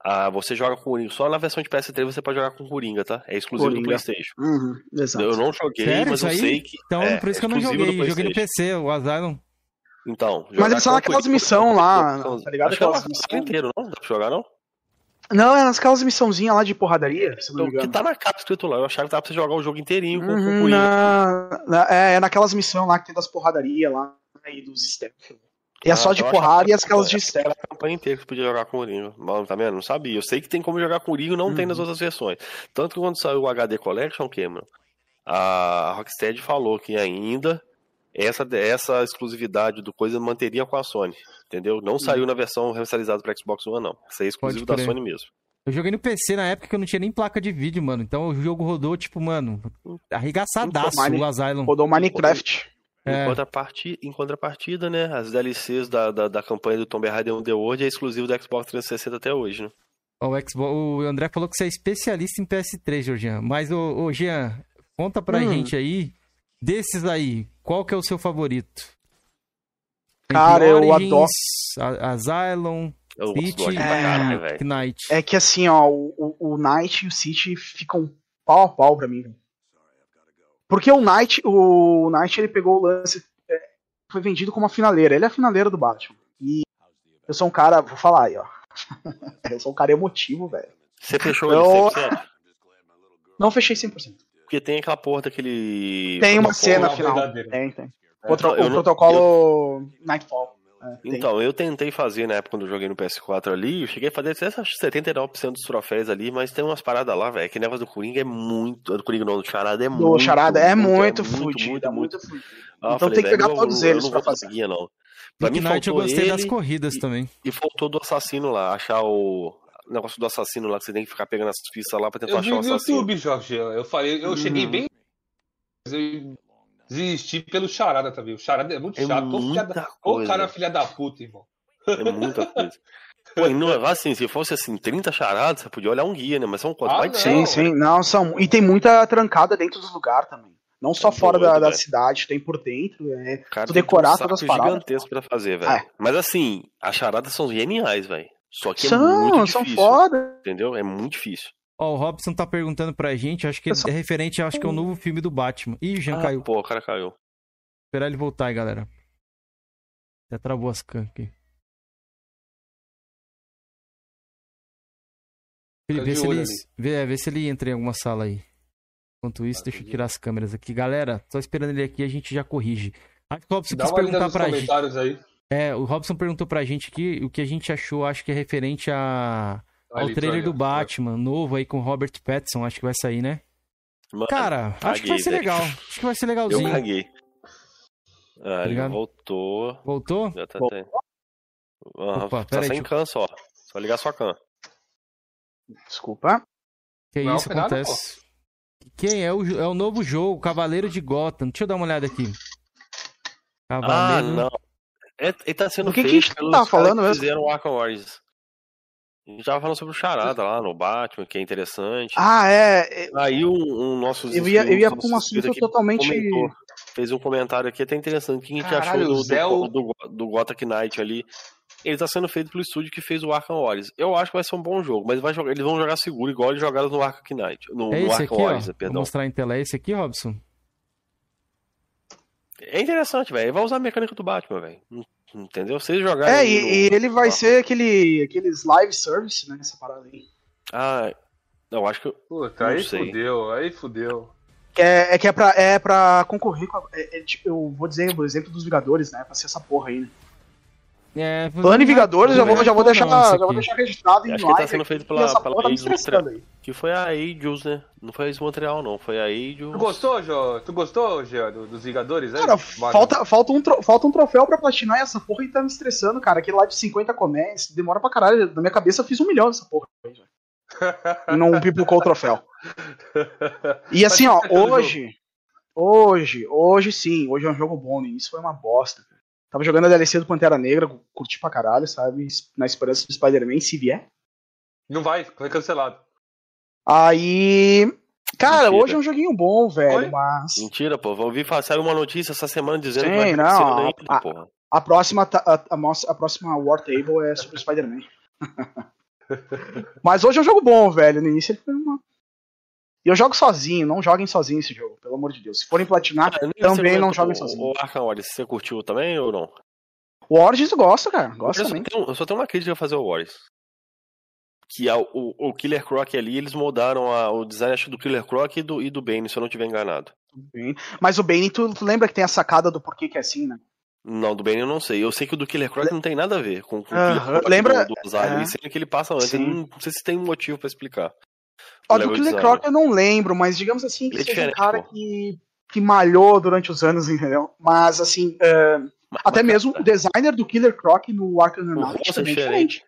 ah, você joga com Coringa. Só na versão de PS3 você pode jogar com Coringa, tá? É exclusivo do Coringa. Playstation. Uhum, exato. Eu não joguei, Sério, mas eu sei que. Então, é, por isso que eu não exclusivo joguei. do joguei no. PC, o Asylum. Então, Mas eles são naquelas missão lá, tá ligado? É o Aquelas missão... inteiro, não? Dá pra jogar, não? Não, é naquelas missãozinhas lá de porradaria, Então, que tá na capa escrito lá. Eu achava que dava pra você jogar o jogo inteirinho com, com Uhum, Coringa. na, é, é naquelas missões lá que tem das porradarias lá e dos stealth. E é Ah, só de eu achava porrada que e as aquelas de era a campanha inteira que você podia jogar com Coringa. Mano, tá vendo? Não sabia. Eu sei que tem como jogar com Coringa, não tem nas Uhum. outras versões. Tanto que quando saiu o HD Collection, Cameron, a Rocksteady falou que ainda essa, essa exclusividade do coisa manteria com a Sony. Entendeu? Não saiu na versão remasterizada para Xbox One, não. Isso aí é exclusivo da. Sony mesmo. Eu joguei no PC na época que eu não tinha nem placa de vídeo, mano. Então o jogo rodou, tipo, mano, arregaçadaço Mine- o Asylum. Rodou Minecraft. É. Em, contrapartida, em contrapartida, né? As DLCs da, da, da campanha do Tomb Raider Underworld é exclusivo do Xbox 360 até hoje, né? O, Xbox, o André falou que você é especialista em PS3, Georgian. Mas, ô, ô Jean, conta pra Hum. gente aí, desses aí, qual que é o seu favorito? Cara, eu adoro- A- Asylum, Eu City É, Knight. É que assim, ó, o, o, o Knight e o City ficam pau a pau pra mim. Porque o Knight, o Knight ele pegou o lance, é, foi vendido como a finaleira. Ele é a finaleira do Batman. E eu sou um cara, vou falar aí, ó. eu sou um cara emotivo, velho. Você fechou Eu- ele 100%? Não fechei 100%. Porque tem aquela porra daquele. Tem uma protocolo. cena Protocolo final. verdadeiro. Tem, tem. É, eu o não- protocolo Nightfall. É, tem. Então, eu tentei fazer na época quando eu joguei no PS4 ali, eu cheguei a fazer acho que 79% dos troféus ali, mas tem umas paradas lá, velho, que negócio do Coringa é muito, do Coringa não, do Charada é do muito, Charada é muito, muito, fudido, muito, é muito. muito fudido. Ah, eu Então falei, tem que pegar eu todos eles eu não pra vou fazer. conseguir, não. Pra No mim Knight eu faltou gostei ele das corridas e- também. e faltou do assassino lá, achar o negócio do assassino lá, que você tem que ficar pegando as pistas lá pra tentar Eu vi achar o no assassino. YouTube, Jorge. Eu falei, eu Uhum. cheguei bem. mas Eu desisti pelo Charada também. O Charada é muito É chato. Ô, filha muita da... Ô, cara, filha da puta, irmão. É muita coisa. Pô, e não, assim, se fosse assim, 30 charadas, você podia olhar um guia, né? Mas são quanto? Ah, não. 100, Sim, sim. Não, são. E tem muita trancada dentro dos lugares também. Não só É fora doido, da, da cidade, tem por dentro. É... Cara, Tu decorar um todas as paradas. gigantesco pra fazer, velho. É. Mas assim, as charadas são geniais, velho. Só que é São, muito são difícil. foda. Entendeu? É muito difícil. Ó, o Robson tá perguntando pra gente, acho que só- é referente, acho que é o novo filme do Batman. Ih, Jean Ah, caiu. Pô, o cara caiu. Esperar ele voltar aí, galera. Até travou as can aqui. Felipe, Tá vê se, ele, vê, vê se ele entra em alguma sala aí. Enquanto isso, deixa eu tirar as câmeras aqui. Galera, tô esperando ele aqui, a gente já corrige. Acho que o Robson Dá quis perguntar pra gente. aí. É, o Robson perguntou pra gente aqui o que a gente achou, acho que é referente a, ao Ali, trailer do Batman, novo aí com o Robert Pattinson, acho que vai sair, né? Mano, Cara, acho que vai ser velho. legal. Acho que vai ser eu legalzinho. caguei. Ah, ele ligado? voltou. Voltou? Já tá, Bom. tem. Aham, Opa, tá pera aí, sem deixa can só. Só ligar sua can. Desculpa. Que Não, isso acontece. Quem é o, é o novo jogo, Cavaleiro de Gotham. Deixa eu dar uma olhada aqui. Ah, Cavaleiro. não. É, ele tá sendo Do que que feito a gente pelos tava caras falando que mesmo? fizeram o Arkham Origins. A gente tava falando sobre o Charada lá no Batman, que é interessante. Ah, é. é, Aí um, um nosso Eu ia, eu ia pra um assunto totalmente. comentou, fez um comentário aqui até interessante. O que a gente Caralho, achou do, o Zé, do, o- do, do Gothic Knight ali? ele tá sendo feito pelo estúdio que fez o Arkham Warriors. Eu acho que vai ser um bom jogo, mas vai jogar, eles vão jogar seguro, igual eles jogaram no Arkham Knight. No, É no esse Arkham aqui, ó. Warriors, Vou perdão. mostrar em tela. É esse aqui, Robson? É interessante, velho. Ele vai usar a mecânica do Batman, velho. Entendeu? Eles jogarem. É, no- e, e ele vai no- ser aquele, aqueles live service, né? Essa parada aí. Ah, não, acho que. Puta, Não aí sei. fudeu, aí fudeu. É, é que é pra, é pra concorrer com a, é- é tipo, eu vou dizer o exemplo dos Vingadores, né? Pra ser essa porra aí, né? É, Falando em Vingadores, já vou, já vou deixar, Não, isso já vou deixar registrado em Acho que tá live. sendo feito pela- pela porra tá me Eidos estressando aí. Que foi a Eidos, né? Não foi a Montreal, não. Foi a Eidos. Tu gostou, Jô? Tu gostou, Jean, do- dos Vingadores? aí? Cara, Batman? falta, falta, um tro- falta um troféu pra platinar essa porra e tá me estressando, cara. Aquele lá de 50 comés, demora pra caralho. Na minha cabeça eu fiz um milhão dessa porra. aí, velho. E não pipocou o troféu. E assim, ó, hoje. Hoje, hoje sim, hoje é um jogo bom, no início foi uma bosta. Tava jogando a DLC do Pantera Negra, curti pra caralho, sabe? Na esperança do Spider-Man, se vier. Não vai, foi cancelado. Aí. Cara, Mentira. hoje é um joguinho bom, velho, Oi? mas. Mentira, pô. Vou ouvir falar, saiu uma notícia essa semana dizendo Sim, que vai não, a- ainda, a- porra. A próxima, a, a, a próxima War Table é sobre o Spider-Man. Mas hoje é um jogo bom, velho. No início ele foi uma. E eu jogo sozinho, não joguem sozinho esse jogo, pelo amor de Deus. Se forem platinar, nem também você não joguem o- sozinho. O Arkham Warriors, você curtiu também ou não? O Origins eu gosto, cara. Gosto eu, só também. tenho, eu só tenho uma crítica a fazer ao Warriors. Que é o, o, o Killer Croc ali, eles mudaram a- o design acho, do Killer Croc e do, e do Bane, se eu não estiver enganado. Mas o Bane, tu, tu lembra que tem a sacada do porquê que é assim, né? Não, do Bane eu não sei. Eu sei que o do Killer Croc não tem nada a ver com, com o Killer Croc lembra- do, do Asylum, é. sendo que ele passa antes. Não, não sei se tem um motivo pra explicar. Ó, O do Killer. Croc eu não lembro, mas digamos assim que Ele é seja um cara pô. que, que malhou durante os anos, entendeu? Mas assim, é, Mas- até mas, mesmo cara, o designer do Killer Croc no Arkham o Knight é é diferente. diferente.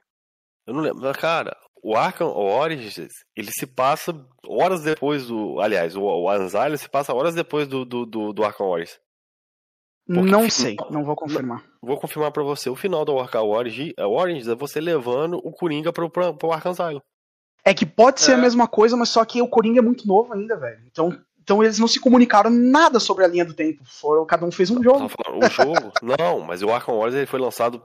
Eu não lembro. Mas, cara, o Arkham Origins, ele se passa horas depois do. Aliás, o, o Asylum se passa horas depois do, do, do, do Arkham Origins. Porque Não sei, não vou confirmar. Vou confirmar pra você. O final do Arkham Origins, Origins é você levando o Coringa pro, pro, pro Arkham Asylum. É que pode ser É. a mesma coisa, mas só que o Coringa é muito novo ainda, velho. Então, então eles não se comunicaram nada sobre a linha do tempo. Foram, cada um fez um jogo. o jogo? não, mas o Arkham Origins ele foi lançado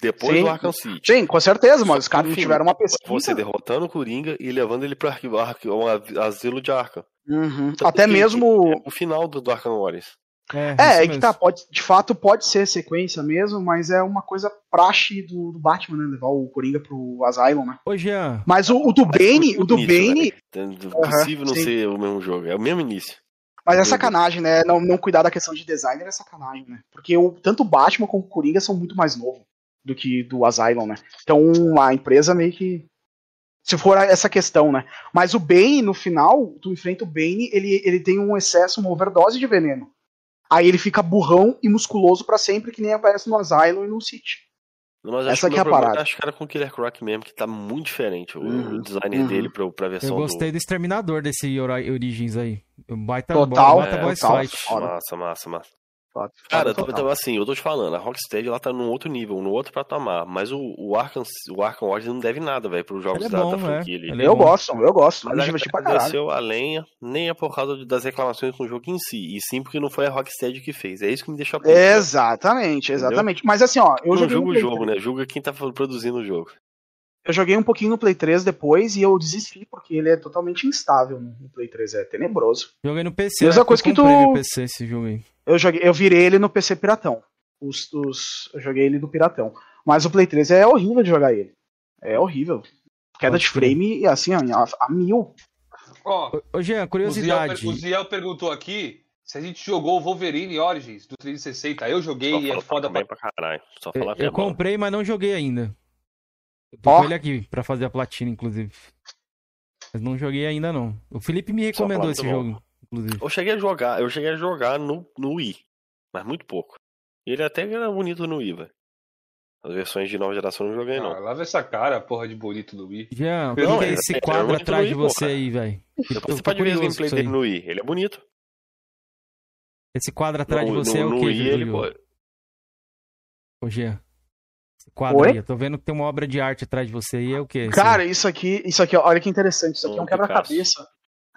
depois Sim. do Arkham City. Sim, com certeza, mas os caras não tiveram uma pesquisa. Você derrotando o Coringa e levando ele arquivo, um asilo de Arkham. Uhum. Tanto Até mesmo. é o final do, do Arkham Origins. É, É, é que tá, pode, de fato pode ser sequência mesmo, mas é uma coisa praxe do, do Batman, né? Levar o Coringa pro Asylum, né? Ô, Jean, Mas o, o do Bane, o do Início, Bane, né? É não sim. ser o mesmo jogo. É o mesmo início. mas é sacanagem, né? Não, não cuidar da questão de designer é sacanagem, né? Porque o, tanto o Batman como o Coringa são muito mais novos do que do Asylum, né? Então a empresa meio que. Se for essa questão, né? Mas o Bane, no final, tu enfrenta o Bane, ele, ele tem um excesso, uma overdose de veneno. Aí ele fica burrão e musculoso pra sempre, que nem aparece no Asylum e no City. Mas Essa que que é a parada. é, acho que era com o Killer Croc mesmo, que tá muito diferente o, Uhum, o designer uhum. dele pra, pra versão eu gostei do... do Exterminador desse Ori- Origins aí. Baita, Total, baita é, boss total. fight. Foda. Massa, massa, massa. Cara, foda então, assim, eu tô te falando, a Rocksteady ela tá num outro nível, num outro patamar, mas o, o Arkham, o Arkham Origins não deve nada, velho, pros jogos é da, bom, da é. franquia ali. Ele é eu gosto, eu gosto. Mas me diverti pra caralho. desceu a lenha, nem é por causa das reclamações com o jogo em si, e sim porque não foi a Rocksteady que fez. É isso que me deixa puto. né? Exatamente, exatamente. Mas assim, ó, eu Eu não julgo o jogo, 3. né? Julga quem tá produzindo o jogo. Eu joguei um pouquinho no Play 3 depois e eu desisti porque ele é totalmente instável no Play 3, é tenebroso. Joguei no PC. Mesma né? coisa Eu que tu- no PC esse jogo aí. Eu joguei, eu virei ele no PC piratão. Os, os- eu joguei ele no piratão. Mas o Play 3 é horrível de jogar ele. É horrível. Queda de frame assim, ó, a, a mil. Ó, Ô, Ô, Jean, curiosidade. o Ziel perguntou aqui se a gente jogou o Wolverine Origins do 360. Eu joguei Só e é foda pra bem pra caralho. Só Eu, falar que eu é bom. comprei, mas não joguei ainda. Eu tô Ó. com ele aqui pra fazer a platina, inclusive. Mas não joguei ainda, não. O Felipe me recomendou esse bom. jogo, inclusive. Eu cheguei a jogar, eu cheguei a jogar no, no Wii, mas muito pouco. E ele até era bonito no Wii, velho. As versões de nova geração eu não joguei, Ah, não. lava essa cara, porra de bonito do Wii. Jean, o que, Não, que é é- esse é quadro muito atrás de bonito, você porra. aí, velho? Você pode ver isso aí. dele no Wii. Ele é bonito. Esse quadro atrás no, de você no, é o no quê, Wii ele, pô, Ô, Jean. Quadro Oi? aí, eu tô vendo que tem uma obra de arte atrás de você aí, é o quê? Cara, isso aqui, isso aqui, olha que interessante. Isso aqui é Um quebra-cabeça.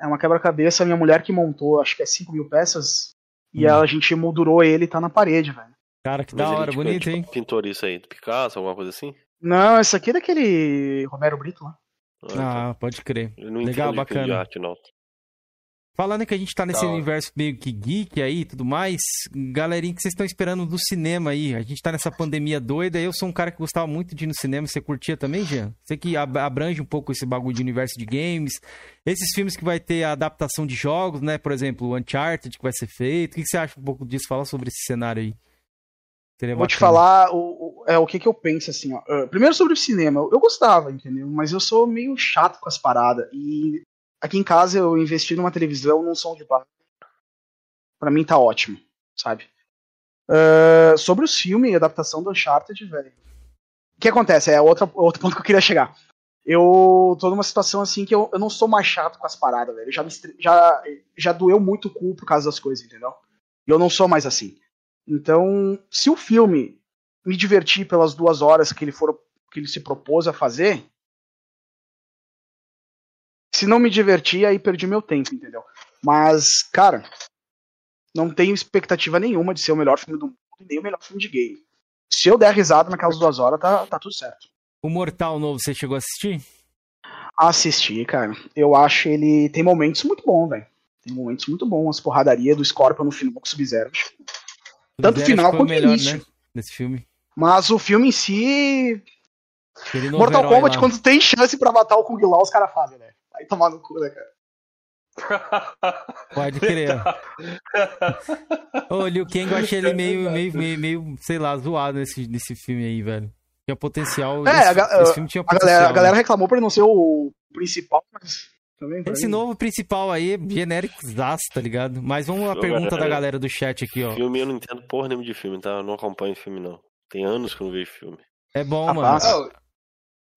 É uma quebra-cabeça, minha mulher que montou, acho que é 5 mil peças. E Hum. a gente moldurou ele e tá na parede, velho. Cara, que Mas da ele, hora, tipo, é bonito, tipo hein? Pintor isso aí, do Picasso, alguma coisa assim? Não, esse aqui é daquele Romero Brito lá. tá. Ah, pode crer. Eu não legal, de bacana. arte, não. Falando que a gente tá nesse universo meio que geek aí e tudo mais, galerinha, o que vocês estão esperando do cinema aí? A gente tá nessa pandemia doida, eu sou um cara que gostava muito de ir no cinema, você curtia também, Jean? Você que ab- abrange um pouco esse bagulho de universo de games, esses filmes que vai ter a adaptação de jogos, né? Por exemplo, o Uncharted que vai ser feito, o que você acha um pouco disso? Fala sobre esse cenário aí. Seria Vou te bacana. falar o, o- é, o que, que eu penso, assim, ó. Ah, primeiro sobre o cinema. Eu gostava, entendeu? Mas eu sou meio chato com as paradas. E aqui em casa eu investi numa televisão, num som de bar. Pra mim tá ótimo, sabe? Ah, sobre os filmes e adaptação do Uncharted, velho. O que acontece? É outro, outro ponto que eu queria chegar. Eu tô numa situação assim que eu, eu não sou mais chato com as paradas, velho. Já, já, já doeu muito o cu por causa das coisas, entendeu? E eu não sou mais assim. Então, se o filme me divertir pelas duas horas que ele, for, que ele se propôs a fazer, se não me divertir, aí perdi meu tempo, entendeu? Mas, cara, não tenho expectativa nenhuma de ser o melhor filme do mundo e nem o melhor filme de game. Se eu der risada naquelas duas horas, tá, tá tudo certo. O Mortal Novo, você chegou a assistir? Assisti, cara. Eu acho ele tem momentos muito bons, velho. Tem momentos muito bons, as porradarias do Scorpion no final com o Sub-Zero. Tanto Zero, final o quanto melhor, início. né? Desse filme. Mas o filme em si, Mortal Kombat, lá. quando tem chance pra matar o Kung Lao, os caras fazem, né? Aí tomar no cu, né, cara? Pode crer. Ô, o Liu Kang, eu achei ele meio, meio, meio, meio, sei lá, zoado nesse, nesse filme aí, velho. Tinha potencial. É, esse, a esse filme tinha A potencial. galera, a né? galera reclamou por não ser o principal, mas também pra Esse mim- novo principal aí é genérico tá ligado? Mas vamos à pergunta galera. da galera do chat aqui, ó. Filme eu não entendo porra nenhuma de filme, tá? Eu não acompanho filme, não. Tem anos que eu não vejo filme. É bom, Rapaz. mano. Ah,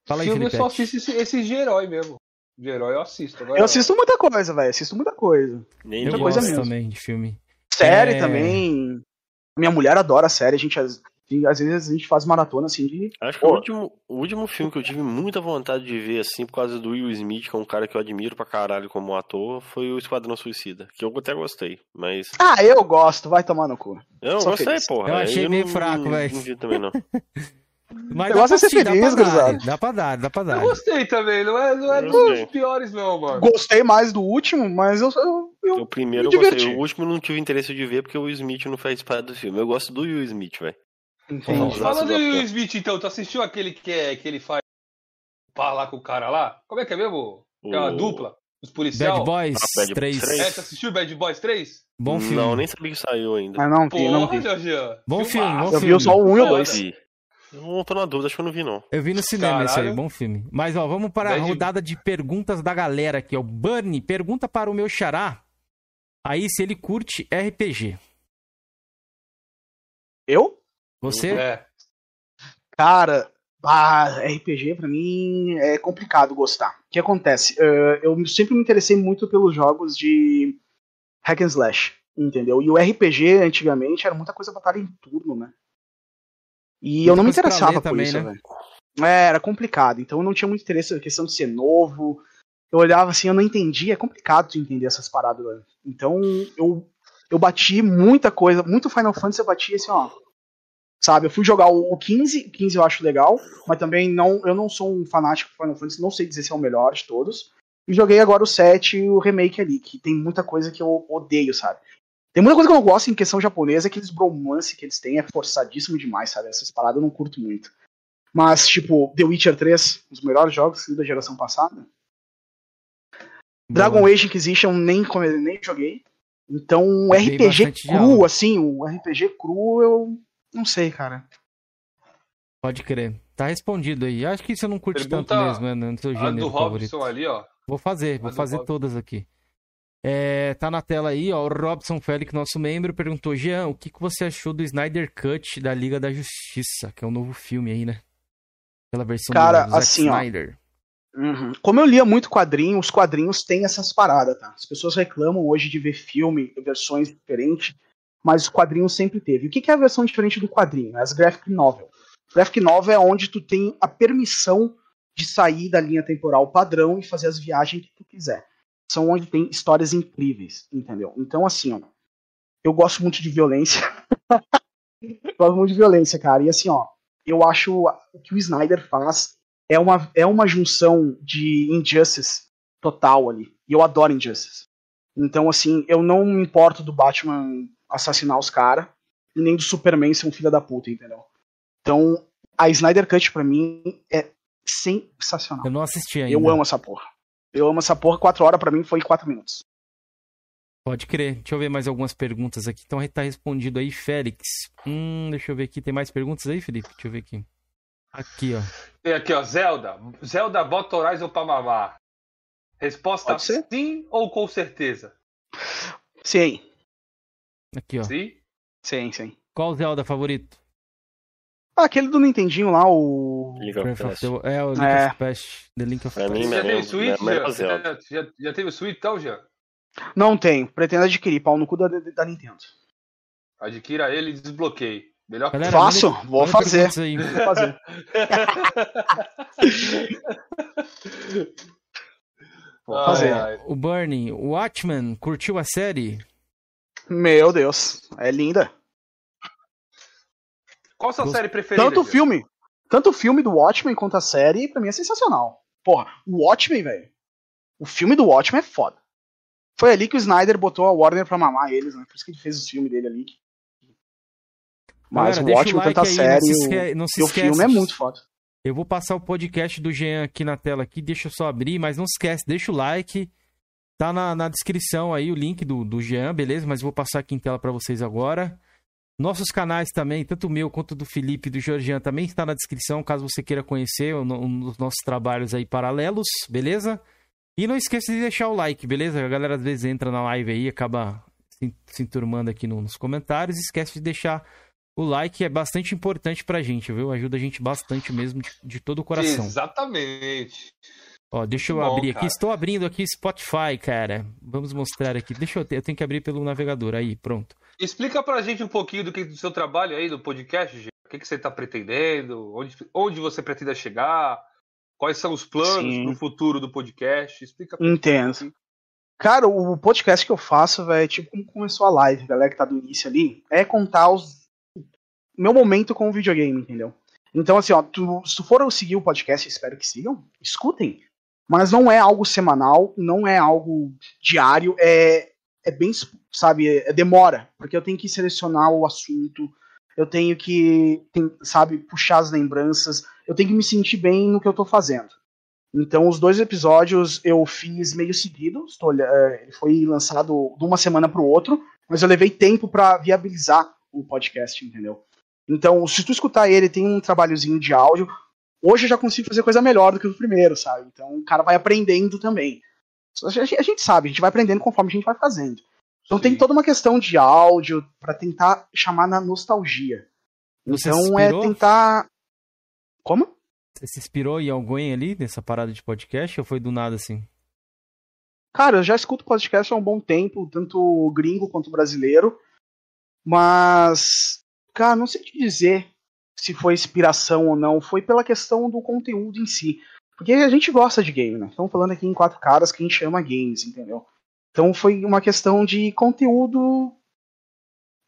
Fala aí, filme eu só assisto esse, esse de herói mesmo. De herói eu assisto. Agora, Eu assisto muita coisa, velho. Assisto muita coisa. Nem Eu muita de coisa mesmo. também de filme. Série É. também. Minha mulher adora série. A gente, às, às vezes, a gente faz maratona assim de. Acho que o último, o último filme que eu tive muita vontade de ver, assim, por causa do Will Smith, que é um cara que eu admiro pra caralho como ator, foi o Esquadrão Suicida. Que eu até gostei, mas. Ah, eu gosto. Vai tomar no cu. Eu não Sou gostei, feliz. porra. Eu achei Aí meio não- fraco, não- velho. Não vi também, não. Mas Eu dá gosto pra de ser dá feliz, pra dar, gurizada. dá pra dar, dá pra Eu dar. gostei também, não é, não é Eu dos piores, não, mano. Gostei mais do último, mas eu. eu, eu O primeiro me eu gostei, o último eu não tive interesse de ver porque o Will Smith não faz parte do filme. Eu gosto do Will Smith, velho. entendi. Falando do Will. Smith, então, tu assistiu aquele que, é, que ele faz pá lá com o cara lá? Como é que é mesmo? Que é uma O- dupla? Os policiais? Bad Boys Ah, Bad 3. Boys É, tu assistiu Bad Boys 3? Bom filme. Não, nem sabia que saiu ainda. Mas não vi, não Porra, vi. Bom filme, bom Filmaço. Eu vi só o 1 e o Foda. 2. Não tô na dúvida, acho que eu não vi, não. Eu vi no cinema esse aí, Caralho. bom filme. Mas, ó, vamos para a rodada de perguntas da galera aqui, ó. Bunny, pergunta para o meu xará aí se ele curte RPG. Eu? Você? É. Cara, ah, RPG pra mim é complicado gostar. O que acontece? Eh, eu sempre me interessei muito pelos jogos de hack and slash, entendeu? E o RPG antigamente era muita coisa batalha em turno, né? E eu não me interessava por também, isso, né? velho. É, era complicado. Então eu não tinha muito interesse na questão de ser novo. Eu olhava assim, eu não entendia. É complicado de entender essas paradas, velho. Então eu, eu bati muita coisa, muito Final Fantasy eu bati assim, ó. Sabe, eu fui jogar o o 15, o 15 eu acho legal, mas também não, eu não sou um fanático de Final Fantasy, não sei dizer se é o melhor de todos. E joguei agora o 7 e o remake ali, que tem muita coisa que eu odeio, sabe? Tem muita coisa que eu não gosto em questão japonesa, aqueles bromance que eles têm é forçadíssimo demais, sabe? Essas paradas eu não curto muito. Mas, tipo, The Witcher 3, um dos melhores jogos da geração passada. Dragon Age Inquisition nem, nem joguei. Então, um RPG cru, assim, o RPG cru, eu não sei, cara. Pode crer. Tá respondido aí. Acho que você não curte Pergunta tanto mesmo, né? No seu A gênero do favorito. Robson ali, ó. Vou fazer, vou A do fazer Robson. todas aqui. É, tá na tela aí, ó. O Robson Félix, nosso membro, perguntou: Jean, o que, que você achou do Snyder Cut da Liga da Justiça? Que é um novo filme aí, né? Aquela versão Cara, do assim, ó. Snyder. Uhum. Como eu lia muito quadrinho, os quadrinhos têm essas paradas, tá? As pessoas reclamam hoje de ver filme, versões diferentes, mas os quadrinhos sempre teve. O que que é a versão diferente do quadrinho? As graphic novel. Graphic novel é onde tu tem a permissão de sair da linha temporal padrão e fazer as viagens que tu quiser. São onde tem histórias incríveis, entendeu? Então, assim, ó, eu gosto muito de violência. Gosto muito de violência, cara. E assim, ó, eu acho o que o Snyder faz é uma, é uma junção de injustice total ali. E eu adoro injustice. Então, assim, eu não me importo do Batman assassinar os caras e nem do Superman ser um filho da puta, entendeu? Então, a Snyder Cut pra mim é sensacional. Eu não assisti ainda. Eu amo essa porra. Eu amo essa porra. Quatro horas pra mim foi quatro minutos. Pode crer. Deixa eu ver mais algumas perguntas aqui. Então tá respondido aí, Félix. Hum, deixa eu ver aqui. Tem mais perguntas aí, Felipe? Deixa eu ver aqui. Aqui, ó. Tem aqui, ó. Zelda. Zelda bota Horizon pra mamar. Resposta sim ou com certeza? Sim, Aqui, ó. Sim? sim, sim. Qual Zelda favorito? Ah, aquele do Nintendinho lá, o. Breath of the... É, o Link É. of Past. The Link of Pra Past. mim, Já teve Switch, já? Zelda. Já, já, já teve Switch, então, já? Não tem, pretendo adquirir, pau no cu da, da Nintendo. Adquira ele e desbloqueie. Melhor que Galera, Faço, manda- vou manda fazer. Vou fazer. Vou fazer. Ai, ai. O Bernie, o Watchman, curtiu a série? Meu Deus, é linda. Qual a sua Gost- série preferida? Tanto o filme, tanto o filme do Watchmen quanto a série, pra mim é sensacional. Porra, o Watchmen, velho. O filme do Watchmen é foda. Foi ali que o Snyder botou a Warner pra mamar eles, né? Por isso que ele fez os filmes dele ali. Mas Galera, o Watchmen, like tanto a aí, série não se, o, esque... não se e o esquece. filme é muito foda. Eu vou passar o podcast do Jean aqui na tela aqui, deixa eu só abrir, mas não esquece, deixa o like. Tá na, na descrição aí o link do, do Jean, beleza? Mas eu vou passar aqui em tela pra vocês agora. Nossos canais também, tanto o meu quanto do Felipe e do Georgian, também está na descrição, caso você queira conhecer o- dos nossos trabalhos aí paralelos, beleza? E não esqueça de deixar o like, beleza? A galera às vezes entra na live aí acaba se, enturmando aqui no- nos comentários. Esquece de deixar o like, é bastante importante pra gente, viu? Ajuda a gente bastante mesmo, de, de todo o coração. Exatamente. Ó, deixa eu Bom, abrir aqui. cara. Estou abrindo aqui Spotify, cara. Vamos mostrar aqui. Deixa eu, eu tenho que abrir pelo navegador. Aí, pronto. Explica pra gente um pouquinho do, que, do seu trabalho aí, do podcast, Gil. O que, que você tá pretendendo? Onde, onde você pretende chegar? Quais são os planos Sim. pro futuro do podcast? Explica pra Entendo. gente. Cara, o podcast que eu faço, velho, tipo como começou a live, galera que tá do início ali, é contar os meu momento com o videogame, entendeu? Então, assim, ó, tu, se tu for seguir o podcast, espero que sigam, escutem. Mas não é algo semanal, não é algo diário, é, é bem, sabe, é, demora, porque eu tenho que selecionar o assunto, eu tenho que, tem- sabe, puxar as lembranças, eu tenho que me sentir bem no que eu tô fazendo. Então, os dois episódios eu fiz meio seguido, estou, ele foi lançado de uma semana para o outro, mas eu levei tempo para viabilizar o podcast, entendeu? Então, se tu escutar ele, tem um trabalhozinho de áudio. Hoje eu já consigo fazer coisa melhor do que o primeiro, sabe? Então, o cara vai aprendendo também. A gente, a gente sabe, a gente vai aprendendo conforme a gente vai fazendo. Então, tem Sim. toda uma questão de áudio para tentar chamar na nostalgia. Você Então, é tentar. Como? Você se inspirou em alguém ali nessa parada de podcast ou foi do nada assim? Cara, eu já escuto podcast há um bom tempo, tanto gringo quanto brasileiro. Mas, cara, não sei te dizer se foi inspiração ou não. Foi pela questão do conteúdo em si. Porque a gente gosta de game, né? Estamos falando aqui em quatro caras que a gente chama games, entendeu? Então foi uma questão de conteúdo.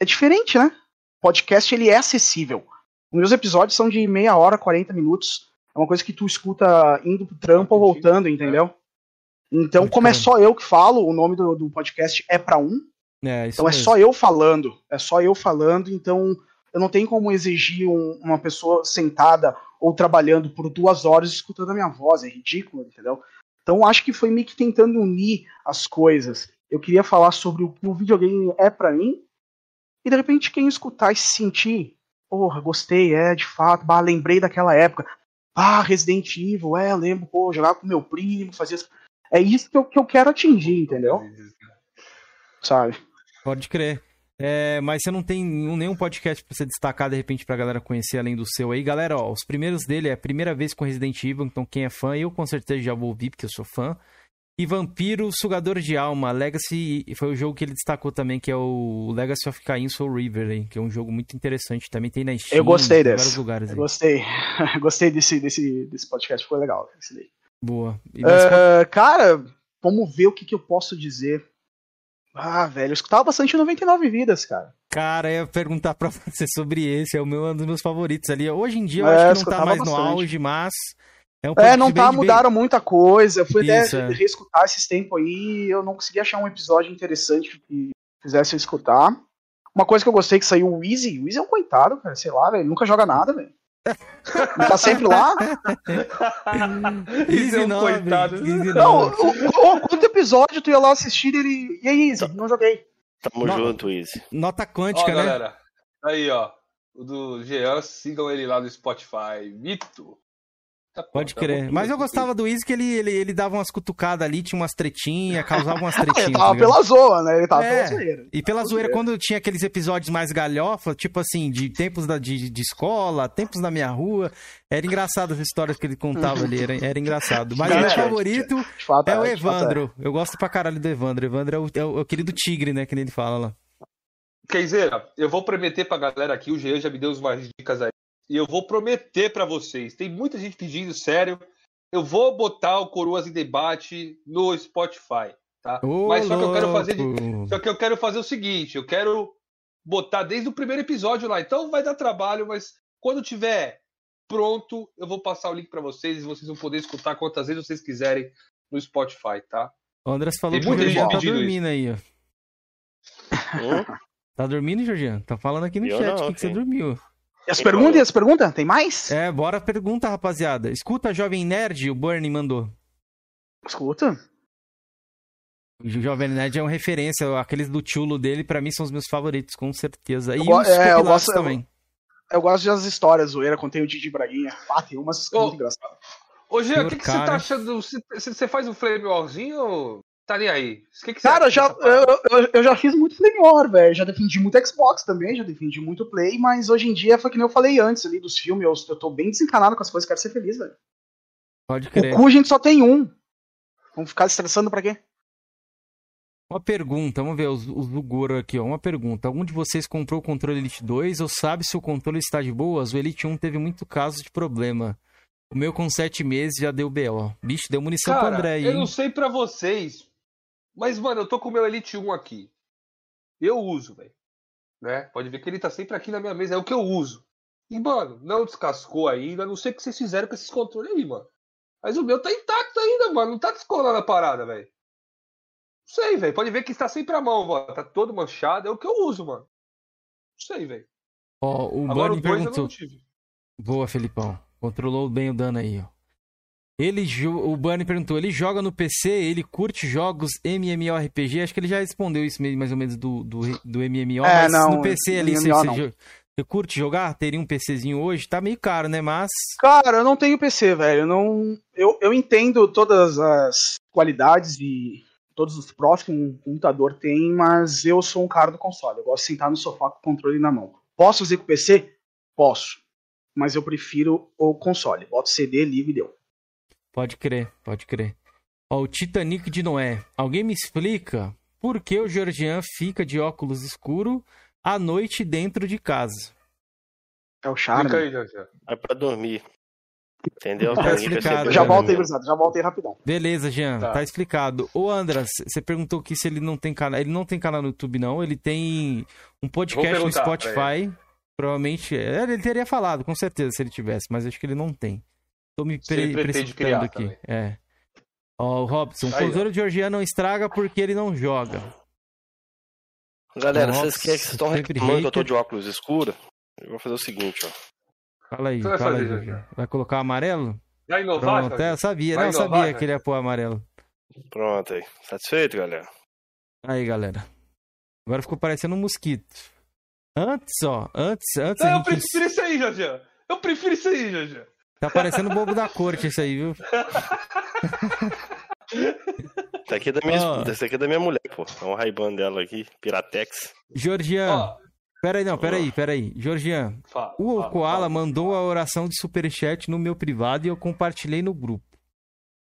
É diferente, né? Podcast ele é acessível. Os meus episódios são de meia hora, 40 minutos. É uma coisa que tu escuta indo pro trampo ou voltando, entendeu? Então, como é só eu que falo, o nome do, do podcast é pra um. É, Então é mesmo. só eu falando. É só eu falando, então eu não tenho como exigir um- uma pessoa sentada ou trabalhando por duas horas escutando a minha voz. É ridículo, entendeu? Então acho que foi meio que tentando unir as coisas. Eu queria falar sobre o que o videogame é pra mim. E de repente quem escutar e se sentir, porra, gostei, é, de fato, bah, lembrei daquela época. Ah, Resident Evil, é, lembro, pô, jogava com meu primo, fazia. É isso que eu, que eu quero atingir, entendeu? Sabe? Pode crer. É, mas você não tem nenhum podcast pra você destacar, de repente, pra galera conhecer além do seu aí. Galera, ó, os primeiros dele é a primeira vez com Resident Evil, então quem é fã, eu com certeza já vou ouvir, porque eu sou fã. E Vampiro Sugador de Alma, Legacy, foi o jogo que ele destacou também, que é o Legacy of Cain Soul River, aí, que é um jogo muito interessante. Também tem na Steam, Eu gostei desse. vários lugares. Eu Aí. gostei. gostei desse, desse, desse podcast, ficou legal. esse daí. Boa. Ah, cara, vamos ver o que, que eu posso dizer. Ah, velho, eu escutava bastante 99 Vidas, cara. Cara, eu ia perguntar pra você sobre esse, é o meu, um dos meus favoritos ali. Hoje em dia eu É, acho que não tá mais no bastante. auge, mas é um É, não tá, bem- bem- mudaram muita coisa. Eu fui Isso, até é. reescutar esses tempos aí, eu não consegui achar um episódio interessante que fizesse eu escutar. Uma coisa que eu gostei que saiu o Easy. O Easy é um coitado, cara, sei lá, velho, nunca joga nada, velho. Ele tá sempre lá. Isso é um Nobre, coitado. Easy Não, Nobre. o, o, quanto episódio tu ia lá assistir ele. E aí, Easy? Não joguei. Tamo Não. junto, Easy. Nota Ó, quântica, né? galera. Aí, ó. O do Jean, sigam ele lá no Spotify. Mito. Tá Pode tá crer. Mas eu gostava do Easy que ele, ele, ele dava umas cutucadas ali, tinha umas tretinhas, causava umas tretinhas. Ele tá tava ligado? pela zoa, né? Ele tava É. pela zoeira. E pela zoeira, É. quando tinha aqueles episódios mais galhofa, tipo assim, de tempos da, de, de escola, tempos na minha rua, era engraçado as histórias que ele contava ali, era, era engraçado. Mas o meu favorito fato, é o de fato, Evandro. Eu gosto pra caralho do Evandro. Evandro é o, é o, é o querido tigre, né, que nem ele fala lá. Keizeira, eu vou prometer pra galera aqui, o Jean já me deu umas dicas aí. E eu vou prometer pra vocês. Tem muita gente pedindo, sério. Eu vou botar o Coroas em Debate no Spotify, tá? Ô, Mas só que eu quero fazer de-. Só que eu quero fazer o seguinte, eu quero botar desde o primeiro episódio lá. Então vai dar trabalho, mas quando tiver pronto, eu vou passar o link pra vocês e vocês vão poder escutar quantas vezes vocês quiserem no Spotify, tá? O Andrés falou Tem que o muita gente Georgiano tá dormindo aí, ó. Hum? Tá dormindo, Georgiano? Tá falando aqui no Eu chat não, aqui que você dormiu. E as perguntas? E as perguntas? Tem mais? É, bora a pergunta, rapaziada. Escuta, Jovem Nerd, o Bernie mandou. Escuta. O Jovem Nerd é uma referência, aqueles do tchulo dele, pra mim são os meus favoritos, com certeza. E Eu os é, eu gosto- eu- também. Eu gosto das histórias, zoeira, contei o Didi Braguinha. Ah, tem umas Ô, muito engraçadas. Ô, Jean, Senhor o que, que você tá achando? Você, você faz um flame tá nem aí? O que que Cara, já, eu, eu, eu já fiz muito Flame War, velho. Já defendi muito Xbox também, já defendi muito Play, mas hoje em dia foi que nem eu falei antes ali dos filmes. Eu, eu tô bem desencanado com as coisas, quero ser feliz, velho. Pode O crer. cu a gente só tem um. Vamos ficar estressando pra quê? Uma pergunta, vamos ver os, os do Goro aqui, ó. Uma pergunta. Algum de vocês comprou o controle Elite 2 ou sabe se o controle está de boas? O Elite 1 teve muito caso de problema. O meu com 7 meses já deu BO. Bicho, deu munição pro Cara, André aí. eu não sei pra vocês, mas, mano, eu tô com o meu Elite 1 aqui. Eu uso, velho. Né? Pode ver que ele tá sempre aqui na minha mesa, é o que eu uso. E, mano, não descascou ainda, não sei o que vocês fizeram com esses controles aí, mano. Mas o meu tá intacto ainda, mano, não tá descolando a parada, velho. Não sei, velho. Pode ver que está sempre à mão, mano. Tá todo manchado, é o que eu uso, mano. Não sei, velho. Ó, o Agora Bunny o 2 eu perguntou. Boa, Felipão. Controlou bem o dano aí, ó. Ele, o Bunny perguntou, ele joga no PC, ele curte jogos MMORPG? Acho que ele já respondeu isso mais ou menos do, do, do MMO, É, mas não, no PC ali, você, MMO você jo- você curte jogar? Teria um PCzinho hoje? Tá meio caro, né? Mas Cara, eu não tenho PC, velho. Eu Não, eu, eu entendo todas as qualidades e todos os prós que um computador tem, mas eu sou um cara do console. Eu gosto de sentar no sofá com o controle na mão. Posso fazer com o PC? Posso. Mas eu prefiro o console. Boto CD, ligo e deu. Pode crer, pode crer. Ó, o Titanic de Noé. Alguém me explica por que o Georgian fica de óculos escuro à noite dentro de casa? É o Fica charme. aí, Jorge. É pra dormir. Entendeu? Tá explicado. Já volto aí. Já volto aí rapidão. Beleza, Jean, tá. Tá. explicado. Ô, Andras, você perguntou aqui se ele não tem canal. Ele não tem canal no YouTube, não. Ele tem um podcast no Spotify. Provavelmente. é, Ele teria falado, com certeza, se ele tivesse, mas acho que ele não tem. Tô me pre precipitando aqui. também. É. Ó, o Robson, o Aí, ó. controle de Georgian não estraga porque ele não joga. Galera, Nossa, vocês querem que vocês estão reclamando que eu tô de óculos escuros? Eu vou fazer o seguinte, ó. Fala aí, O que vai fala aí, fazer? Vai colocar amarelo? Vai inovar, Pronto, é, eu sabia, Vai não, inovar, sabia que ele ia pôr amarelo. Pronto aí. Satisfeito, galera? Aí, galera. Agora ficou parecendo um mosquito. Antes, ó, antes, antes Não, eu prefiro isso aí, Jorge. Eu prefiro isso aí, Jorge. Tá parecendo o bobo da corte isso aí, viu? Esse aqui é da minha, Ó. esse aqui é da minha mulher, pô. É um Ray-Ban dela aqui, Piratex. Georgian, Ó, peraí, não, peraí, peraí. Georgian, fala, o fala, Koala fala. mandou a oração de superchat no meu privado e eu compartilhei no grupo.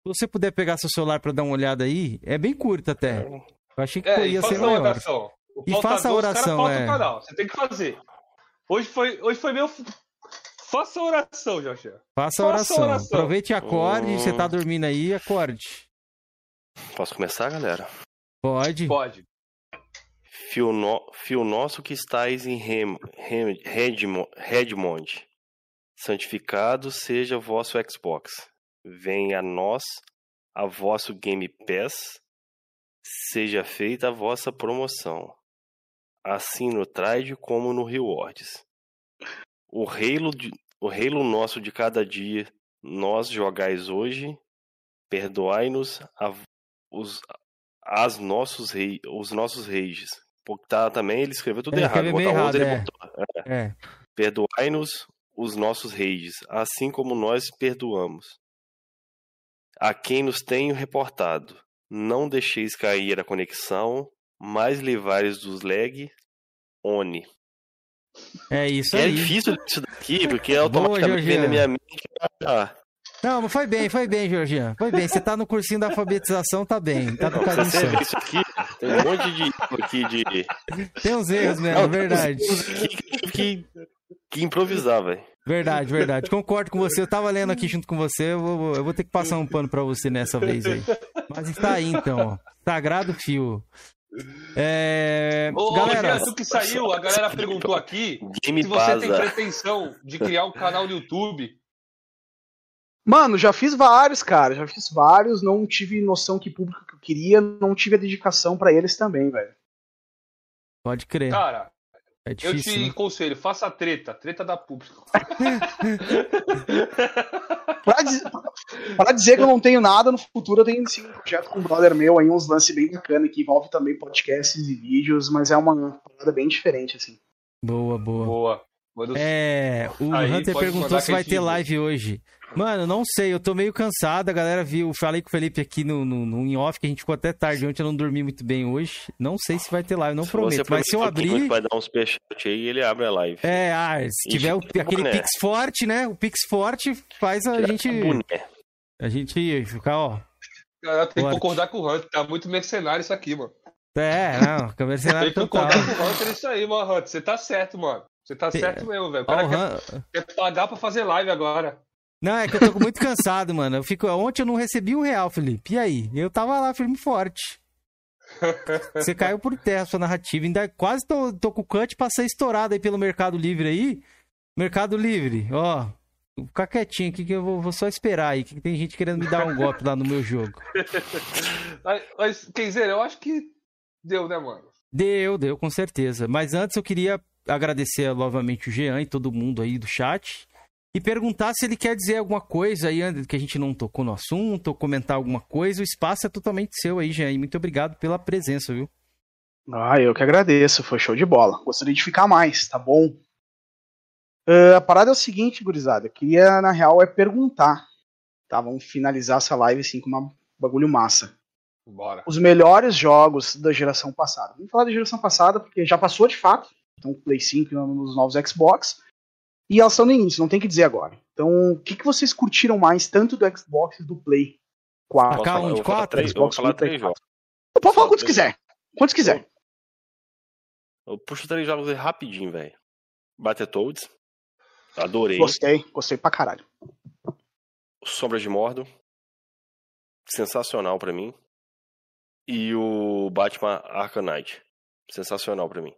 Se você puder pegar seu celular pra dar uma olhada aí, é bem curto até. Eu achei que É, ia ser maior. oração. O E faça a oração, é. Você tem que fazer. Hoje foi, hoje foi meu. Faça a oração, Jorge. Faça a Faça oração. oração. Aproveite e acorde. Hum. Você tá dormindo aí, acorde. Posso começar, galera? Pode. Pode. Fio, no, fio nosso que estáis em Rem, Rem, Redmo- Redmond, santificado seja vosso Xbox. Venha a nós a vosso Game Pass, seja feita a vossa promoção, assim no trade como no rewards. O reino, de, o reino nosso de cada dia, nós jogais hoje, perdoai-nos os, as nossos rei, os nossos reis. Porque tá, também ele escreveu tudo É, errado. escreveu errado, ele é. botou. É. Perdoai-nos os nossos reis, assim como nós perdoamos. A quem nos tenho reportado, não deixeis cair a conexão, mas livrares dos leg, one. É isso É aí. difícil isso daqui, porque Boa, automaticamente vem na minha mente. Ah, Não, mas foi bem, foi bem, Georgian. Foi bem. Você tá no cursinho da alfabetização, tá bem. Tá no caminho certo. isso aqui, tem um monte de aqui de. Tem uns erros mesmo, Não, verdade. tive que, que improvisar, velho. Verdade, verdade. Concordo com você. Eu tava lendo aqui junto com você. Eu vou, eu vou ter que passar um pano pra você nessa vez aí. Mas está aí, então. ó. Sagrado fio. É... Ô, Galera, Jean, que saiu, a galera perguntou aqui Game se você tem pretensão de criar um canal no YouTube. Mano, já fiz vários, cara. Já fiz vários. Não tive noção que público que eu queria. Não tive a dedicação pra eles também, velho. pode crer. Cara, É eu difícil, te né? aconselho, faça treta, treta da público. Pra, diz- pra dizer que eu não tenho nada no futuro, eu tenho sim um projeto com um brother meu aí, uns lances bem bacana que envolve também podcasts e vídeos, mas é uma parada bem diferente, assim. Boa, boa. Boa. É, o Aí, Hunter perguntou se vai ter live hoje. Mano, não sei, eu tô meio cansado. A galera viu, falei com o Felipe aqui no, no, no in off, que a gente ficou até tarde ontem, eu não dormi muito bem hoje. Não sei se vai ter live, não Se prometo. Mas se eu abrir. que vai dar um superchat aí, ele abre a live. É, ah, se E tiver o- fica aquele boné. Pix forte, né? O Pix forte faz a Tira gente. A gente ficar, ó. Cara, tem que Forte. concordar com o Hunter, tá muito mercenário isso aqui, mano. É, não, câmera Tem cenário que total. concordar com o Hunter isso aí, mano, Hunter. Você tá certo, mano. Você tá Tem- certo mesmo, velho. O cara o quer, Han- quer pagar pra fazer live agora. Não, é que eu tô muito cansado, mano. Eu fico... Ontem eu não recebi um real, Felipe. E aí? Eu tava lá, firme e forte. Você caiu por terra sua narrativa. Ainda quase tô, tô com o cut pra ser estourado aí pelo Mercado Livre aí. Mercado Livre, ó. Vou ficar quietinho aqui que eu vou, vou só esperar aí, que tem gente querendo me dar um golpe lá no meu jogo. Mas, quer dizer, eu acho que deu, né, mano? Deu, deu, com certeza. Mas antes eu queria agradecer novamente o Jean e todo mundo aí do chat. E perguntar se ele quer dizer alguma coisa aí André, que a gente não tocou no assunto, ou comentar alguma coisa. O espaço é totalmente seu aí, Jean. E muito obrigado pela presença, viu? Ah, eu que agradeço, foi show de bola. Gostaria de ficar mais, tá bom? Ah, a parada é o seguinte, gurizada. Eu queria, na real, é perguntar. Tá, vamos finalizar essa live assim com um bagulho massa. Bora. Os melhores jogos da geração passada. Vamos falar da geração passada, porque já passou de fato. Então, o Play 5 nos novos Xbox. E elas estão no início, não tem que dizer agora. Então, o que, que vocês curtiram mais, tanto do Xbox e do Play 4? Tacar Eu um de vou falar quatro? três- eu vou falar One, Play três 4. jogos. Pode falar quantos quiser. Quantos quiser. Eu puxo três jogos aí rapidinho, velho. Battletoads. Adorei. Gostei, gostei pra caralho. Sombra de Mordo. Sensacional pra mim. E o Batman Arkham Knight. Sensacional pra mim.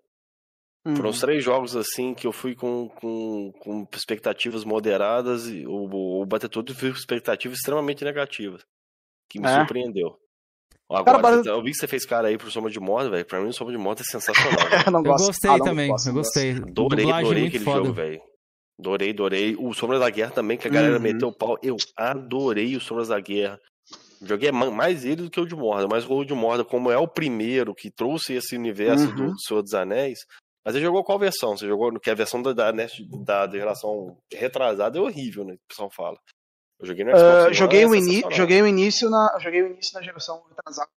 Foram os Uhum. três jogos assim que eu fui com, com, com expectativas moderadas e o, o Battletoads fui com expectativas extremamente negativas. Que me É. surpreendeu. Agora, Cara, você- eu vi que você fez cara aí pro Sombra de Mordo, velho. Pra mim o Sombra de Mordo é sensacional. Eu não Eu gosto. gostei Ah, não também, gosto, eu gostei. Adorei, Dublagem adorei aquele foda. jogo, velho. Adorei, adorei. O Sombras da Guerra também, que a galera Uhum. meteu o pau. Eu adorei o Sombras da Guerra. Joguei ma- mais ele do que o de Morda, mas o de Morda, como é o primeiro que trouxe esse universo Uhum. do, do Senhor dos Anéis. Mas você jogou qual versão? Você jogou que a versão da, da, NES da, da geração retrasada é horrível, né? Que o pessoal fala. Eu joguei no Xbox Ah, One, joguei, é o ini- joguei o início na joguei o início na geração retrasada.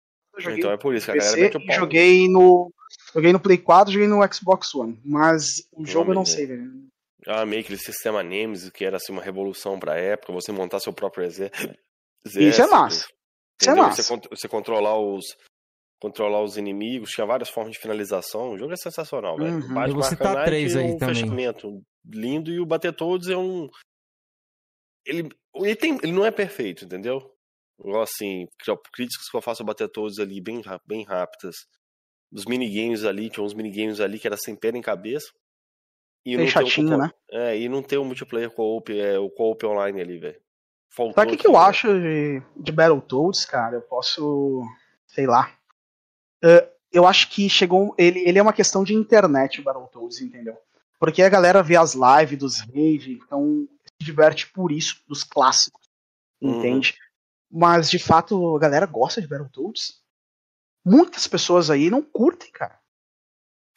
Então é por isso que a galera PC pau. joguei no joguei no Play 4, joguei no Xbox One, mas o jogo eu não mas é. sei, velho. Eu amei aquele sistema Nemesis, que era assim uma revolução pra época, você montar seu próprio exé- exército. Isso é massa. Isso é massa. Você, você controlar os controlar os inimigos, tinha várias formas de finalização. O jogo é sensacional, velho. Uhum. Batman Eu vou citar três aí um também. fechamento lindo e o Battletoads é um ele ele tem ele não é perfeito, entendeu? Assim, críticas que eu faço ao Battletoads ali bem bem rápidas. dos minigames ali, tinha uns minigames ali que era sem pé nem cabeça. E Bem não tem o chatinho, co- né? É, e não tem o multiplayer co-op, é, o co-op online ali, velho. Faltou Sabe o que, que eu aquilo, acho de, de Battletoads, cara? Eu posso. Sei lá. Eh, eu acho que chegou. Ele, ele é uma questão de internet, o Battletoads, entendeu? Porque a galera vê as lives dos rage, então se diverte por isso, dos clássicos. Uhum. Entende? Mas de fato a galera gosta de Battletoads. Muitas pessoas aí não curtem, cara.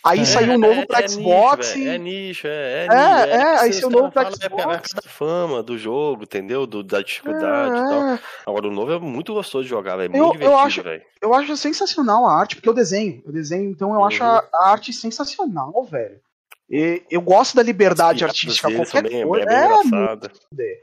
Aí É, saiu um novo pra é Xbox Nicho, e. é nicho, é, é, É, nicho. é, que aí você- seu os novo pra falam, É, é a Xbox. fama do jogo, entendeu? Do, da dificuldade e tal. É, Agora o novo é muito gostoso de jogar, velho. Eu- Muito eu divertido, acho- velho. Eu acho sensacional a arte, porque eu desenho. Eu desenho, então eu acho Uhum. a, a arte sensacional, velho. E eu gosto da liberdade artística. Qualquer também é- coisa. é bem É, muito a fuder.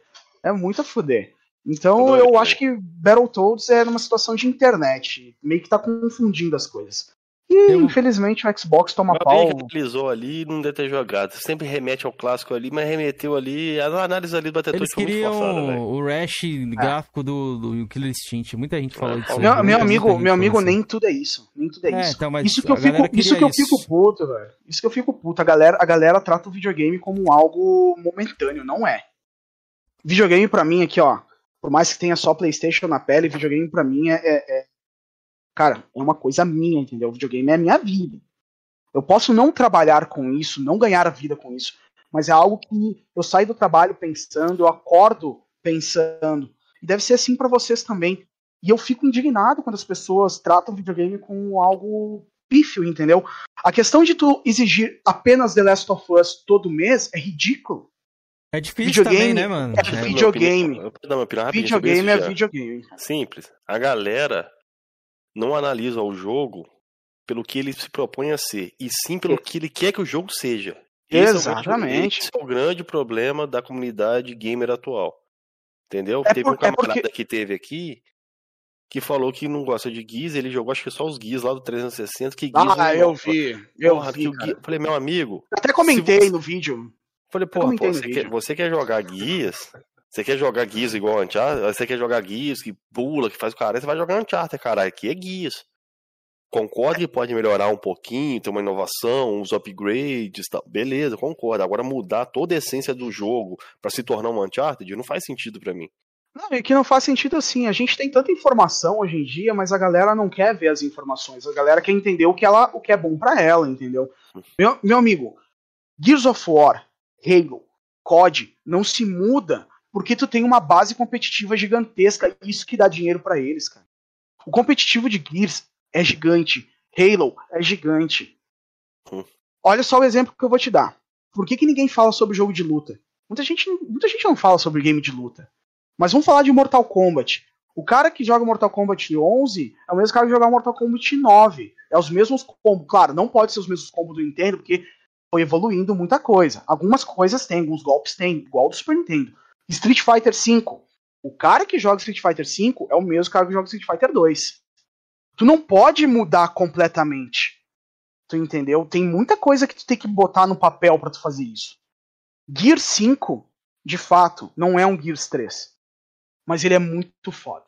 É muito a fuder. Então Adoro eu também. acho que Battletoads é numa situação de internet. Meio que tá confundindo as coisas. E Eu- infelizmente o Xbox toma Mas pau. que atualizou ali não deve ter jogado. Sempre remete ao clássico ali, mas remeteu ali. A análise ali do Battletoads Eles foi muito forçada, velho. o Rash gráfico do, do Killer Instinct. Muita gente falou É, disso. Meu, meu amigo, meu amigo, nem tudo é isso. Nem tudo é, É, isso. então, mas isso que eu fico, isso que eu isso. fico puto, velho. Isso que eu fico puto. A galera, a galera trata o videogame como algo momentâneo, não é. Videogame pra mim aqui, ó. Por mais que tenha só PlayStation na pele, videogame pra mim é, é- é- cara, é uma coisa minha, entendeu? Videogame é a minha vida. Eu posso não trabalhar com isso, não ganhar a vida com isso, mas é algo que eu saio do trabalho pensando, eu acordo pensando. E deve ser assim pra vocês também. E eu fico indignado quando as pessoas tratam o videogame como algo pífio, entendeu? A questão de tu exigir apenas The Last of Us todo mês é ridículo. É difícil Videogame também, né, mano? é É, videogame. opinião- Eu rapidinho sobre videogame é já. videogame. Simples. A galera não analisa o jogo pelo que ele se propõe a ser, e sim pelo que ele quer que o jogo seja. É Exatamente. esse é o grande problema da comunidade gamer atual. Entendeu? É teve por- um camarada é porque- que teve aqui que falou que não gosta de Gears, ele jogou acho que só os Gears lá do 360, que Ah, não eu gosta. vi. Eu Porra, vi. Gears- Falei, meu amigo, Eu Até comentei você- no vídeo. Falei, Eu porra, pô, você, quer, você quer jogar guias? Você quer jogar guias igual Uncharted? Você quer jogar guias que pula, que faz o cara? Você vai jogar Uncharted, caralho. Aqui é guias. Concordo que pode melhorar um pouquinho, ter uma inovação, uns upgrades tal. Beleza, concordo. Agora mudar toda a essência do jogo pra se tornar um Uncharted não faz sentido pra mim. Não, e que não faz sentido assim. A gente tem tanta informação hoje em dia, mas a galera não quer ver as informações. A galera quer entender o que, ela, o que é bom pra ela, entendeu? Meu, meu amigo, Gears of War, Halo, COD não se muda porque tu tem uma base competitiva gigantesca e isso que dá dinheiro pra eles, cara. O competitivo de Gears é gigante, Halo é gigante. Hum. Olha só o exemplo que eu vou te dar. Por que, que ninguém fala sobre jogo de luta? Muita gente, muita gente não fala sobre game de luta. Mas vamos falar de Mortal Kombat. O cara que joga Mortal Kombat 11 é o mesmo cara que joga Mortal Kombat 9. É os mesmos combos. Claro, não pode ser os mesmos combos do Nintendo, porque foi evoluindo muita coisa. Algumas coisas tem, alguns golpes tem, igual do Super Nintendo. Street Fighter V. O cara que joga Street Fighter V é o mesmo cara que joga Street Fighter 2. Tu não pode mudar completamente. Tu entendeu? Tem muita coisa que tu tem que botar no papel para tu fazer isso. Gear 5, de fato, não é um Gears 3 mas ele é muito foda.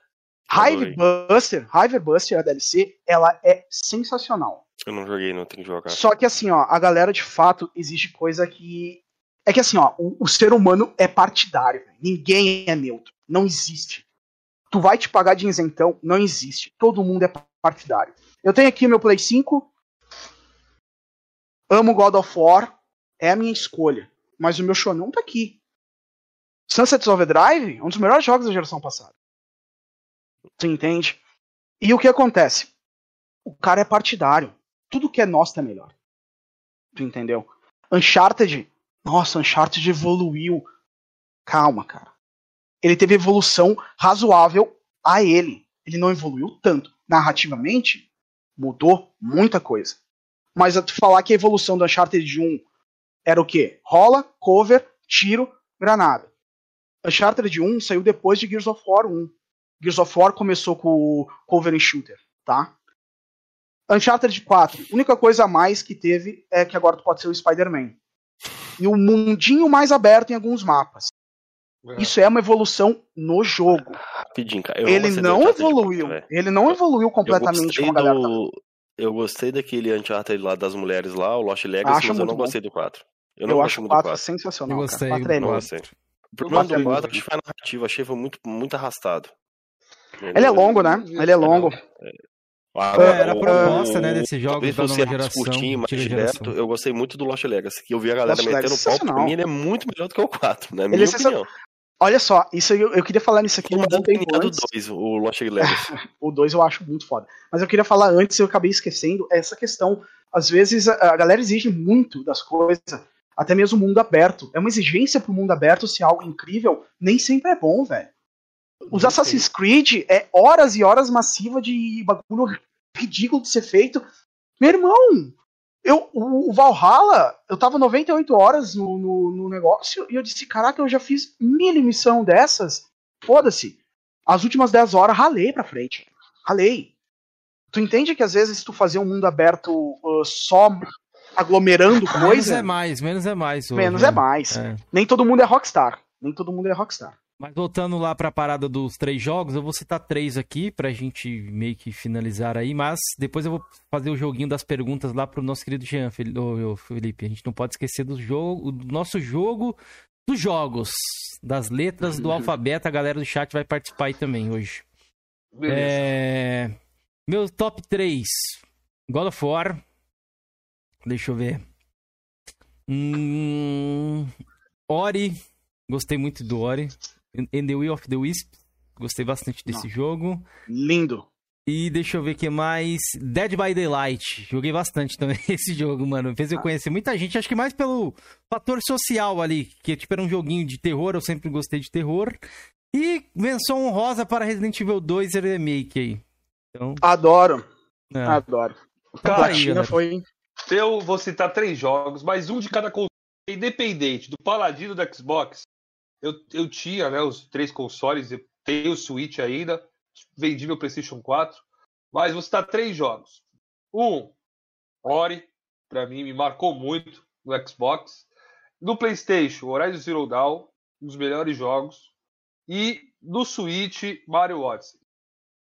Hive Buster, Hive Buster, a DLC, ela é sensacional. Eu não joguei, não tenho que jogar. Só que assim, ó, a galera de fato existe coisa que é que assim, ó, o, o ser humano é partidário, véio. ninguém é neutro, não existe. Tu vai te pagar de isentão, não existe. Todo mundo é partidário. Eu tenho aqui meu Play 5. Amo God of War, é a minha escolha, mas o meu show tá aqui. Sunset Overdrive um dos melhores jogos da geração passada. Tu entende? E o que acontece? O cara é partidário. Tudo que é nosso é melhor. Tu entendeu? Uncharted. Nossa, Uncharted evoluiu. Calma, cara. Ele teve evolução razoável a ele. Ele não evoluiu tanto. Narrativamente, mudou muita coisa. Mas a tu falar que a evolução do Uncharted 1 era o quê? Rola, cover, tiro, granada. Uncharted 1 saiu depois de Gears of War 1. Gears of War começou com o cover and shooter, tá? Uncharted 4, a única coisa a mais que teve é que agora tu pode ser o Spider-Man. E um mundinho mais aberto em alguns mapas. É. Isso é uma evolução no jogo. Rapidinho, cara. Eu Ele não evoluiu. velho. ele não evoluiu Eu completamente como a galera do... Eu gostei daquele Uncharted lá das mulheres lá, o Lost Legacy, Acho mas eu não bom. gostei do 4. Eu Eu, não acho gostei o muito do 4 4. sensacional. Eu gostei, cara. 4 é eu Não gostei. O Eu problema do 4 muito. acho que foi a narrativa, achei foi muito, muito arrastado. Ele é longo, né? Ele é longo. É, era a proposta, o- né, desses jogos talvez da nova geração, mais antiga direto, geração. eu gostei muito do Lost Legacy, que eu vi a galera Lost metendo Legacy pau, pra mim ele é muito melhor do que o 4, na Ele minha é sensa- opinião. Olha só, isso aí eu, eu queria falar nisso aqui um tempo do antes. 2, o Lost Legacy. O 2 eu acho muito foda. Mas eu queria falar antes, eu acabei esquecendo, essa questão. Às vezes a, a galera exige muito das coisas, até mesmo o mundo aberto. É uma exigência pro mundo aberto ser algo incrível, nem sempre é bom, velho. Os Assassin's Creed é horas e horas massiva de bagulho ridículo de ser feito. Meu irmão, eu, o, Valhalla, eu tava 98 horas no, no, no negócio e eu disse, caraca, eu já fiz mil missão dessas. Foda-se. As últimas 10 horas ralei pra frente. Ralei. Tu entende que às vezes tu fazer um mundo aberto uh, só aglomerando Menos coisa, é mais, menos é mais. hoje, menos né? é mais. É. Nem todo mundo é rockstar. Nem todo mundo é rockstar. Mas voltando lá pra parada dos três jogos, eu vou citar três aqui pra gente meio que finalizar aí, mas depois eu vou fazer o joguinho das perguntas lá pro nosso querido Jean, Felipe. A gente não pode esquecer do jogo, do nosso jogo dos jogos, das letras do alfabeto. A galera do chat vai participar aí também hoje. Beleza. É... Meu top 3. God of War. Deixa eu ver. Hum... Ori. Gostei muito do Ori. And the Will of the Wisp. Gostei bastante desse jogo. Lindo. E deixa eu ver o que mais. Dead by Daylight. Joguei bastante também esse jogo, mano. Fez eu conhecer muita gente. Acho que mais pelo fator social ali. Que tipo, era um joguinho de terror. Eu sempre gostei de terror. E menção honrosa para Resident Evil 2 Remake aí. Então, Adoro. é. Adoro. Tá aí, Platina galera. foi. Eu vou citar três jogos, mas um de cada console. Independente do Paladino do Xbox, eu, eu tinha né, os três consoles, eu tenho o Switch ainda, vendi meu PlayStation 4, mas vou citar três jogos. Um, Ori, pra mim me marcou muito no Xbox. No PlayStation, Horizon Zero Dawn, um dos melhores jogos. E no Switch, Mario Odyssey.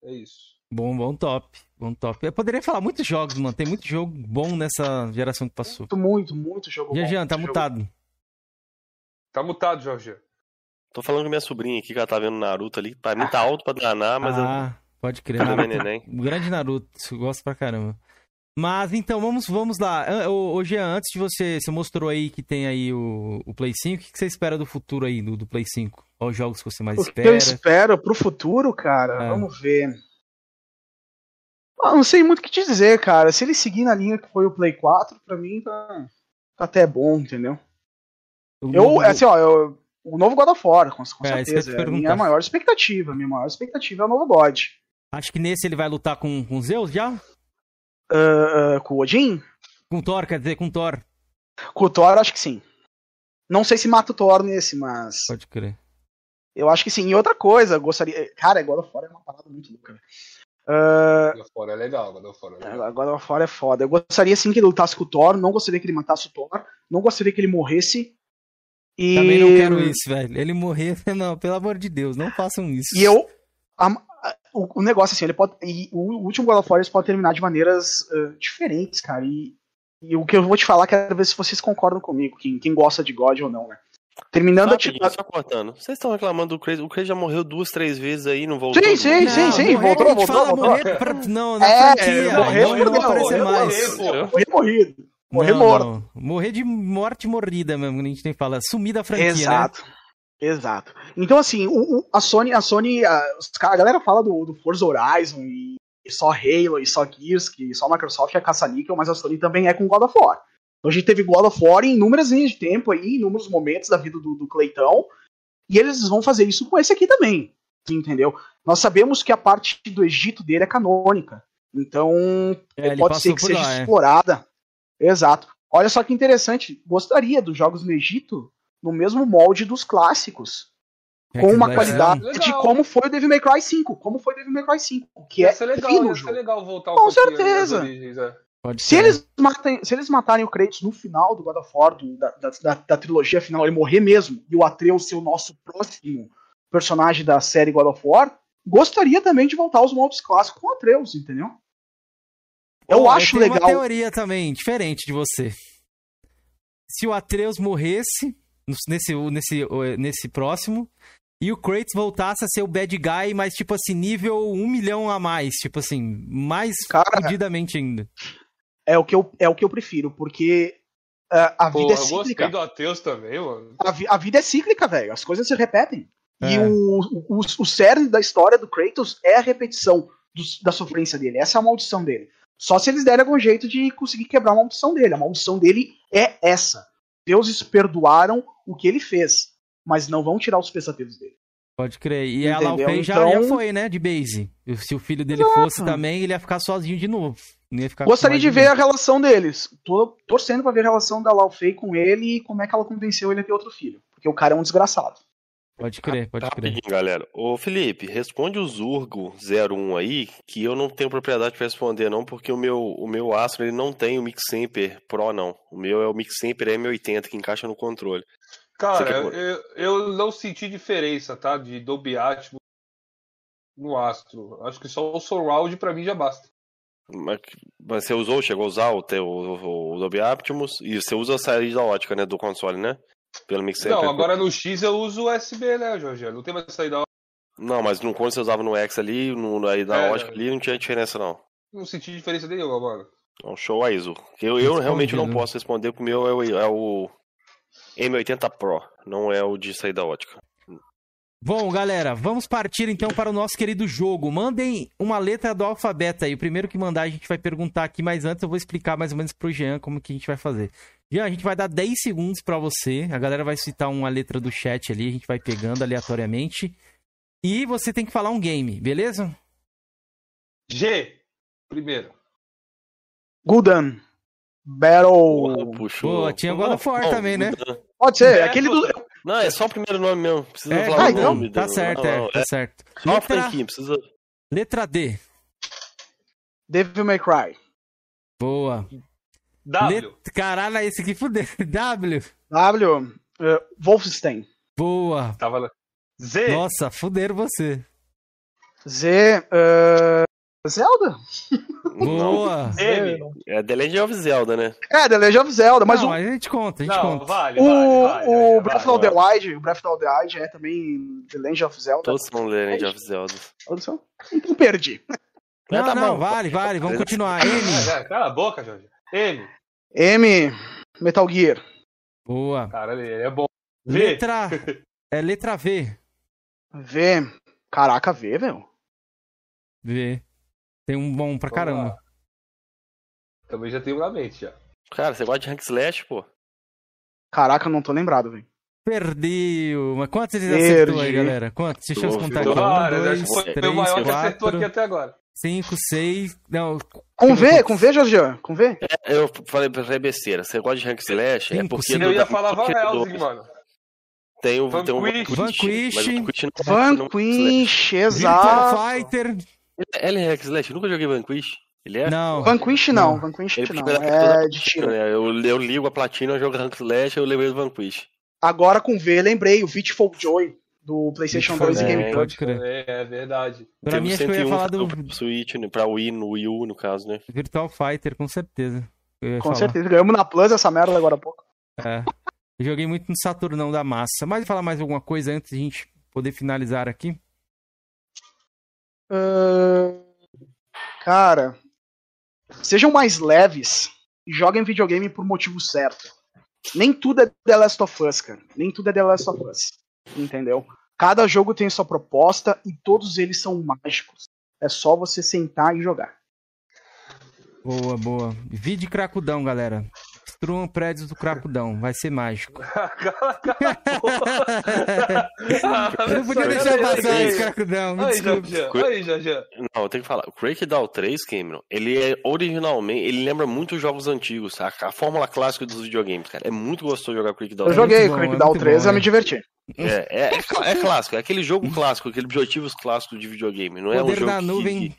É isso. Bom, bom top. Bom top. Eu poderia falar muitos jogos, mano. Tem muito jogo bom nessa geração que passou. Muito, muito, muito jogo bom. Jean, tá muito jogo mutado. Tá mutado, Jorge. Tô falando com minha sobrinha aqui, que ela tá vendo Naruto ali. Pra mim tá alto pra danar, mas eu ah, pode crer. não Naruto, neném. o grande Naruto. Eu gosto pra caramba. Mas então, vamos, vamos lá. Jean, antes de você. Você mostrou aí que tem aí o, o Play 5. O que que você espera do futuro aí, do, do Play 5? Quais os jogos que você mais O que espera? eu espero pro futuro, cara, É. vamos ver. Ah, não sei muito o que te dizer, cara. Se ele seguir na linha que foi o Play 4, pra mim tá, tá até bom, entendeu? O Eu, novo- assim, ó, eu- o novo God of War, com, com É, certeza. É a minha maior expectativa. A minha maior expectativa é o novo God. Acho que nesse ele vai lutar com, com Zeus já? Ah, ah, com o Odin? Com Thor, quer dizer, com Thor. Com o Thor, acho que sim. Não sei se mata o Thor nesse, mas. Pode crer. Eu acho que sim. E outra coisa, eu gostaria. Cara, God of War é uma parada muito louca. velho. Ah, God of War é legal, God of War é legal. God of War é foda. Eu gostaria sim que ele lutasse com o Thor. Não gostaria que ele matasse o Thor. Não gostaria que ele morresse. E... Também não quero isso, velho. Ele morrer, não, pelo amor de Deus, não façam isso. E eu. a- a- o, o negócio assim, ele pode. E o último God of War eles pode terminar de maneiras ah, diferentes, cara. E, e o que eu vou te falar, quero ver se vocês concordam comigo, quem, quem gosta de God ou não, né? Terminando a Rapidinho, só cortando. Vocês estão reclamando do Crazy. O Crazy já morreu duas, três vezes aí, não voltou. Sim, sim, Não, sim, sim, morrer, voltou, voltou, fala voltou. morrer pra- não, na É, franquia. morrer, não, não morrer, aparecer morrer, mais. Morrer morrido. Morrer Não, morto. não. Morrer de morte morrida mesmo, que a gente tem que falar. Sumir da franquia, né? Exato. Exato. Então, assim, o, o- a Sony, a Sony, a, a galera fala do, do Forza Horizon e, e só Halo e só Gears, que só a Microsoft é caça-níquel, mas a Sony também é com God of War. Então a gente teve God of War em inúmeras linhas de tempo aí, em inúmeros momentos da vida do, do Cleitão, e eles vão fazer isso com esse aqui também, entendeu? Nós sabemos que a parte do Egito dele é canônica, então É, pode ser que seja lá, é. Exato. Olha só que interessante, gostaria dos jogos no Egito no mesmo molde dos clássicos, É com uma qualidade de como foi o Devil May Cry 5, como foi o Devil May Cry 5, que Ia é ser legal, fino o ia ser jogo. legal voltar Com certeza. origens, é. Se eles, matem, se eles matarem o Kratos no final do God of War, do- da, da, da- da trilogia final, ele morrer mesmo, e o Atreus ser o nosso próximo personagem da série God of War, gostaria também de voltar aos moldes clássicos com o Atreus, entendeu? Eu Ó, acho tenho uma legal. teoria também, diferente de você. Se o Atreus morresse nesse, nesse, nesse próximo, e o Kratos voltasse a ser o bad guy, mas tipo assim, nível um milhão a mais, tipo assim, mais Cara, fudidamente ainda. É o que eu, é o que eu prefiro, porque ah, a Pô, vida é eu gostei cíclica. do Ateus também, mano. A, vi- a vida é cíclica, velho. As coisas se repetem. E É. o, o, o cerne da história do Kratos é a repetição dos- da sofrência dele. Essa é a maldição dele. Só se eles derem algum jeito de conseguir quebrar a maldição dele. A maldição dele é essa. Deuses perdoaram o que ele fez, mas não vão tirar os pesadelos dele. Pode crer. E a? Laufey já, Então- já foi, né, de base. E Se o filho dele Exato. fosse também, ele ia ficar sozinho de novo. Não ia ficar Gostaria de ver a relação deles. Tô torcendo pra ver a relação da Lau Fei com ele e como é que ela convenceu ele a ter outro filho. Porque o cara é um desgraçado. Pode crer, pode crer. Rapidinho, galera. Ô, Felipe, responde o Zurgo 01 aí, que eu não tenho propriedade pra responder, não, porque o meu, o meu Astro ele não tem o Mix Semper Pro, não. O meu é o Mix Semper M80, que encaixa no controle. Cara, quer- eu, eu não senti diferença, tá? De Dolby Atmos no Astro. Acho que só o Surround pra mim já basta. Mas, mas você usou, chegou a usar o, teu, o, o Dolby Atmos, e você usa a saída ótica, né, do console, né? Pelo Mix Semper. Não, agora no X eu uso USB, né, Jorge? Não tem mais saída. Não, mas no quando você usava no X ali, no, aí da É. ótica ali, não tinha diferença, não. Não senti diferença nenhuma, mano. Então, show aí, Zu. Eu, eu realmente não Respondido. posso responder, porque o meu é o, é o M80 Pro, não é o de saída ótica. Bom, galera, vamos partir então para o nosso querido jogo. Mandem uma letra do alfabeto aí. O primeiro que mandar a gente vai perguntar aqui, mas antes eu vou explicar mais ou menos pro Jean como que a gente vai fazer. Jean, a gente vai dar 10 segundos para você. A galera vai citar uma letra do chat ali, a gente vai pegando aleatoriamente. E você tem que falar um game, beleza? G, primeiro. Gul'dan. Battle. Puxou. Pô, tinha God of War também, né? Gudan. Pode ser, É, aquele do. Não, é só o primeiro nome mesmo. Precisa É, falar ah, o então, nome. tá do- certo, não, é, não, tá certo. Só o Letra, tanquinho, precisa. letra D. Devil May Cry. Boa. W. Let... Caralho, esse aqui fudeu. W. W. eh, Wolfenstein. Boa. Tava lá. Z. Nossa, fuderam você. Z. eh, Zelda? Boa. M. É The Legend of Zelda, né? É, The Legend of Zelda, mas Não, o, a gente conta, a gente Não, conta. vale, o, vale, o vale, Breath vale, of the vale. Wild, o Breath of the Wild é também The Legend of Zelda. Todos são The Legend of Zelda. Olha só. Então perdi. Não, Mas tá não, bom. vale, vale. Vamos continuar. M. É, Cala a boca, Jorge. M. M. Metal Gear. Boa. Cara, ele é bom. V. Letra. É letra V. V. Caraca, V, velho. V. Tem um bom pra Vamos caramba. lá. Também já tenho na mente, já. Cara, você gosta de Hack Slash, pô? Caraca, eu não tô lembrado, velho. Perdeu. Mas quantos vocês Perdi. acertou aí, galera? Quantos? Deixa eu contar aqui. Um, dois, que foi três, o maior que acertou aqui quatro, até agora. Cinco, seis... Não, Com V, com V, Jorge? Com V? Eu falei pra falei besteira. Você gosta de Hack Slash? é Cinco, porque cinco. Eu ia falar Helsing, mano. Tem o, tem o Vanquish. Vanquish. mas o Vanquish não é não é Vanquish, Virtual exato. Fighter... Ele é Hack Slash? Eu nunca joguei Vanquish. Ele é? Não. Vanquish não, Não. Vanquish Ele não. É de tiro. né? eu, eu ligo a platina, eu jogo Hack Slash, eu levei o Vanquish. Agora com V, lembrei, o Beautiful Joy do PlayStation 2 e É, GameCube. Pode crer. É, é verdade. Pra mim, o acho que eu ia 101 falar do Switch, né? Pra Wii, no Wii U, no caso, né? Virtual Fighter, com certeza. Com falar. certeza, ganhamos na Plus essa merda agora há pouco. É. Eu joguei muito no Saturnão da massa. Mas falar mais alguma coisa antes de a gente poder finalizar aqui? Ahn, cara, sejam mais leves e joguem videogame por motivo certo. Nem tudo é The Last of Us, cara. Nem tudo é The Last of Us. Entendeu? Cada jogo tem sua proposta e todos eles são mágicos. É só você sentar e jogar. Boa, boa. Vide Cracudão, galera. Destruam prédios do Cracudão. Vai ser mágico. Eu não podia deixar passar esse Cracudão. Me Aí, Jorge. Não, eu tenho que falar. O Crackdown 3, Cameron, ele é originalmente, ele lembra muito os jogos antigos, a, a fórmula clássica dos videogames, cara. É muito gostoso jogar Crackdown Eu É 3. joguei muito bom, é Crackdown muito 3 bom, e me é. diverti. É, é, é, é clássico, é aquele jogo clássico, aquele objetivos clássicos de videogame. Não é um Poder jogo da que- nuvem, que, que,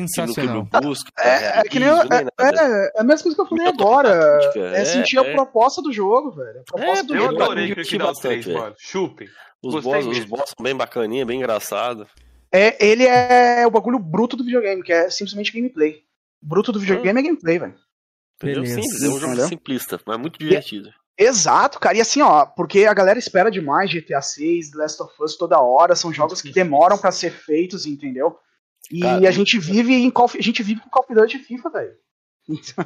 no que sensacional. busca. É, é que nem. eu- É, é, é a mesma coisa que eu falei agora. É é, sentir a é. proposta do jogo, velho. A proposta É, do Eu jogo. eu adorei diverti Crackdown bastante, 3, velho. mano. Chupem. Os boss, os boss são bem bacaninha, bem engraçado. É, ele é o bagulho bruto do videogame, que é simplesmente gameplay. O bruto do videogame é gameplay, velho. Beleza. Simples, é um jogo Entendeu? simplista, mas muito divertido. Exato, cara. E assim, ó, porque a galera espera demais GTA 6, The Last of Us toda hora, são jogos que demoram pra ser feitos, entendeu? E Cara, a gente vive em a gente vive com Call of Duty e FIFA, velho.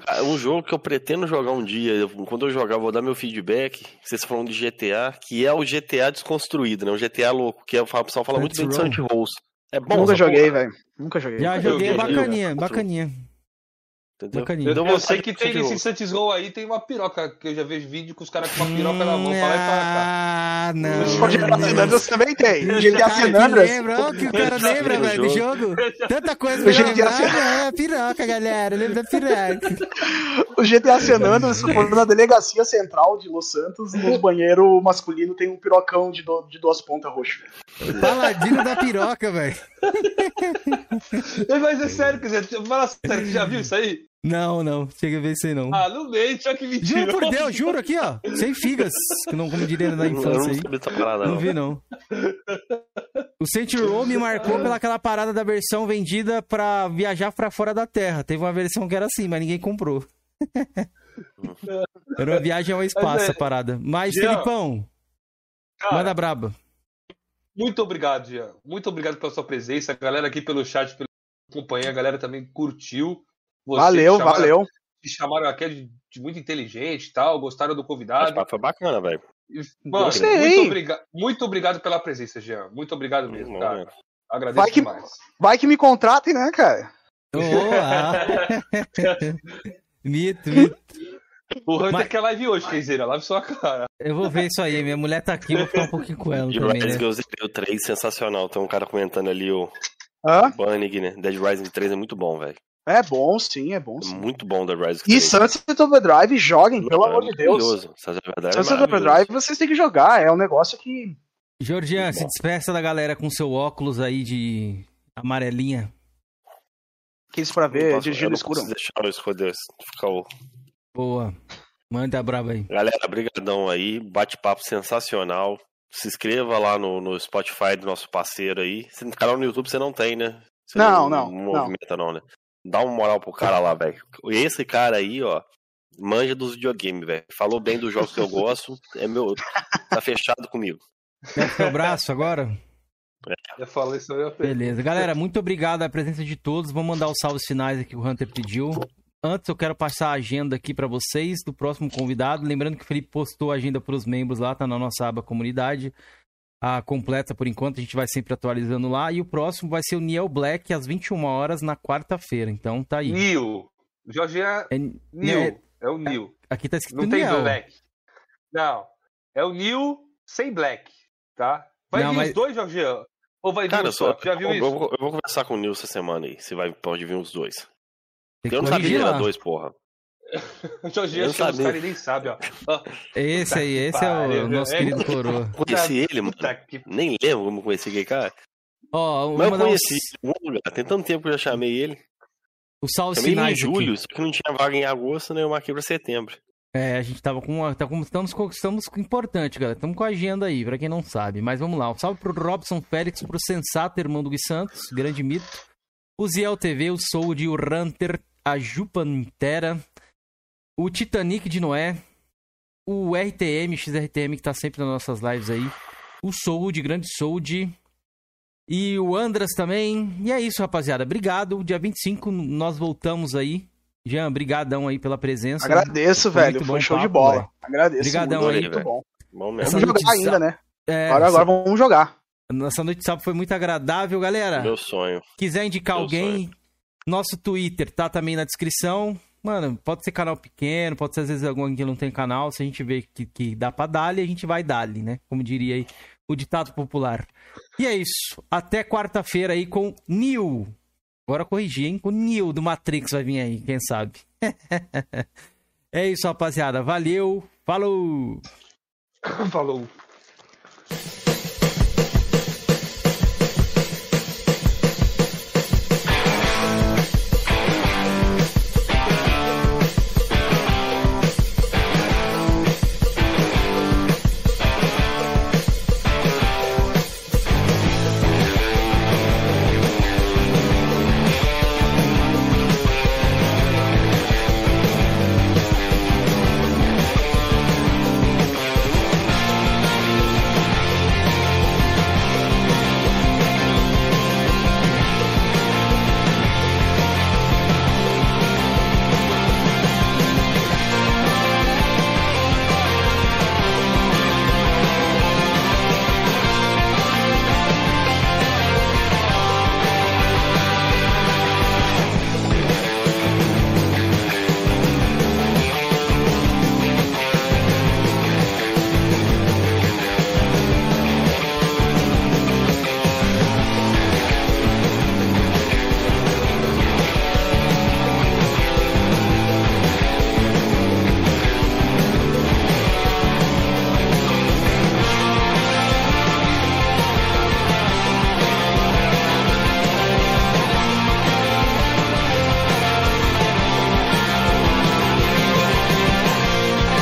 É um jogo que eu pretendo jogar um dia. eu- quando eu jogar, eu vou dar meu feedback. Vocês falam de GTA, que é o GTA desconstruído, né? O GTA louco, que é, o pessoal fala muito bem de Saint Rose. É bom, Nunca joguei, velho. Nunca joguei. Já joguei joguei, bacaninha, bacaninha. Entendeu? bacaninha. Eu, vontade sei que de tem nesse Saints Row aí, tem uma piroca, que eu já vejo vídeo com os caras com uma piroca na mão, pra lá e pra cá. Ah, não. GTA San Andreas também tem. San que Andreas. lembra, ó, que o cara lembra, velho, do jogo. Tanta coisa O pra GTA lembrar. Ah, É, piroca, galera. Lembra da piroca. O GTA Andreas, se for na delegacia central de Los Santos, no banheiro masculino tem um pirocão de, do- de duas pontas roxo. Paladino da piroca, velho. Mas é sério, quer dizer, fala sério, tu já viu isso aí? Não, não. Chega a ver isso aí, não. Ah, não mente, olha que mentira. Juro por Deus, juro aqui, ó. Sem figas. Que não, como diria na não infância aí. dessa parada, Não não. vi, não. O Saint Row me marcou pelaquela parada da versão vendida pra viajar pra fora da Terra. Teve uma versão que era assim, mas ninguém comprou. Era uma viagem ao espaço Mas é- a parada. Mas, Jean, Felipão, Cara, manda braba. Muito obrigado, Jean. Muito obrigado pela sua presença. A galera aqui pelo chat, pelo acompanhar, a galera também curtiu. Você valeu, chamaram- valeu. Te chamaram aqui de, de muito inteligente e tal, gostaram do convidado. Mas Foi bacana, velho. Mano, muito, obriga muito obrigado pela presença, Jean. Muito obrigado mesmo, Não, cara. né? Agradeço Vai que- demais. Vai que me contratem, né, cara? Mito, mito. O Hunter Mas- quer live hoje, Kenzeira. Live sua cara. Eu vou ver isso aí. Minha mulher tá aqui, eu vou ficar um pouquinho com ela Dead também, Rising né? o 3, sensacional. Tem um cara comentando ali o Hã? Né? Dead Rising 3 é muito bom, velho. É bom, sim, é bom, É sim. muito bom Dead Rising E 3. Sunset Overdrive, joguem, pelo É amor de Deus. é verdade, é Sunset. Overdrive vocês têm que jogar, é um negócio que. Georgian, se despeça da galera com seu óculos aí de amarelinha. Aqueles pra Eu ver posso- dirigindo eu não escuro. posso deixar no escuro ficar o Boa. Manda braba aí. Galera, brigadão aí, bate-papo sensacional. Se inscreva lá no, no Spotify do nosso parceiro aí. Se no canal no YouTube você não tem, né? Você Não, não, Não movimenta não, né? Dá uma moral pro cara lá, velho. Esse cara aí, ó, manja dos videogames, velho. Falou bem dos jogos que eu gosto. É meu. Tá fechado comigo. Quer o braço agora? Já falei isso aí. Beleza. Galera, muito obrigado a presença de todos. Vamos mandar os salves finais aqui que o Hunter pediu. Antes eu quero passar a agenda aqui pra vocês do próximo convidado. Lembrando que o Felipe postou a agenda pros membros lá, tá na nossa aba comunidade. A completa por enquanto, a gente vai sempre atualizando lá. E o próximo vai ser o Niel Black às 21 horas na quarta-feira. Então tá aí. Nil. Jorge é É, Nil. é- É o Nil. aqui tá escrito Não tem Niel. Black. Não. É o Nil sem Black. Tá? Vai Não, vir mas- os dois, Jorge? Ou vai vir Cara, um só. só? Já viu eu, isso? vou, eu vou conversar com o Nilson essa semana aí. Se vai, pode vir os dois. Tem Eu não sabia que era dois, porra. O Jorge não chama os caras e nem sabe, ó. Ó, Esse aí, esse é o nosso é. querido coroa. Conheci ele, mano. Que Nem lembro como conheci aquele cara. Ó, Mas eu conheci uns, ele em algum lugar. Tem tanto tempo que eu já chamei ele. os salves Chamei ele em julho, aqui. só que não tinha vaga em agosto, né? Eu marquei pra setembro. É, a gente tava com. uma- Tá com estamos, com- estamos com importante, galera. Estamos com a agenda aí, pra quem não sabe. Mas vamos lá. Um salve pro Robson Félix, pro Sensato, irmão do Gui Santos, grande mito. O Ziel TV, o Sold, o Runter, a Ju Pantera, o Titanic de Noé, o RTM, XRTM, que tá sempre nas nossas lives aí. O Sold, grande Sold. E o Andras também. E é isso, rapaziada. Obrigado. Dia 25 nós voltamos aí. Jean, brigadão aí pela presença. Agradeço, Foi velho. muito Foi bom show de papo, bola. velho. Agradeço. Obrigadão muito, aí, muito bom. Bom mesmo. Vamos jogar de ainda, né? É, Agora, agora vamos jogar. Nossa noite de sábado foi muito agradável, galera. Meu sonho. Quiser indicar Meu alguém, nosso Twitter tá também na descrição. Mano, pode ser canal pequeno, pode ser às vezes alguém que não tem canal. Se a gente vê que, que dá pra dar-lhe, a gente vai dar-lhe, né? Como diria aí o ditado popular. E é isso. Até quarta-feira aí com Neil. Agora corrigir, hein? Com Neil do Matrix vai vir aí, quem sabe. é isso, rapaziada. Valeu. Falou! Falou.